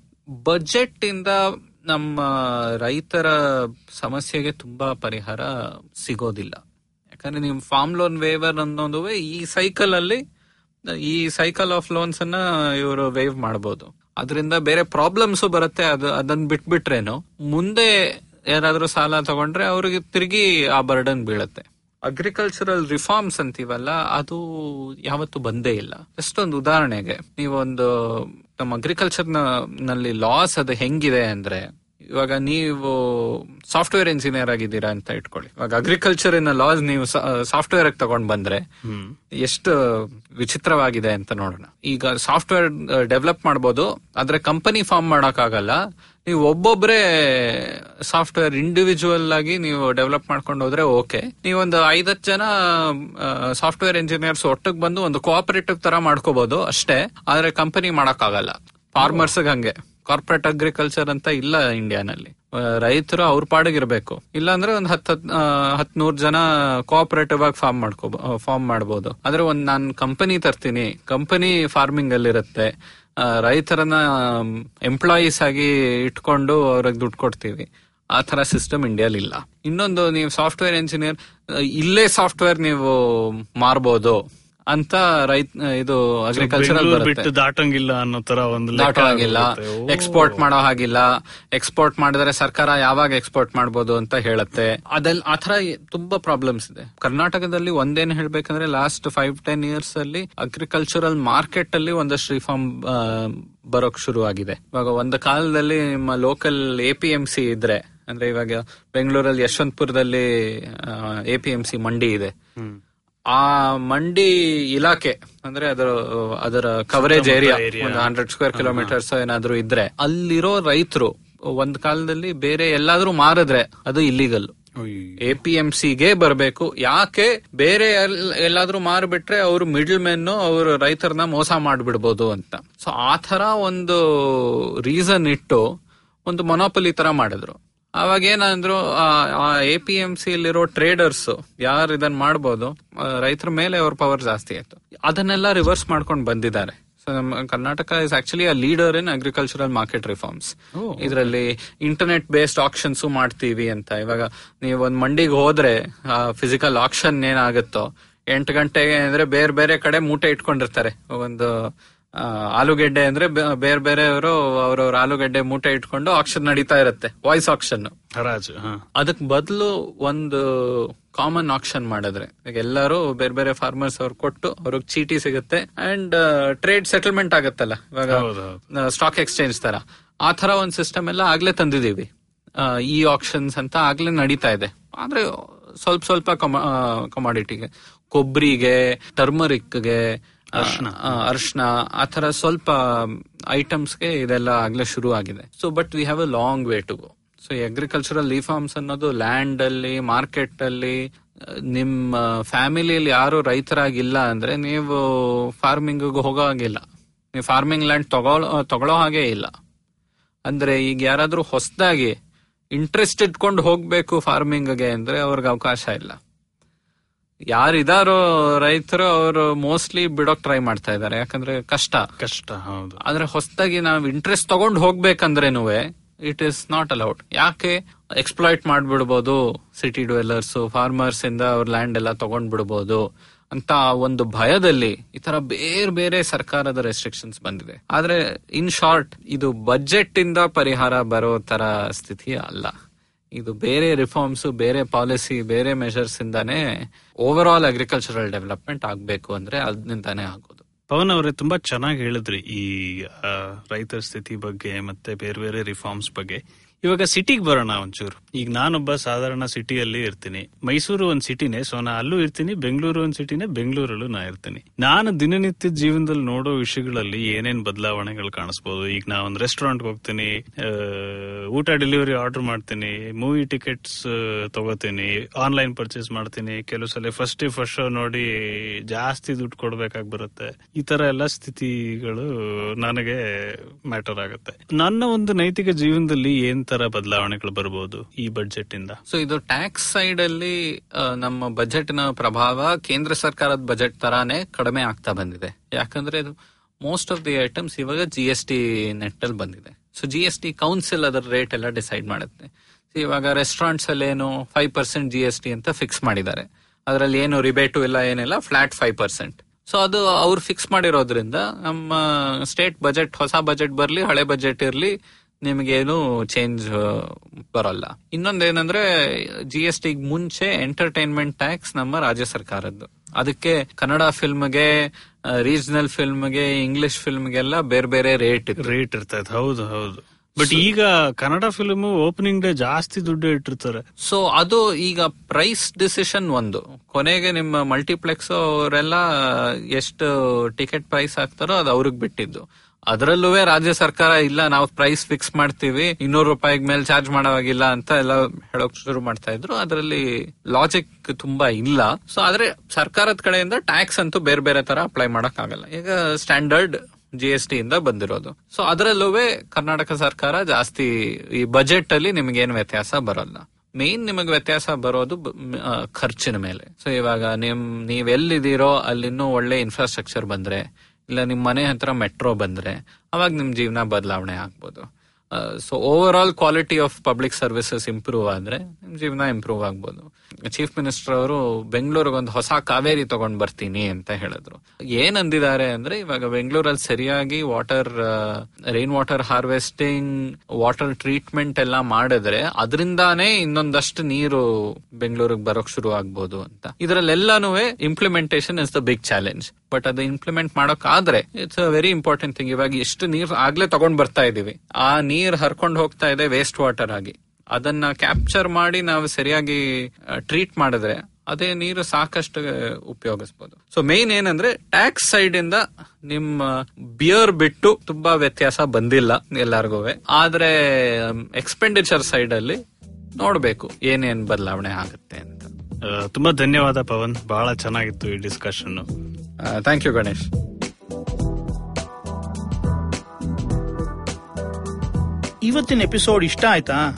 ಬಜೆಟ್ ಇಂದ ನಮ್ಮ ರೈತರ ಸಮಸ್ಯೆಗೆ ತುಂಬಾ ಪರಿಹಾರ ಸಿಗೋದಿಲ್ಲ. ಯಾಕಂದ್ರೆ ನೀವು ಫಾರ್ಮ್ ಲೋನ್ ವೇವರ್ ಅನ್ನೋದು ಈ ಸೈಕಲ್ ಅಲ್ಲಿ, ಈ ಸೈಕಲ್ ಆಫ್ ಲೋನ್ಸ್ ಅನ್ನ ಇವರು ವೇವ್ ಮಾಡಬಹುದು ಅದರಿಂದ ಬೇರೆ ಪ್ರಾಬ್ಲಮ್ಸ್ ಬರುತ್ತೆ, ಅದು ಅದನ್ನ ಬಿಟ್ಬಿಟ್ರೇನು. ಮುಂದೆ ಯಾರಾದ್ರೂ ಸಾಲ ತಗೊಂಡ್ರೆ ಅವ್ರಿಗೆ ತಿರುಗಿ ಆ ಬರ್ಡನ್ ಬೀಳುತ್ತೆ. ಅಗ್ರಿಕಲ್ಚರಲ್ ರಿಫಾರ್ಮ್ಸ್ ಅಂತೀವಲ್ಲ, ಅದು ಯಾವತ್ತು ಬಂದೇ ಇಲ್ಲ. ಜಸ್ಟ್ ಒಂದು ಉದಾಹರಣೆಗೆ, ನೀವೊಂದು ನಮ್ಮ ಅಗ್ರಿಕಲ್ಚರ್ನಲ್ಲಿ ಲಾಸ್ ಅದು ಹೆಂಗಿದೆ ಅಂದ್ರೆ ಇವಾಗ ನೀವು ಸಾಫ್ಟ್ವೇರ್ ಇಂಜಿನಿಯರ್ ಆಗಿದ್ದೀರಾ ಅಂತ ಇಟ್ಕೊಳ್ಳಿ. ಇವಾಗ ಅಗ್ರಿಕಲ್ಚರ್ ಇನ್ ಲಾಸ್ ನೀವು ಸಾಫ್ಟ್ವೇರ್ ತಗೊಂಡ್ ಬಂದ್ರೆ ಎಷ್ಟು ವಿಚಿತ್ರವಾಗಿದೆ ಅಂತ ನೋಡೋಣ. ಈಗ ಸಾಫ್ಟ್ವೇರ್ ಡೆವಲಪ್ ಮಾಡ್ಬೋದು ಆದ್ರೆ ಕಂಪನಿ ಫಾರ್ಮ್ ಮಾಡಕ್ಕಾಗಲ್ಲ. ನೀವು ಒಬ್ಬೊಬ್ರೆ ಸಾಫ್ಟ್ವೇರ್ ಇಂಡಿವಿಜುವಲ್ ಆಗಿ ನೀವು ಡೆವಲಪ್ ಮಾಡ್ಕೊಂಡು ಹೋದ್ರೆ ಓಕೆ. ನೀವೊಂದು ಐದತ್ತು ಜನ ಸಾಫ್ಟ್ವೇರ್ ಇಂಜಿನಿಯರ್ಸ್ ಒಟ್ಟಿಗೆ ಬಂದು ಒಂದು ಕೋಆಪರೇಟಿವ್ ತರ ಮಾಡ್ಕೋಬಹುದು ಅಷ್ಟೇ. ಆದ್ರೆ ಕಂಪನಿ ಮಾಡಕ್ಕಾಗಲ್ಲ. ಫಾರ್ಮರ್ಸ್ ಹಂಗೆ. ಕಾರ್ಪೊರೇಟ್ ಅಗ್ರಿಕಲ್ಚರ್ ಅಂತ ಇಲ್ಲ ಇಂಡಿಯಾನಲ್ಲಿ ರೈತರು ಅವ್ರ ಪಾಡಿಗಿರ್ಬೇಕು. ಇಲ್ಲಾಂದ್ರೆ ಒಂದ್ ಹತ್ ಹತ್ ನೂರ್ ಜನ ಕೋಆಪರೇಟಿವ್ ಆಗಿ ಫಾರ್ಮ್ ಮಾಡ್ಕೋ ಫಾರ್ಮ್ ಮಾಡ್ಬೋದು. ಆದ್ರೆ ಒಂದ್ ನಾನ್ ಕಂಪನಿ ತರ್ತೀನಿ. ಕಂಪನಿ ಫಾರ್ಮಿಂಗ್ ಅಲ್ಲಿ ಇರುತ್ತೆ ರೈತರನ್ನ ಎಂಪ್ಲಾಯೀಸ್ ಆಗಿ ಇಟ್ಕೊಂಡು ಅವ್ರಿಗೆ ದುಡ್ಡು ಕೊಡ್ತೀವಿ. ಆ ತರ ಸಿಸ್ಟಮ್ ಇಂಡಿಯಾಲಿ ಇಲ್ಲ. ಇನ್ನೊಂದು ನೀವು ಸಾಫ್ಟ್ವೇರ್ ಇಂಜಿನಿಯರ್ ಇಲ್ಲೇ ಸಾಫ್ಟ್ವೇರ್ ನೀವು ಮಾರ್ಬೋದು. ಅಂತ ರೈತ ಇದು ಅಗ್ರಿಕಲ್ಚರಲ್ ಬಿಟ್ಟು ದಾಟಂಗಿಲ್ಲ ಅನ್ನೋ ತರ ಒಂದು ಲೆಕ್ಕ ದಾಟೋ ಹಾಗಿಲ್ಲ ಎಕ್ಸ್ಪೋರ್ಟ್ ಮಾಡೋ ಹಾಗಿಲ್ಲ. ಎಕ್ಸ್ಪೋರ್ಟ್ ಮಾಡಿದ್ರೆ ಸರ್ಕಾರ ಯಾವಾಗ ಎಕ್ಸ್ಪೋರ್ಟ್ ಮಾಡಬಹುದು ಅಂತ ಹೇಳುತ್ತೆ. ಆ ಆತರ ತುಂಬಾ ಪ್ರಾಬ್ಲಮ್ಸ್ ಇದೆ. ಕರ್ನಾಟಕದಲ್ಲಿ ಒಂದೇನ್ ಹೇಳ್ಬೇಕಂದ್ರೆ ಲಾಸ್ಟ್ ಫೈವ್ ಟೆನ್ ಇಯರ್ಸ್ ಅಲ್ಲಿ ಅಗ್ರಿಕಲ್ಚರಲ್ ಮಾರ್ಕೆಟ್ ಅಲ್ಲಿ ಒಂದಷ್ಟು ರಿಫಾರ್ಮ್ ಬರೋಕ್ ಶುರು ಆಗಿದೆ ಇವಾಗ ಒಂದು ಕಾಲದಲ್ಲಿ ನಿಮ್ಮ local A P M C ಇದ್ರೆ ಅಂದ್ರೆ ಇವಾಗ ಬೆಂಗಳೂರಲ್ಲಿ ಯಶವಂತಪುರದಲ್ಲಿ ಎ ಪಿ ಎಂ ಸಿ ಮಂಡಿ ಇದೆ. ಆ ಮಂಡಿ ಇಲಾಖೆ ಅಂದ್ರೆ ಅದರ ಅದರ ಕವರೇಜ್ ಏರಿಯಾ ಒಂದು ಹಂಡ್ರೆಡ್ ಸ್ಕ್ವೇರ್ ಕಿಲೋಮೀಟರ್ಸ್ ಏನಾದ್ರು ಇದ್ರೆ ಅಲ್ಲಿರೋ ರೈತರು ಒಂದ್ ಕಾಲದಲ್ಲಿ ಬೇರೆ ಎಲ್ಲಾದ್ರೂ ಮಾರಿದ್ರೆ ಅದು ಇಲ್ಲಿಗಲ್. ಎ ಪಿ ಎಂ ಸಿಗೆ ಬರಬೇಕು. ಯಾಕೆ? ಬೇರೆ ಎಲ್- ಎಲ್ಲಾದ್ರೂ ಮಾರ್ಬಿಟ್ರೆ ಅವರು ಮಿಡ್ಲ್ ಮೆನ್ ಅವರು ರೈತರನ್ನ ಮೋಸ ಮಾಡ್ಬಿಡ್ಬೋದು ಅಂತ. ಸೊ ಆ ತರ ಒಂದು ರೀಸನ್ ಇಟ್ಟು ಒಂದು ಮೊನೋಪಲಿ ತರ ಮಾಡಿದ್ರು. ಅವಾಗ ಏನಂದ್ರು ಆ ಎ ಪಿ ಎಂ ಸಿ ಅಲ್ಲಿರೋ ಟ್ರೇಡರ್ಸ್ ಯಾರು ಇದನ್ನ ಮಾಡ್ಬೋದು ರೈತರ ಮೇಲೆ ಅವ್ರ ಪವರ್ ಜಾಸ್ತಿ ಆಯ್ತು. ಅದನ್ನೆಲ್ಲ ರಿವರ್ಸ್ ಮಾಡ್ಕೊಂಡು ಬಂದಿದ್ದಾರೆ. ಸೊ ನಮ್ಮ Karnataka is actually a leader in agricultural market reforms ಇದರಲ್ಲಿ ಇಂಟರ್ನೆಟ್ ಬೇಸ್ಡ್ ಆಕ್ಷನ್ಸ್ ಮಾಡ್ತೀವಿ ಅಂತ. ಇವಾಗ ನೀವು ಒಂದ್ ಮಂಡಿಗೆ ಹೋದ್ರೆ ಫಿಸಿಕಲ್ ಆಕ್ಷನ್ ಏನಾಗುತ್ತೋ ಎಂಟು ಗಂಟೆಗೆ ಅಂದ್ರೆ ಬೇರೆ ಬೇರೆ ಕಡೆ ಮೂಟೆ ಇಟ್ಕೊಂಡಿರ್ತಾರೆ. ಒಂದು ಆಲೂಗೆಡ್ಡೆ ಅಂದ್ರೆ ಬೇರೆ ಬೇರೆಯವರು ಅವ್ರವ್ರ ಆಲೂಗೆಡ್ಡೆ ಮೂಟೆ ಇಟ್ಕೊಂಡು ಆಕ್ಷನ್ ನಡೀತಾ ಇರುತ್ತೆ ವಾಯ್ಸ್ ಆಕ್ಷನ್ ಹರಾಜು ಅದಕ್ ಬದಲು ಒಂದು ಕಾಮನ್ ಆಕ್ಷನ್ ಮಾಡಿದ್ರೆ ಈಗ ಎಲ್ಲರೂ ಬೇರೆ ಬೇರೆ ಫಾರ್ಮರ್ಸ್ ಅವ್ರು ಕೊಟ್ಟು ಅವ್ರಿಗೆ ಚೀಟಿ ಸಿಗುತ್ತೆ ಅಂಡ್ ಟ್ರೇಡ್ ಸೆಟಲ್ಮೆಂಟ್ ಆಗತ್ತಲ್ಲ ಇವಾಗ. ಸ್ಟಾಕ್ ಎಕ್ಸ್ಚೇಂಜ್ ತರ. ಆ ತರ ಒಂದ್ ಸಿಸ್ಟಮ್ ಎಲ್ಲ ಆಗ್ಲೇ ತಂದಿದೀವಿ ಈ ಆಕ್ಷನ್ಸ್ ಅಂತ ಆಗ್ಲೇ ನಡೀತಾ ಇದೆ. ಆದ್ರೆ ಸ್ವಲ್ಪ ಸ್ವಲ್ಪ ಕಮಾಡಿಟಿಗೆ ಕೊಬ್ಬರಿಗೆ ಟರ್ಮರಿಕ್ಗೆ ಅರ್ಶನ ಆ ತರ ಸ್ವಲ್ಪ ಐಟಮ್ಸ್ಗೆ ಇದೆಲ್ಲ ಆಗ್ಲೇ ಶುರು ಆಗಿದೆ. So but we have a long way to go so agricultural reforms ಅನ್ನೋದು ಲ್ಯಾಂಡ್ ಅಲ್ಲಿ ಮಾರ್ಕೆಟ್ ಅಲ್ಲಿ ನಿಮ್ಮ ಫ್ಯಾಮಿಲಿಯಲ್ಲಿ ಯಾರು ರೈತರಾಗಿಲ್ಲ ಅಂದ್ರೆ ನೀವು ಫಾರ್ಮಿಂಗ್ ಹೋಗೋ ಹಾಗಿಲ್ಲ. ನೀವು ಫಾರ್ಮಿಂಗ್ ಲ್ಯಾಂಡ್ ತಗೊಳ್ಳೋ ತಗೊಳೋ ಹಾಗೆ ಇಲ್ಲ. ಅಂದ್ರೆ ಈಗ ಯಾರಾದ್ರೂ ಹೊಸದಾಗಿ ಇಂಟ್ರೆಸ್ಟ್ ಇಟ್ಕೊಂಡು ಹೋಗ್ಬೇಕು ಫಾರ್ಮಿಂಗ್ಗೆ ಅಂದ್ರೆ ಅವ್ರಿಗೆ ಅವಕಾಶ ಇಲ್ಲ. ಯಾರಿದಾರೋ ರೈತರು ಅವರು ಮೋಸ್ಟ್ಲಿ ಬಿಡೋಕ್ ಟ್ರೈ ಮಾಡ್ತಾ ಇದ್ದಾರೆ. ಯಾಕಂದ್ರೆ ಕಷ್ಟ. ಕಷ್ಟ ಹೌದು. ಆದ್ರೆ ಹೊಸದಾಗಿ ನಾವು ಇಂಟ್ರೆಸ್ಟ್ ತಗೊಂಡ್ ಹೋಗ್ಬೇಕಂದ್ರೇನು ಇಟ್ ಇಸ್ ನಾಟ್ ಅಲೌಡ್ ಯಾಕೆ ಎಕ್ಸ್ಪ್ಲಾಯ್ಟ್ ಮಾಡ್ಬಿಡ್ಬೋದು ಸಿಟಿ ಡ್ವೆಲ್ಲರ್ಸ್ ಫಾರ್ಮರ್ಸ್ ಇಂದ ಅವ್ರ ಲ್ಯಾಂಡ್ ಎಲ್ಲ ತಗೊಂಡ್ ಬಿಡ್ಬೋದು ಅಂತ ಒಂದು ಭಯದಲ್ಲಿ ಈ ತರ ಬೇರೆ ಬೇರೆ ಸರ್ಕಾರದ ರೆಸ್ಟ್ರಿಕ್ಷನ್ಸ್ ಬಂದಿದೆ. ಆದ್ರೆ ಇನ್ ಶಾರ್ಟ್ ಇದು ಬಜೆಟ್ ಇಂದ ಪರಿಹಾರ ಬರೋ ತರ ಸ್ಥಿತಿ ಅಲ್ಲ. ಇದು ಬೇರೆ ರಿಫಾರ್ಮ್ಸ್ ಬೇರೆ ಪಾಲಿಸಿ ಬೇರೆ ಮೆಷರ್ಸ್ ಇಂದಾನೆ ಓವರ್ ಆಲ್ ಅಗ್ರಿಕಲ್ಚರಲ್ ಡೆವಲಪ್ಮೆಂಟ್ ಆಗ್ಬೇಕು ಅಂದ್ರೆ ಅದ್ನಿಂದಾನೇ ಆಗೋದು. ಪವನ್ ಅವರೇ, ತುಂಬಾ ಚೆನ್ನಾಗಿ ಹೇಳಿದ್ರಿ ಈ ರೈತರ ಸ್ಥಿತಿ ಬಗ್ಗೆ ಮತ್ತೆ ಬೇರೆ ಬೇರೆ ರಿಫಾರ್ಮ್ಸ್ ಬಗ್ಗೆ. ಇವಾಗ ಸಿಟಿಗೆ ಬರೋಣ ಒಂಚೂರು. ಈಗ ನಾನೊಬ್ಬ ಸಾಧಾರಣ ಸಿಟಿಯಲ್ಲಿ ಇರ್ತೀನಿ. ಮೈಸೂರು ಒಂದ್ ಸಿಟಿನೇ, ಸೊ ನಾ ಅಲ್ಲೂ ಇರ್ತೀನಿ, ಬೆಂಗಳೂರು ಒಂದ್ ಸಿಟಿನೇ, ಬೆಂಗಳೂರಲ್ಲೂ ನಾ ಇರ್ತೀನಿ. ನಾನು ದಿನನಿತ್ಯ ಜೀವನದಲ್ಲಿ ನೋಡೋ ವಿಷಯಗಳಲ್ಲಿ ಏನೇನ್ ಬದಲಾವಣೆಗಳು ಕಾಣಿಸ್ಬೋದು? ಈಗ ನಾ ಒಂದ್ ರೆಸ್ಟೋರೆಂಟ್ ಹೋಗ್ತೀನಿ ಊಟ ಡೆಲಿವರಿ ಆರ್ಡರ್ ಮಾಡ್ತೀನಿ ಮೂವಿ ಟಿಕೆಟ್ಸ್ ತಗೋತೀನಿ ಆನ್ಲೈನ್ ಪರ್ಚೇಸ್ ಮಾಡ್ತೀನಿ, ಕೆಲವು ಸಲ ಫಸ್ಟ್ ಫಸ್ಟ್ ಶೋ ನೋಡಿ ಜಾಸ್ತಿ ದುಡ್ಡು ಕೊಡ್ಬೇಕಾಗಿ ಬರುತ್ತೆ. ಈ ತರ ಎಲ್ಲ ಸ್ಥಿತಿಗಳು ನನಗೆ ಮ್ಯಾಟರ್ ಆಗುತ್ತೆ. ನನ್ನ ಒಂದು ನೈತಿಕ ಜೀವನದಲ್ಲಿ ಏನ್ ತರ ಬದಲಾವಣೆಗಳು ಬರಬಹುದು ಈ ಬಜೆಟ್ ಇಂದ. ಸೊ ಇದು ಟ್ಯಾಕ್ಸ್ ಸೈಡ್ ಅಲ್ಲಿ ನಮ್ಮ ಬಜೆಟ್ನ ಪ್ರಭಾವ ಕೇಂದ್ರ ಸರ್ಕಾರದ ಬಜೆಟ್ ತರಾನೇ ಕಡಿಮೆ ಆಗ್ತಾ ಬಂದಿದೆ. ಯಾಕಂದ್ರೆ ಮೋಸ್ಟ್ ಆಫ್ ದಿ ಐಟಮ್ಸ್ ಇವಾಗ ಜಿ ಎಸ್ ಟಿ ನೆಟ್ ಅಲ್ಲಿ ಬಂದಿದೆ. So G S T council ಅದರ ರೇಟ್ ಎಲ್ಲ ಡಿಸೈಡ್ ಮಾಡುತ್ತೆ. ಇವಾಗ ರೆಸ್ಟೋರೆಂಟ್ಸ್ ಅಲ್ಲಿ ಏನು five percent G S T ಅಂತ ಫಿಕ್ಸ್ ಮಾಡಿದ್ದಾರೆ. ಅದರಲ್ಲಿ ಏನು ರಿಬೇಟು ಇಲ್ಲ, ಏನಿಲ್ಲ ಫ್ಲಾಟ್ ಫೈವ್ ಪರ್ಸೆಂಟ್ ಸೊ ಅದು ಅವ್ರು ಫಿಕ್ಸ್ ಮಾಡಿರೋದ್ರಿಂದ ನಮ್ಮ ಸ್ಟೇಟ್ ಬಜೆಟ್ ಹೊಸ ಬಜೆಟ್ ಬರಲಿ, ಹಳೆ ಬಜೆಟ್ ಇರ್ಲಿ ನಿಮಗೇನು ಚೇಂಜ್ ಬರಲ್ಲ. ಇನ್ನೊಂದೇನಂದ್ರೆ ಜಿ ಎಸ್ ಟಿ ಮುಂಚೆ ಎಂಟರ್ಟೈನ್ಮೆಂಟ್ ಟ್ಯಾಕ್ಸ್ ನಮ್ಮ ರಾಜ್ಯ ಸರ್ಕಾರದ್ದು. ಅದಕ್ಕೆ ಕನ್ನಡ ಫಿಲ್ಮ್ಗೆ ರೀಜನಲ್ ಫಿಲ್ಮ್ಗೆ ಇಂಗ್ಲಿಷ್ ಫಿಲ್ಮ್ಗೆಲ್ಲ ಬೇರೆ ಬೇರೆ ರೇಟ್ ರೇಟ್ ಇರ್ತದೆ ಹೌದು ಹೌದು. ಬಟ್ ಈಗ ಕನ್ನಡ ಫಿಲ್ಮ್ ಓಪನಿಂಗ್ ಡೇ ಜಾಸ್ತಿ ದುಡ್ಡು ಇಟ್ಟಿರ್ತಾರೆ. ಸೊ ಅದು ಈಗ ಪ್ರೈಸ್ ಡಿಸಿಷನ್ ಒಂದು. ಕೊನೆಗೆ ನಿಮ್ಮ ಮಲ್ಟಿಪ್ಲೆಕ್ಸ್ ಅವರೆಲ್ಲ ಎಷ್ಟು ಟಿಕೆಟ್ ಪ್ರೈಸ್ ಹಾಕ್ತಾರೋ ಅದು ಅವ್ರಿಗೆ ಬಿಟ್ಟಿದ್ದು. ಅದರಲ್ಲೂ ರಾಜ್ಯ ಸರ್ಕಾರ, ಇಲ್ಲ, ನಾವು ಪ್ರೈಸ್ ಫಿಕ್ಸ್ ಮಾಡ್ತೀವಿ, ಇನ್ನೂರು ರೂಪಾಯಿಗೆ ಮೇಲೆ ಚಾರ್ಜ್ ಮಾಡೋವಾಗಿಲ್ಲ ಅಂತ ಎಲ್ಲ ಹೇಳೋಕ್ ಶುರು ಮಾಡ್ತಾ ಇದ್ರು. ಅದರಲ್ಲಿ ಲಾಜಿಕ್ ತುಂಬಾ ಇಲ್ಲ. ಸೊ ಆದ್ರೆ ಸರ್ಕಾರದ ಕಡೆಯಿಂದ ಟ್ಯಾಕ್ಸ್ ಅಂತೂ ಬೇರೆ ಬೇರೆ ತರ ಅಪ್ಲೈ ಮಾಡಕ್ ಆಗಲ್ಲ ಈಗ ಸ್ಟ್ಯಾಂಡರ್ಡ್ ಜಿ ಎಸ್ ಟಿ ಇಂದ ಬಂದಿರೋದು. ಸೊ ಅದರಲ್ಲೂ ಕರ್ನಾಟಕ ಸರ್ಕಾರ ಜಾಸ್ತಿ ಈ ಬಜೆಟ್ ಅಲ್ಲಿ ನಿಮ್ಗೇನು ವ್ಯತ್ಯಾಸ ಬರಲ್ಲ. ಮೇನ್ ನಿಮಗೆ ವ್ಯತ್ಯಾಸ ಬರೋದು ಖರ್ಚಿನ ಮೇಲೆ. ಸೊ ಇವಾಗ ನಿಮ್ ನೀವ್ ಎಲ್ಲಿದ್ದೀರೋ ಅಲ್ಲಿನ್ನೂ ಒಳ್ಳೆ ಇನ್ಫ್ರಾಸ್ಟ್ರಕ್ಚರ್ ಬಂದ್ರೆ ಇಲ್ಲ ನಿಮ್ಮ ಮನೆ ಹತ್ರ ಮೆಟ್ರೋ ಬಂದ್ರೆ ಅವಾಗ ನಿಮ್ ಜೀವನ ಬದಲಾವಣೆ ಆಗ್ಬೋದು. So overall quality of public services improve ಆದ್ರೆ ನಿಮ್ಮ ಜೀವನ ಇಂಪ್ರೂವ್ ಆಗ್ಬೋದು. ಚೀಫ್ ಮಿನಿಸ್ಟರ್ ಅವರು ಬೆಂಗಳೂರಿಗೆ ಒಂದು ಹೊಸ ಕಾವೇರಿ ತಗೊಂಡ್ ಬರ್ತೀನಿ ಅಂತ ಹೇಳಿದ್ರು. ಏನ್ ಅಂದಿದ್ದಾರೆ ಅಂದ್ರೆ ಇವಾಗ ಬೆಂಗಳೂರಲ್ಲಿ ಸರಿಯಾಗಿ water rain water harvesting water treatment ಎಲ್ಲ ಮಾಡಿದ್ರೆ ಅದರಿಂದಾನೇ ಇನ್ನೊಂದಷ್ಟು ನೀರು ಬೆಂಗಳೂರಿಗೆ ಬರೋಕ್ ಶುರು ಆಗ್ಬೋದು ಅಂತ. ಇದರಲ್ಲೆಲ್ಲಾನು implementation is the big challenge but ಅದು ಇಂಪ್ಲಿಮೆಂಟ್ ಮಾಡೋಕ್ ಆದ್ರೆ it's a very important thing ಇವಾಗ ಎಷ್ಟು ನೀರ್ ಆಗ್ಲೇ ತಗೊಂಡ್ ಬರ್ತಾ ಇದೀವಿ. ಆ ನೀರ್ ಹರ್ಕೊಂಡು ಹೋಗ್ತಾ ಇದೆ ವೇಸ್ಟ್ ವಾಟರ್ ಆಗಿ. ಅದನ್ನ ಕ್ಯಾಪ್ಚರ್ ಮಾಡಿ ನಾವು ಸರಿಯಾಗಿ ಟ್ರೀಟ್ ಮಾಡಿದ್ರೆ ಅದೇ ನೀರು ಸಾಕಷ್ಟು ಉಪಯೋಗಿಸಬಹುದು ಸೊ ಮೇನ್ ಏನಂದ್ರೆ ಟ್ಯಾಕ್ಸ್ ಸೈಡ್ ಇಂದ ನಿಮ್ಮ ಬಿಯರ್ ಬಿಟ್ಟು ತುಂಬಾ ವ್ಯತ್ಯಾಸ ಬಂದಿಲ್ಲ ಎಲ್ಲಾರ್ಗೂ ಆದ್ರೆ ಎಕ್ಸ್ಪೆಂಡಿಚರ್ ಸೈಡ್ ಅಲ್ಲಿ ನೋಡ್ಬೇಕು ಏನೇನ್ ಬದಲಾವಣೆ ಆಗುತ್ತೆ ಅಂತ. ತುಂಬಾ ಧನ್ಯವಾದ ಪವನ್. ಬಹಳ ಚೆನ್ನಾಗಿತ್ತು ಈ ಡಿಸ್ಕಷನ್ ಥ್ಯಾಂಕ್ ಯು ಗಣೇಶ್. ಇವತ್ತಿನ ಎಪಿಸೋಡ್ ಇಷ್ಟ ಆಯ್ತಾ?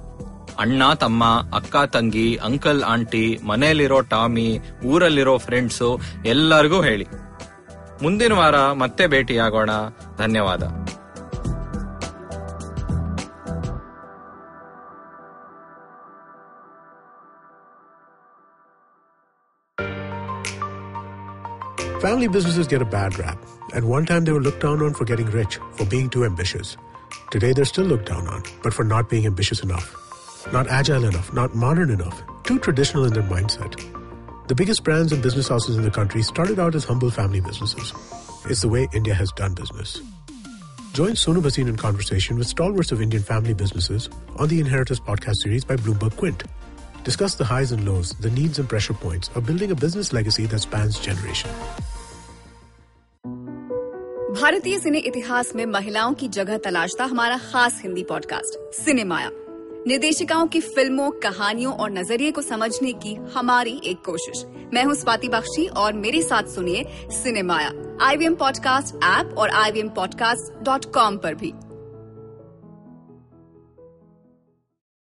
ಅಣ್ಣ ತಮ್ಮ ಅಕ್ಕ ತಂಗಿ ಅಂಕಲ್ ಆಂಟಿ ಮನೆಯಲ್ಲಿರೋ ಟಾಮಿ ಊರಲ್ಲಿರೋ ಫ್ರೆಂಡ್ಸ್ ಎಲ್ಲರಿಗೂ ಹೇಳಿ ಮುಂದಿನ ವಾರ ಮತ್ತೆ ಭೇಟಿಯಾಗೋಣ ಧನ್ಯವಾದ Family businesses get a bad rap. At one time, they were looked down on for getting rich, for being too ambitious. Today, they're still looked down on, but for not being ambitious enough. Not agile enough, not modern enough, too traditional in their mindset. The biggest brands and business houses in the country started out as humble family businesses. It's the way India has done business. Join Sonu Bhasin in conversation with stalwarts of Indian family businesses on the Inheritors podcast series by Bloomberg Quint. Discuss the highs and lows, the needs and pressure points of building a business legacy that spans generation. भारतीय सिने इतिहास में महिलाओं की जगह तलाशता हमारा खास Hindi podcast सिनेमाया निर्देशिकाओं की फ़िल्मों, कहानियों और नज़रिए को समझने की हमारी एक कोशिश। मैं हूँ स्वाति बख्शी और मेरे साथ सुनिए सिनेमाया। आई आईवीएम पॉडकास्ट ऐप और आई पॉडकास्ट डॉट कॉम पर भी।